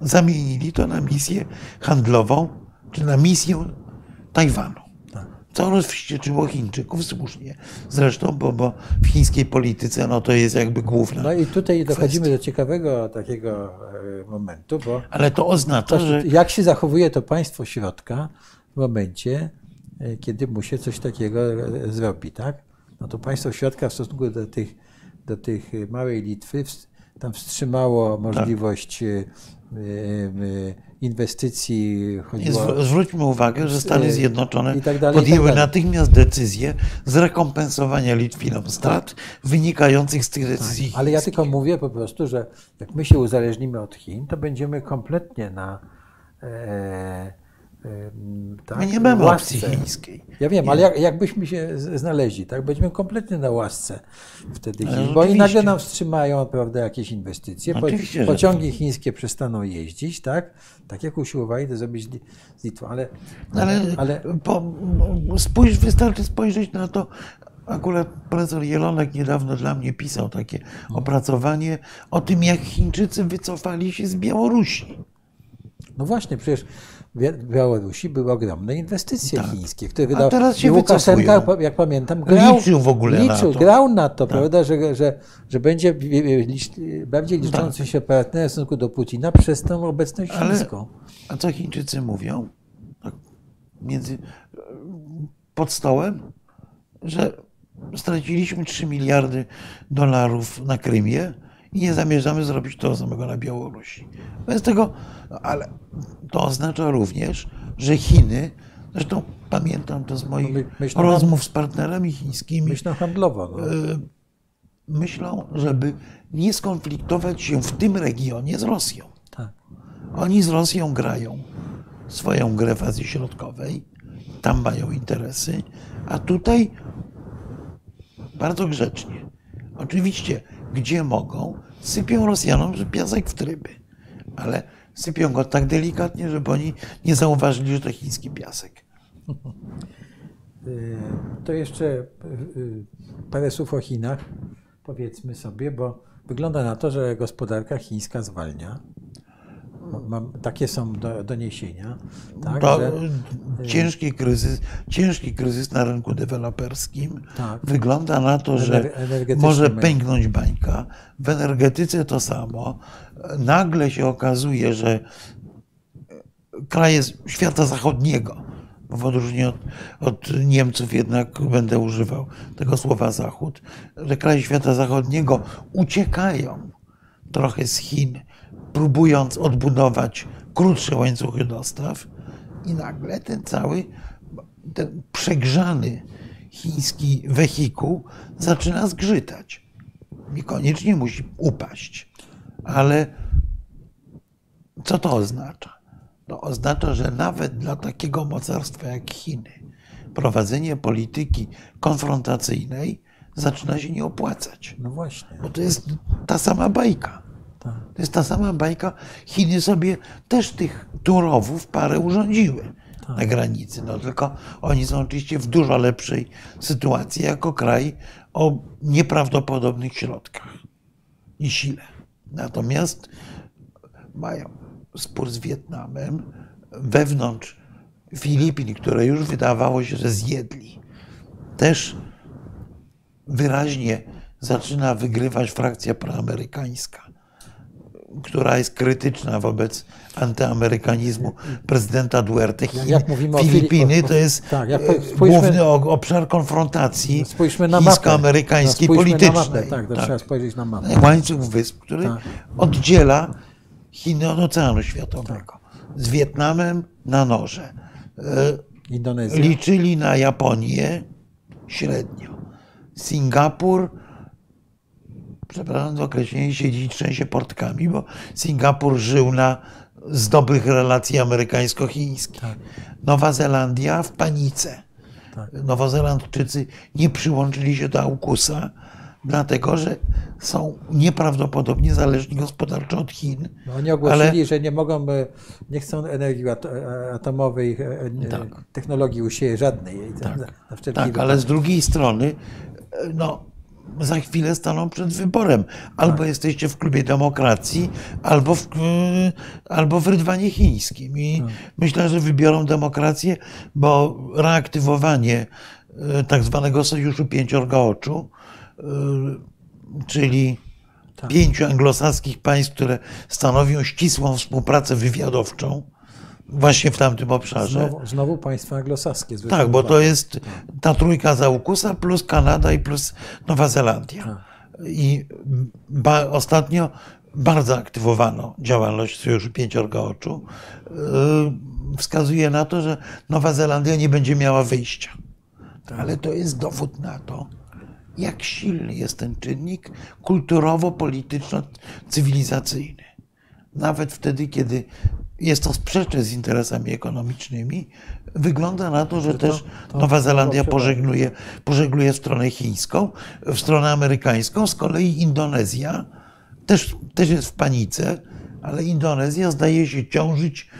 zamienili to na misję handlową, czy na misję Tajwanu. tak. Co rozwścieczyło Chińczyków słusznie. Zresztą, bo, bo w chińskiej polityce no, to jest jakby główna. No i tutaj dochodzimy kwestia. do ciekawego takiego e, momentu, bo Ale to oznacza, że jak się zachowuje to państwo środka w momencie, e, kiedy mu się coś takiego e, zrobi, tak? No to państwo środka w stosunku do tych, do tych e, małej Litwy tam wstrzymało możliwość e, e, e, inwestycji, chodziło zw- Zwróćmy uwagę, że Stany y, Zjednoczone tak dalej, tak podjęły dalej. natychmiast decyzję zrekompensowania Litwinom strat wynikających z tych decyzji. Tak. Ale ja tylko mówię po prostu, że jak my się uzależnimy od Chin, to będziemy kompletnie na. E, tak, My nie mamy łasce. opcji chińskiej. Ja wiem, ale jak, jakbyśmy się znaleźli, tak, będziemy kompletnie na łasce wtedy Ale Chin, bo i nagle nam wstrzymają prawda, jakieś inwestycje, po, pociągi chińskie przestaną jeździć, tak, tak jak usiłowali to zrobić z Litwą, ale, Ale, ale po, spójrz, wystarczy spojrzeć na to. Akurat profesor Jelonek niedawno dla mnie pisał takie opracowanie o tym, jak Chińczycy wycofali się z Białorusi. No właśnie, przecież Białorusi były ogromne inwestycje chińskie, które wydał teraz się Łukaszenka, jak pamiętam, grał, Liczył w ogóle na liczył, to. grał na to, prawda, że, że, że będzie bardziej liczący się partner w stosunku do Putina przez tą obecność Ale- chińską. A co Chińczycy mówią? Tak między, pod stołem, że straciliśmy 3 miliardy dolarów na Krymie i nie zamierzamy zrobić to samego na Białorusi. Bez tego, ale to oznacza również, że Chiny Zresztą pamiętam to z moich My- myślę- rozmów z partnerami chińskimi. Myślę handlowo. No. E, Myślą, żeby nie skonfliktować się w tym regionie z Rosją. Tak. Oni z Rosją grają swoją grę w Azji Środkowej, tam mają interesy, a tutaj bardzo grzecznie. Oczywiście, gdzie mogą, sypią Rosjanom piasek w tryby, ale sypią go tak delikatnie, żeby oni nie zauważyli, że to chiński piasek. Y, To jeszcze y, y, parę słów o Chinach, powiedzmy sobie, bo wygląda na to, że gospodarka chińska zwalnia. Mam, takie są do, doniesienia. Tak, to że, ciężki, kryzys, ciężki kryzys na rynku deweloperskim Tak. wygląda na to, że może pęknąć bańka. W energetyce to samo. Nagle się okazuje, że kraje świata zachodniego, bo w odróżnieniu od, od Niemców jednak będę używał tego słowa Zachód, że kraje świata zachodniego uciekają trochę z Chin, próbując odbudować krótsze łańcuchy dostaw i nagle ten cały, ten przegrzany chiński wehikuł zaczyna zgrzytać. Niekoniecznie musi upaść, ale co to oznacza? To oznacza, że nawet dla takiego mocarstwa jak Chiny prowadzenie polityki konfrontacyjnej zaczyna się nie opłacać. no właśnie. Bo to jest ta sama bajka. Tak. To jest ta sama bajka. Chiny sobie też tych turowów parę urządziły na granicy. No tylko oni są oczywiście w dużo lepszej sytuacji jako kraj o nieprawdopodobnych środkach i sile. Natomiast mają spór z Wietnamem wewnątrz Filipin, które już wydawało się, że zjedli. Też wyraźnie zaczyna wygrywać frakcja proamerykańska, która jest krytyczna wobec antyamerykanizmu prezydenta Duerte. Chin, jak mówimy Filipiny to jest tak, jak główny obszar konfrontacji mapę. chińsko-amerykańskiej No, politycznej. Tak, to Tak. trzeba spojrzeć na mapę. Łańcuch wysp, który Tak. oddziela Chiny od Oceanu Światowego. Z Wietnamem na noże. Indonezja. liczyli na Japonię średnio. Singapur, przepraszam za określenie, siedzi trzęsie portkami, bo Singapur żył na z dobrych relacji amerykańsko-chińskich. Tak. Nowa Zelandia w panice. Tak. Nowozelandczycy nie przyłączyli się do AUKUSa, dlatego że są nieprawdopodobnie zależni gospodarczo od Chin. No, oni ogłosili, ale- że nie mogą, e, nie chcą energii e, atomowej, e, Tak. technologii użyje żadnej. To Na, Tak, ale z drugiej strony, no, za chwilę staną przed wyborem. Albo Tak. jesteście w klubie demokracji, albo w, albo w rydwanie chińskim. I Tak. myślę, że wybiorą demokrację, bo reaktywowanie e, tak zwanego sojuszu pięciorga oczu, e, czyli Tak. pięciu anglosaskich państw, które stanowią ścisłą współpracę wywiadowczą właśnie w tamtym obszarze. Znowu, znowu państwa anglosaskie. Tak, bo to jest ta trójka Zaukusa plus Kanada i plus Nowa Zelandia. Tak. I ba, ostatnio bardzo aktywowano działalność Sojuszu Pięciorga Oczu. Yy, Wskazuje na to, że Nowa Zelandia nie będzie miała wyjścia. Ale to jest dowód na to, jak silny jest ten czynnik kulturowo-polityczno-cywilizacyjny. Nawet wtedy, kiedy jest to sprzeczne z interesami ekonomicznymi, wygląda na to, że też to- Nowa to Zelandia pożegnuje, pożegnuje w stronę chińską, w stronę amerykańską. Z kolei Indonezja też, też jest w panice, ale Indonezja zdaje się ciążyć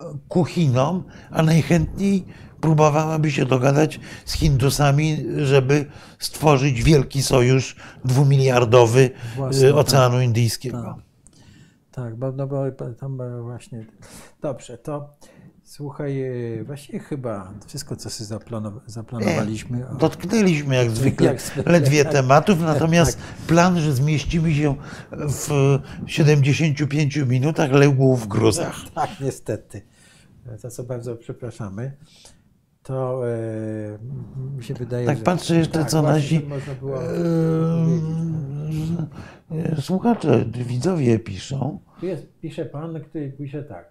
e, ku Chinom, a najchętniej próbowałaby się dogadać z Hindusami, żeby stworzyć wielki sojusz dwumiliardowy e, tak. Oceanu Indyjskiego. Tak. Tak, bo, no tam e, właśnie. Dobrze, to słuchaj, e, właściwie chyba wszystko, co sobie zaplanowa- zaplanowaliśmy. o- Dotknęliśmy jak zwykle Jak ledwie tak. tematów, natomiast plan, że zmieścimy się w 75 minutach, legł w gruzach. Tak, niestety. Za co bardzo przepraszamy. To e, mi się wydaje, Tak że... patrzę jeszcze, tak, co nasi było powiedzieć. e, słuchacze, widzowie piszą. Tu jest, pisze pan, który pisze tak.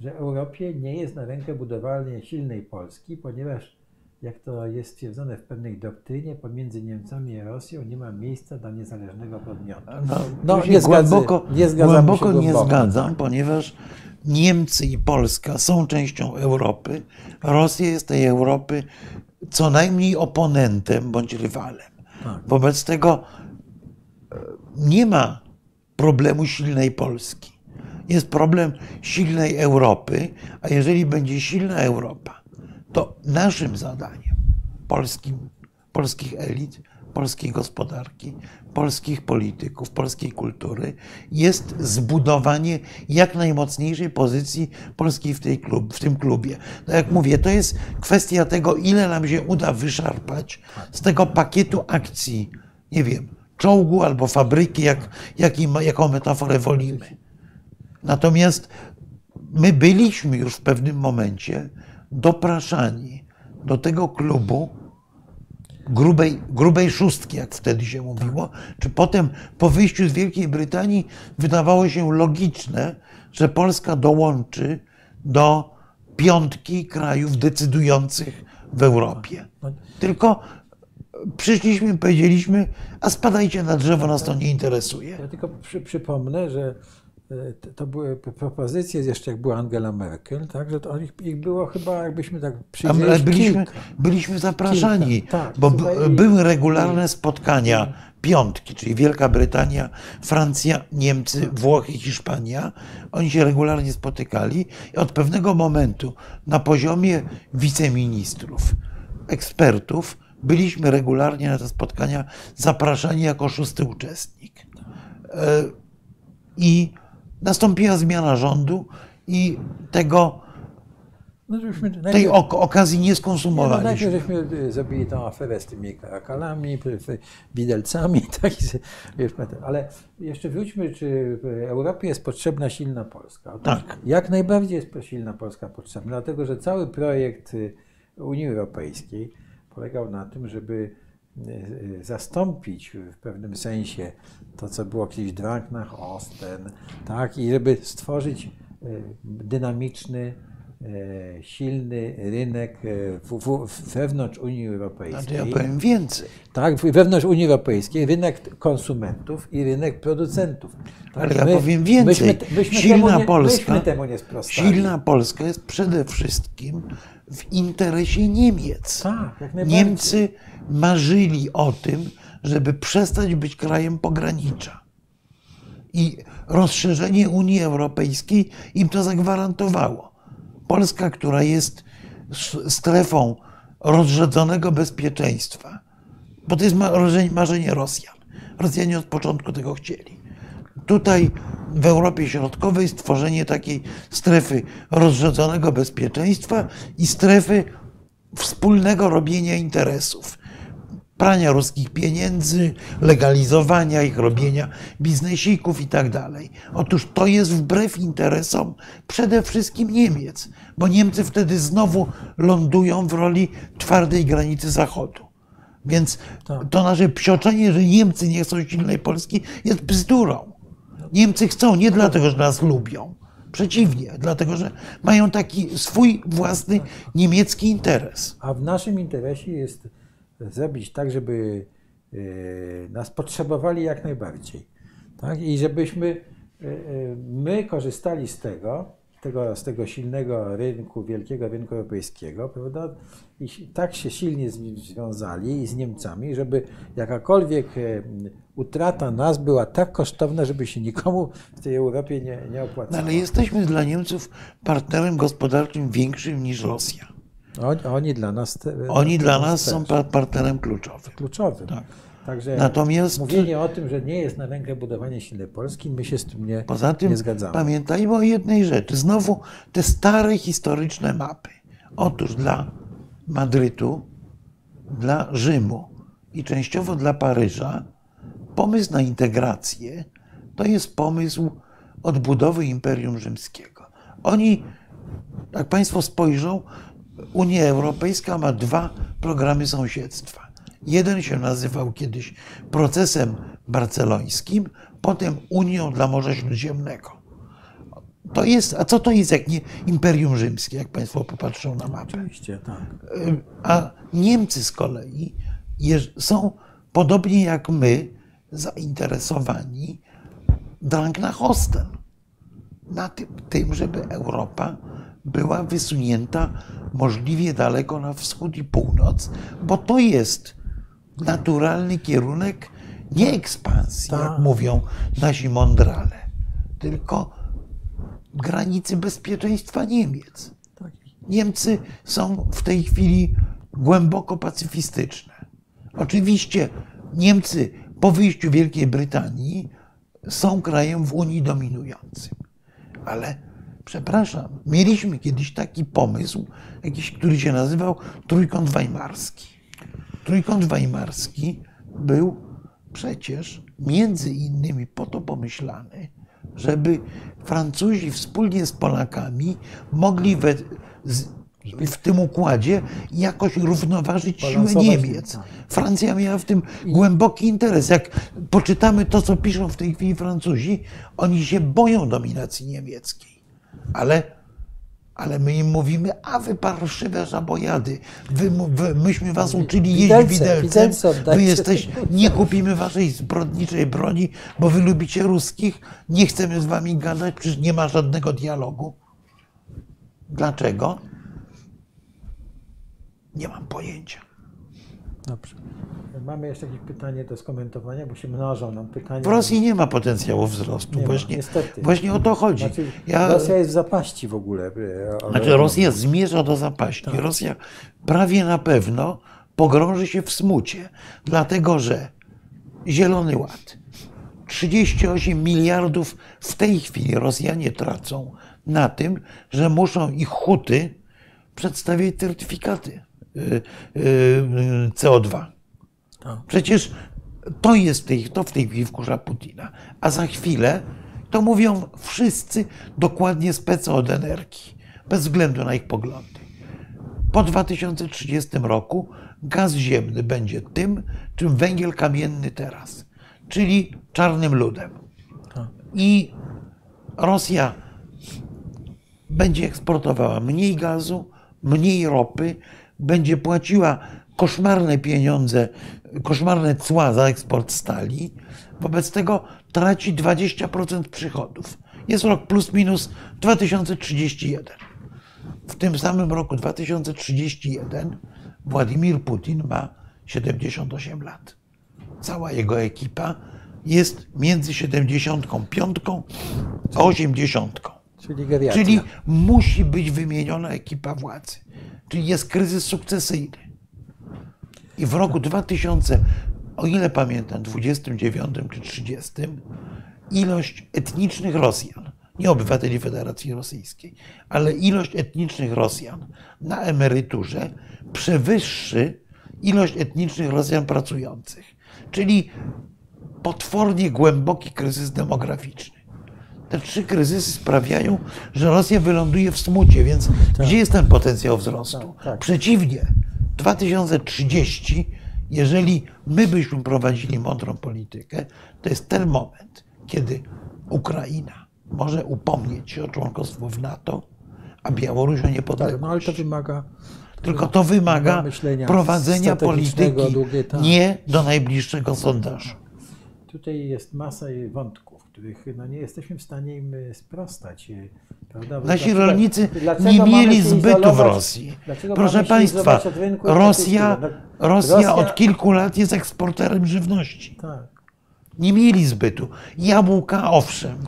że Europie nie jest na rękę budowanie silnej Polski, ponieważ jak to jest stwierdzone w pewnej doktrynie, pomiędzy Niemcami a Rosją nie ma miejsca dla niezależnego podmiotu. No, No, się nie głęboko, nie głęboko nie głęboko, zgadzam, ponieważ Niemcy i Polska są częścią Europy. Rosja jest tej Europy co najmniej oponentem bądź rywalem. Tak. Wobec tego e, nie ma problemu silnej Polski. Jest problem silnej Europy, a jeżeli będzie silna Europa, to naszym zadaniem, polskim, polskich elit, polskiej gospodarki, polskich polityków, polskiej kultury, jest zbudowanie jak najmocniejszej pozycji Polski w, tej klub, w tym klubie. Tak jak mówię, to jest kwestia tego, ile nam się uda wyszarpać z tego pakietu akcji, nie wiem, czołgu albo fabryki, jak, jaki, jaką metaforę wolimy. Natomiast my byliśmy już w pewnym momencie dopraszani do tego klubu grubej, grubej szóstki, jak wtedy się mówiło, czy potem po wyjściu z Wielkiej Brytanii wydawało się logiczne, że Polska dołączy do piątki krajów decydujących w Europie. Tylko przyszliśmy powiedzieliśmy, a spadajcie na drzewo, nas to nie interesuje. Ja tylko przy, przypomnę, że to były propozycje, jeszcze jak była Angela Merkel, tak, że to ich, ich było chyba, jakbyśmy tak przyjrzeli, my byliśmy, kilka. byliśmy zapraszani, Kilka, tak. bo były regularne spotkania piątki, czyli Wielka Brytania, Francja, Niemcy, Włochy, Hiszpania. Oni się regularnie spotykali i od pewnego momentu na poziomie wiceministrów, ekspertów, byliśmy regularnie na te spotkania zapraszani jako szósty uczestnik. E, I nastąpiła zmiana rządu i tego, No, tej ok- okazji nie no, skonsumowaliśmy. najpierw żeśmy y, zrobili tą aferę z tymi karakalami, widelcami, tak, wiesz, ale jeszcze wróćmy, czy Europie jest potrzebna silna Polska. Otóż Tak. Jak najbardziej jest silna Polska potrzebna, dlatego że cały projekt y, Unii Europejskiej polegał na tym, żeby y, y, zastąpić w pewnym sensie to, co było kiedyś Drang nach Osten, tak, i żeby stworzyć y, dynamiczny, y, silny rynek w, wewnątrz Unii Europejskiej. ja powiem więcej. Tak, wewnątrz Unii Europejskiej rynek konsumentów i rynek producentów. Tak, Ale ja powiem więcej. Myśmy, myśmy silna nie, Polska, silna Polska jest przede wszystkim w interesie Niemiec. Tak. Niemcy marzyli o tym, żeby przestać być krajem pogranicza. I rozszerzenie Unii Europejskiej im to zagwarantowało. Polska, która jest strefą rozrzedzonego bezpieczeństwa, bo to jest marzenie Rosjan. Rosjanie od początku tego chcieli. Tutaj w Europie Środkowej stworzenie takiej strefy rozrzedzonego bezpieczeństwa i strefy wspólnego robienia interesów. Prania ruskich pieniędzy, legalizowania ich, robienia biznesików i tak dalej. Otóż to jest wbrew interesom przede wszystkim Niemiec, bo Niemcy wtedy znowu lądują w roli twardej granicy Zachodu. Więc Tak. to nasze psioczenie, że Niemcy nie chcą silnej Polski, jest bzdurą. Niemcy chcą nie dlatego, że nas lubią. Przeciwnie, dlatego, że mają taki swój własny niemiecki interes. A w naszym interesie jest zrobić tak, żeby e, nas potrzebowali jak najbardziej. Tak? I żebyśmy e, e, my korzystali z tego, tego, z tego silnego rynku, wielkiego rynku europejskiego, prawda? I tak się silnie związali z Niemcami, żeby jakakolwiek utrata nas była tak kosztowna, żeby się nikomu w tej Europie nie, nie No, opłacała. ale jesteśmy dla Niemców partnerem gospodarczym większym niż Rosja. Oni, oni dla nas. Te, Oni dla też. nas są pa- partnerem kluczowym. kluczowym. Tak. Także Natomiast- mówienie o tym, że nie jest na rękę budowanie silnej Polski, my się z tym nie, Poza tym nie zgadzamy. pamiętajmy o jednej rzeczy. Znowu te stare historyczne mapy. Otóż dla Madrytu, dla Rzymu i częściowo dla Paryża pomysł na integrację to jest pomysł odbudowy Imperium Rzymskiego. Oni, jak Państwo spojrzą, Unia Europejska ma dwa programy sąsiedztwa. Jeden się nazywał kiedyś procesem barcelońskim, potem Unią dla Morza Śródziemnego. To jest, a co to jest jak nie Imperium Rzymskie, jak Państwo popatrzą na mapę? Oczywiście, tak. A Niemcy z kolei są podobnie jak my zainteresowani drang Osten. Na tym, tym, żeby Europa była wysunięta możliwie daleko na wschód i północ, bo to jest naturalny kierunek nie ekspansji, jak Tak. mówią nasi mądrale, tylko granicy bezpieczeństwa Niemiec. tak. Niemcy są w tej chwili głęboko pacyfistyczne. Oczywiście Niemcy po wyjściu Wielkiej Brytanii są krajem w Unii dominującym. Ale przepraszam, mieliśmy kiedyś taki pomysł, jakiś, który się nazywał Trójkąt Weimarski. Trójkąt Weimarski był przecież między innymi po to pomyślany, żeby Francuzi wspólnie z Polakami mogli we, z, w tym układzie jakoś równoważyć siłę Niemiec. Francja miała w tym głęboki interes. Jak poczytamy to, co piszą w tej chwili Francuzi, oni się boją dominacji niemieckiej. Ale, ale my im mówimy, a wy parszywe żabojady, wy, wy, myśmy was uczyli jeść Widelce, widelcem, wy jesteś, nie kupimy waszej zbrodniczej broni, bo wy lubicie ruskich, nie chcemy z wami gadać, przecież nie ma żadnego dialogu. Dlaczego? Nie mam pojęcia. Dobrze. Mamy jeszcze jakieś pytanie do skomentowania, bo się mnożą nam pytania. W Rosji nie ma potencjału wzrostu. Nie ma, właśnie, niestety. właśnie o to chodzi. Znaczy, Ja, Rosja jest w zapaści w ogóle. e, ale- znaczy Rosja zmierza do zapaści. Tak. Rosja prawie na pewno pogrąży się w smucie, dlatego że Zielony Ład, 38 miliardów w tej chwili Rosjanie tracą na tym, że muszą ich huty przedstawiać certyfikaty y, y, y, CO2. Tak. Przecież to jest tej, to w tej chwili wkurza Putina. A za chwilę to mówią wszyscy dokładnie specy od energii, bez względu na ich poglądy. Po 2030 roku gaz ziemny będzie tym, czym węgiel kamienny teraz, czyli czarnym ludem. Tak. I Rosja będzie eksportowała mniej gazu, mniej ropy, będzie płaciła koszmarne pieniądze, koszmarne cła za eksport stali. Wobec tego traci 20% przychodów. Jest rok plus minus 2031. W tym samym roku 2031 Władimir Putin ma 78 lat. Cała jego ekipa jest między 75 a 80. Czyli geriatria. Czyli musi być wymieniona ekipa władzy. Czyli jest kryzys sukcesyjny. I w roku 2000, o ile pamiętam, 29 czy 30, ilość etnicznych Rosjan, nie obywateli Federacji Rosyjskiej, ale ilość etnicznych Rosjan na emeryturze przewyższy ilość etnicznych Rosjan pracujących. Czyli potwornie głęboki kryzys demograficzny. Te trzy kryzysy sprawiają, że Rosja wyląduje w smucie, więc gdzie jest ten potencjał wzrostu? Tak, tak. Przeciwnie, 2030, jeżeli my byśmy prowadzili mądrą politykę, to jest ten moment, kiedy Ukraina może upomnieć się o członkostwo w NATO, a Białoruś o Tak, no ale niepodległość. to wymaga Tylko to wymaga myślenia prowadzenia polityki długie- tak. nie do najbliższego sondażu. Tutaj jest masa wątków, których no, nie jesteśmy w stanie im e, sprostać. Prawda? Nasi dlaczego- rolnicy nie mieli zbytu w Rosji. Proszę Państwa, Rosja, Rosja od kilku lat jest eksporterem żywności. Tak. Nie mieli zbytu. Jabłka owszem,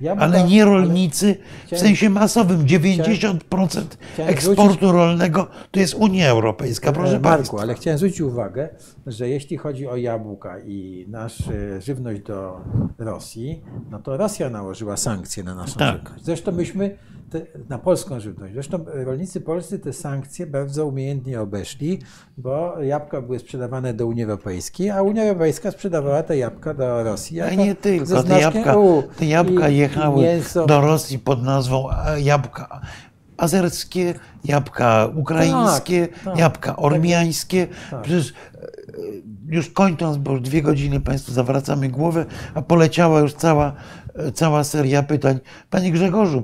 Jabłka, ale nie ale rolnicy w chciałem- sensie masowym. 90% chciałem eksportu zwrócić- rolnego to jest Unia Europejska, proszę E, Marku, Państwa. ale chciałem zwrócić uwagę, że jeśli chodzi o jabłka i nasz e, żywność do Rosji, no to Rosja nałożyła sankcje na naszą Tak. żywność. Zresztą myśmy te, na polską żywność. Zresztą e, rolnicy polscy te sankcje bardzo umiejętnie obeszli, bo jabłka były sprzedawane do Unii Europejskiej, a Unia Europejska sprzedawała te jabłka do Rosji. A nie tylko. Te jabłka, te jabłka I- jechały mięso. do Rosji pod nazwą e, jabłka azerskie, jabłka ukraińskie, Tak, tak. jabłka ormiańskie. Tak. Przecież już kończąc, bo już dwie godziny Państwu zawracamy głowę, a poleciała już cała, cała seria pytań. Panie Grzegorzu,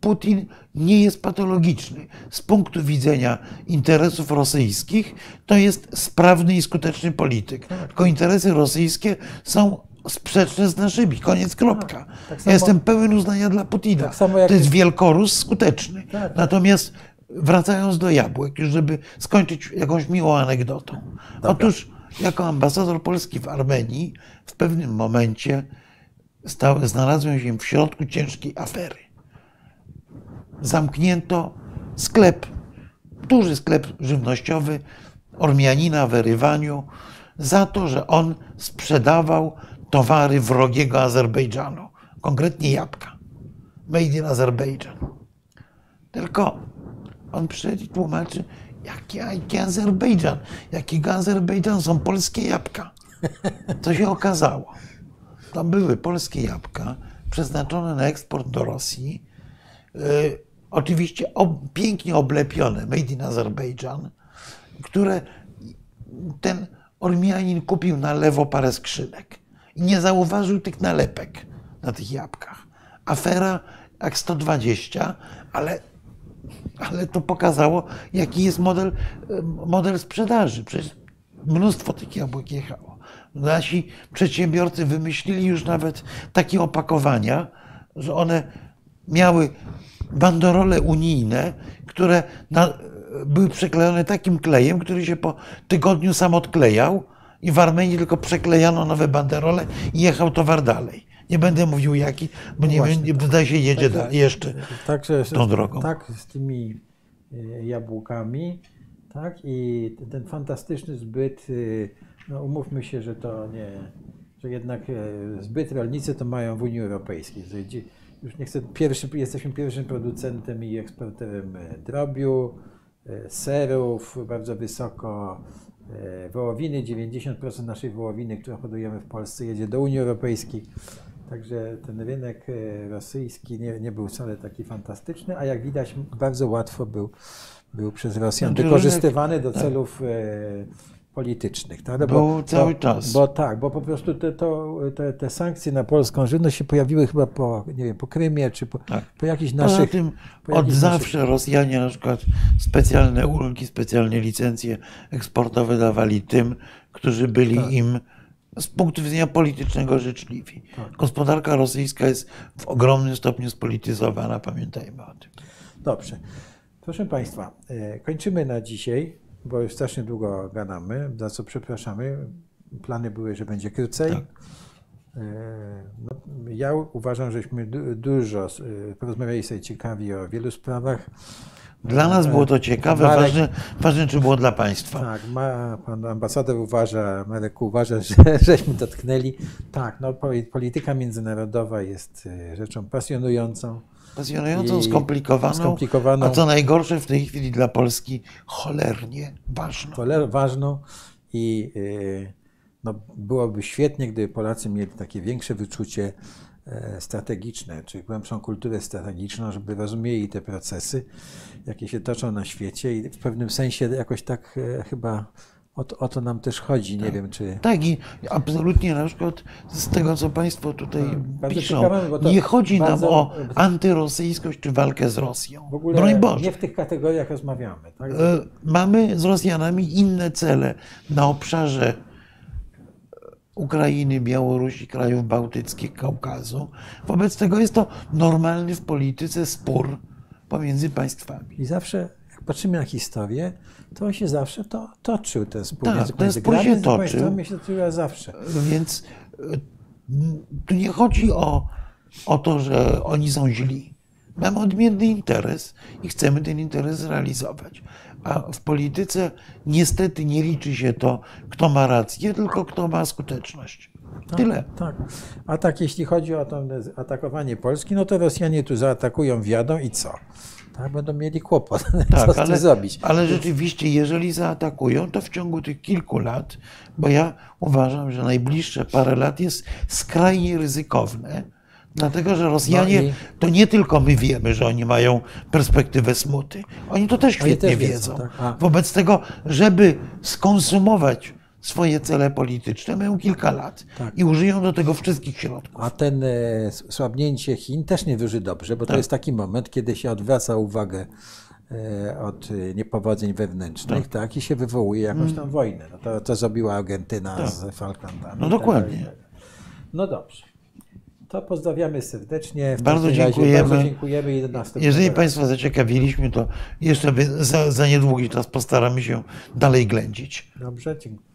Putin nie jest patologiczny. Z punktu widzenia interesów rosyjskich to jest sprawny i skuteczny polityk. Tylko interesy rosyjskie są sprzeczne z naszymi. Koniec, kropka. tak samo- ja jestem pełen uznania dla Putina. Tak to jest wielkorus skuteczny. Tak, tak. Natomiast wracając do jabłek, już żeby skończyć jakąś miłą anegdotą. Otóż jako ambasador Polski w Armenii w pewnym momencie stał, znalazłem się w środku ciężkiej afery. Zamknięto sklep, duży sklep żywnościowy Ormianina w Erywaniu za to, że on sprzedawał towary wrogiego Azerbejdżanu, konkretnie jabłka. Made in Azerbejdżan. Tylko on przyszedł i tłumaczy, jaki, jaki Azerbejdżan, jakiego Azerbejdżan są polskie jabłka. Co się okazało? To były polskie jabłka przeznaczone na eksport do Rosji. Yy, oczywiście ob, pięknie oblepione, made in Azerbejdżan, które ten Ormianin kupił na lewo parę skrzynek i nie zauważył tych nalepek na tych jabłkach. Afera jak 120, ale, ale to pokazało, jaki jest model, model sprzedaży. Przecież mnóstwo tych jabłek jechało. Nasi przedsiębiorcy wymyślili już nawet takie opakowania, że one miały banderole unijne, które na, były przeklejone takim klejem, który się po tygodniu sam odklejał i w Armenii tylko przeklejano nowe banderole i jechał towar dalej. Nie będę mówił jaki, bo nie właśnie, wiem, wydaje się jedzie da, jeszcze. Także tą drogą. Tak, z tymi e, jabłkami, tak, i ten fantastyczny zbyt, y, no umówmy się, że to nie, że jednak e, zbyt rolnicy to mają w Unii Europejskiej. Już nie chcę, pierwszy, jesteśmy pierwszym producentem i eksporterem e, drobiu, serów bardzo wysoko, wołowiny, 90% naszej wołowiny, którą hodujemy w Polsce jedzie do Unii Europejskiej. Także ten rynek e, rosyjski nie, nie był wcale taki fantastyczny, a jak widać bardzo łatwo był, był przez Rosjan Znaczy, wykorzystywany do celów e, politycznych. Tak? No Był cały bo, czas. Bo tak, bo po prostu te, to, te, te sankcje na polską żywność się pojawiły chyba po, nie wiem, po Krymie, czy po, Tak. po jakichś Poza naszych... tym po od zawsze Rosjanie na przykład specjalne ulgi, specjalne licencje eksportowe dawali tym, którzy byli Tak. im z punktu widzenia politycznego życzliwi. Tak. Gospodarka rosyjska jest w ogromnym stopniu spolityzowana, pamiętajmy o tym. Dobrze. Proszę Państwa, e, kończymy na dzisiaj, bo już strasznie długo gadamy, za co przepraszamy. Plany były, że będzie krócej. Tak. E, No, ja uważam, żeśmy du- dużo e, porozmawiali sobie ciekawi o wielu sprawach. Dla nas było to ciekawe, Marek- ważne, ważne czy było dla Państwa. Tak, ma, pan ambasador uważa, Marek uważa, że żeśmy dotknęli. Tak, no, poli- polityka międzynarodowa jest e, rzeczą pasjonującą. Pasjonującą, skomplikowaną, skomplikowaną. a co najgorsze w tej chwili dla Polski, cholernie ważną. cholernie ważną i y, no, byłoby świetnie, gdyby Polacy mieli takie większe wyczucie strategiczne, czy głębszą kulturę strategiczną, żeby rozumieli te procesy, jakie się toczą na świecie i w pewnym sensie jakoś tak e, chyba o to, o to nam też chodzi. Nie wiem, czy... Tak i absolutnie na przykład z tego, co Państwo tutaj Tak, bardzo piszą, ciekawe, nie chodzi nam bardzo- o antyrosyjskość czy walkę z Rosją. W ogóle Broń Boże. nie w tych kategoriach rozmawiamy. Tak? E, Mamy z Rosjanami inne cele na obszarze Ukrainy, Białorusi, krajów bałtyckich, Kaukazu. Wobec tego jest to normalny w polityce spór pomiędzy państwami. I zawsze, jak patrzymy na historię, to on się zawsze to, toczył, ten spór. Tak, między- ten spór się toczył. się toczył zawsze. Więc e, tu nie chodzi o, o to, że oni są źli. Mamy odmienny interes i chcemy ten interes zrealizować. A w polityce niestety nie liczy się to, kto ma rację, tylko kto ma skuteczność. Tyle. Tak. A tak, jeśli chodzi o to atakowanie Polski, no to Rosjanie tu zaatakują, wjadą i co? Tak, będą mieli kłopot. co Tak, z tym ale, zrobić? ale rzeczywiście, jeżeli zaatakują, to w ciągu tych kilku lat, bo ja uważam, że najbliższe parę lat jest skrajnie ryzykowne, dlatego że Rosjanie, No i- to nie tylko my wiemy, że oni mają perspektywę smuty. Oni to też świetnie też wiedzą. wiedzą, tak. Wobec tego, żeby skonsumować swoje cele polityczne, mają kilka lat Tak. i użyją do tego wszystkich środków. A ten e, słabnięcie Chin też nie wyży dobrze, bo to Tak. jest taki moment, kiedy się odwraca uwagę e, od e, niepowodzeń wewnętrznych, tak, i się wywołuje jakąś tam wojnę. No to, to zrobiła Argentyna z Falklandami. Mm. No tak dokładnie. tak. No dobrze. To pozdrawiamy serdecznie. W Bardzo razie dziękujemy. Bardzo dziękujemy i do następnego Jeżeli. Państwa zaciekawiliśmy, to jeszcze za, za niedługi czas postaramy się dalej ględzić. Dobrze, dziękuję.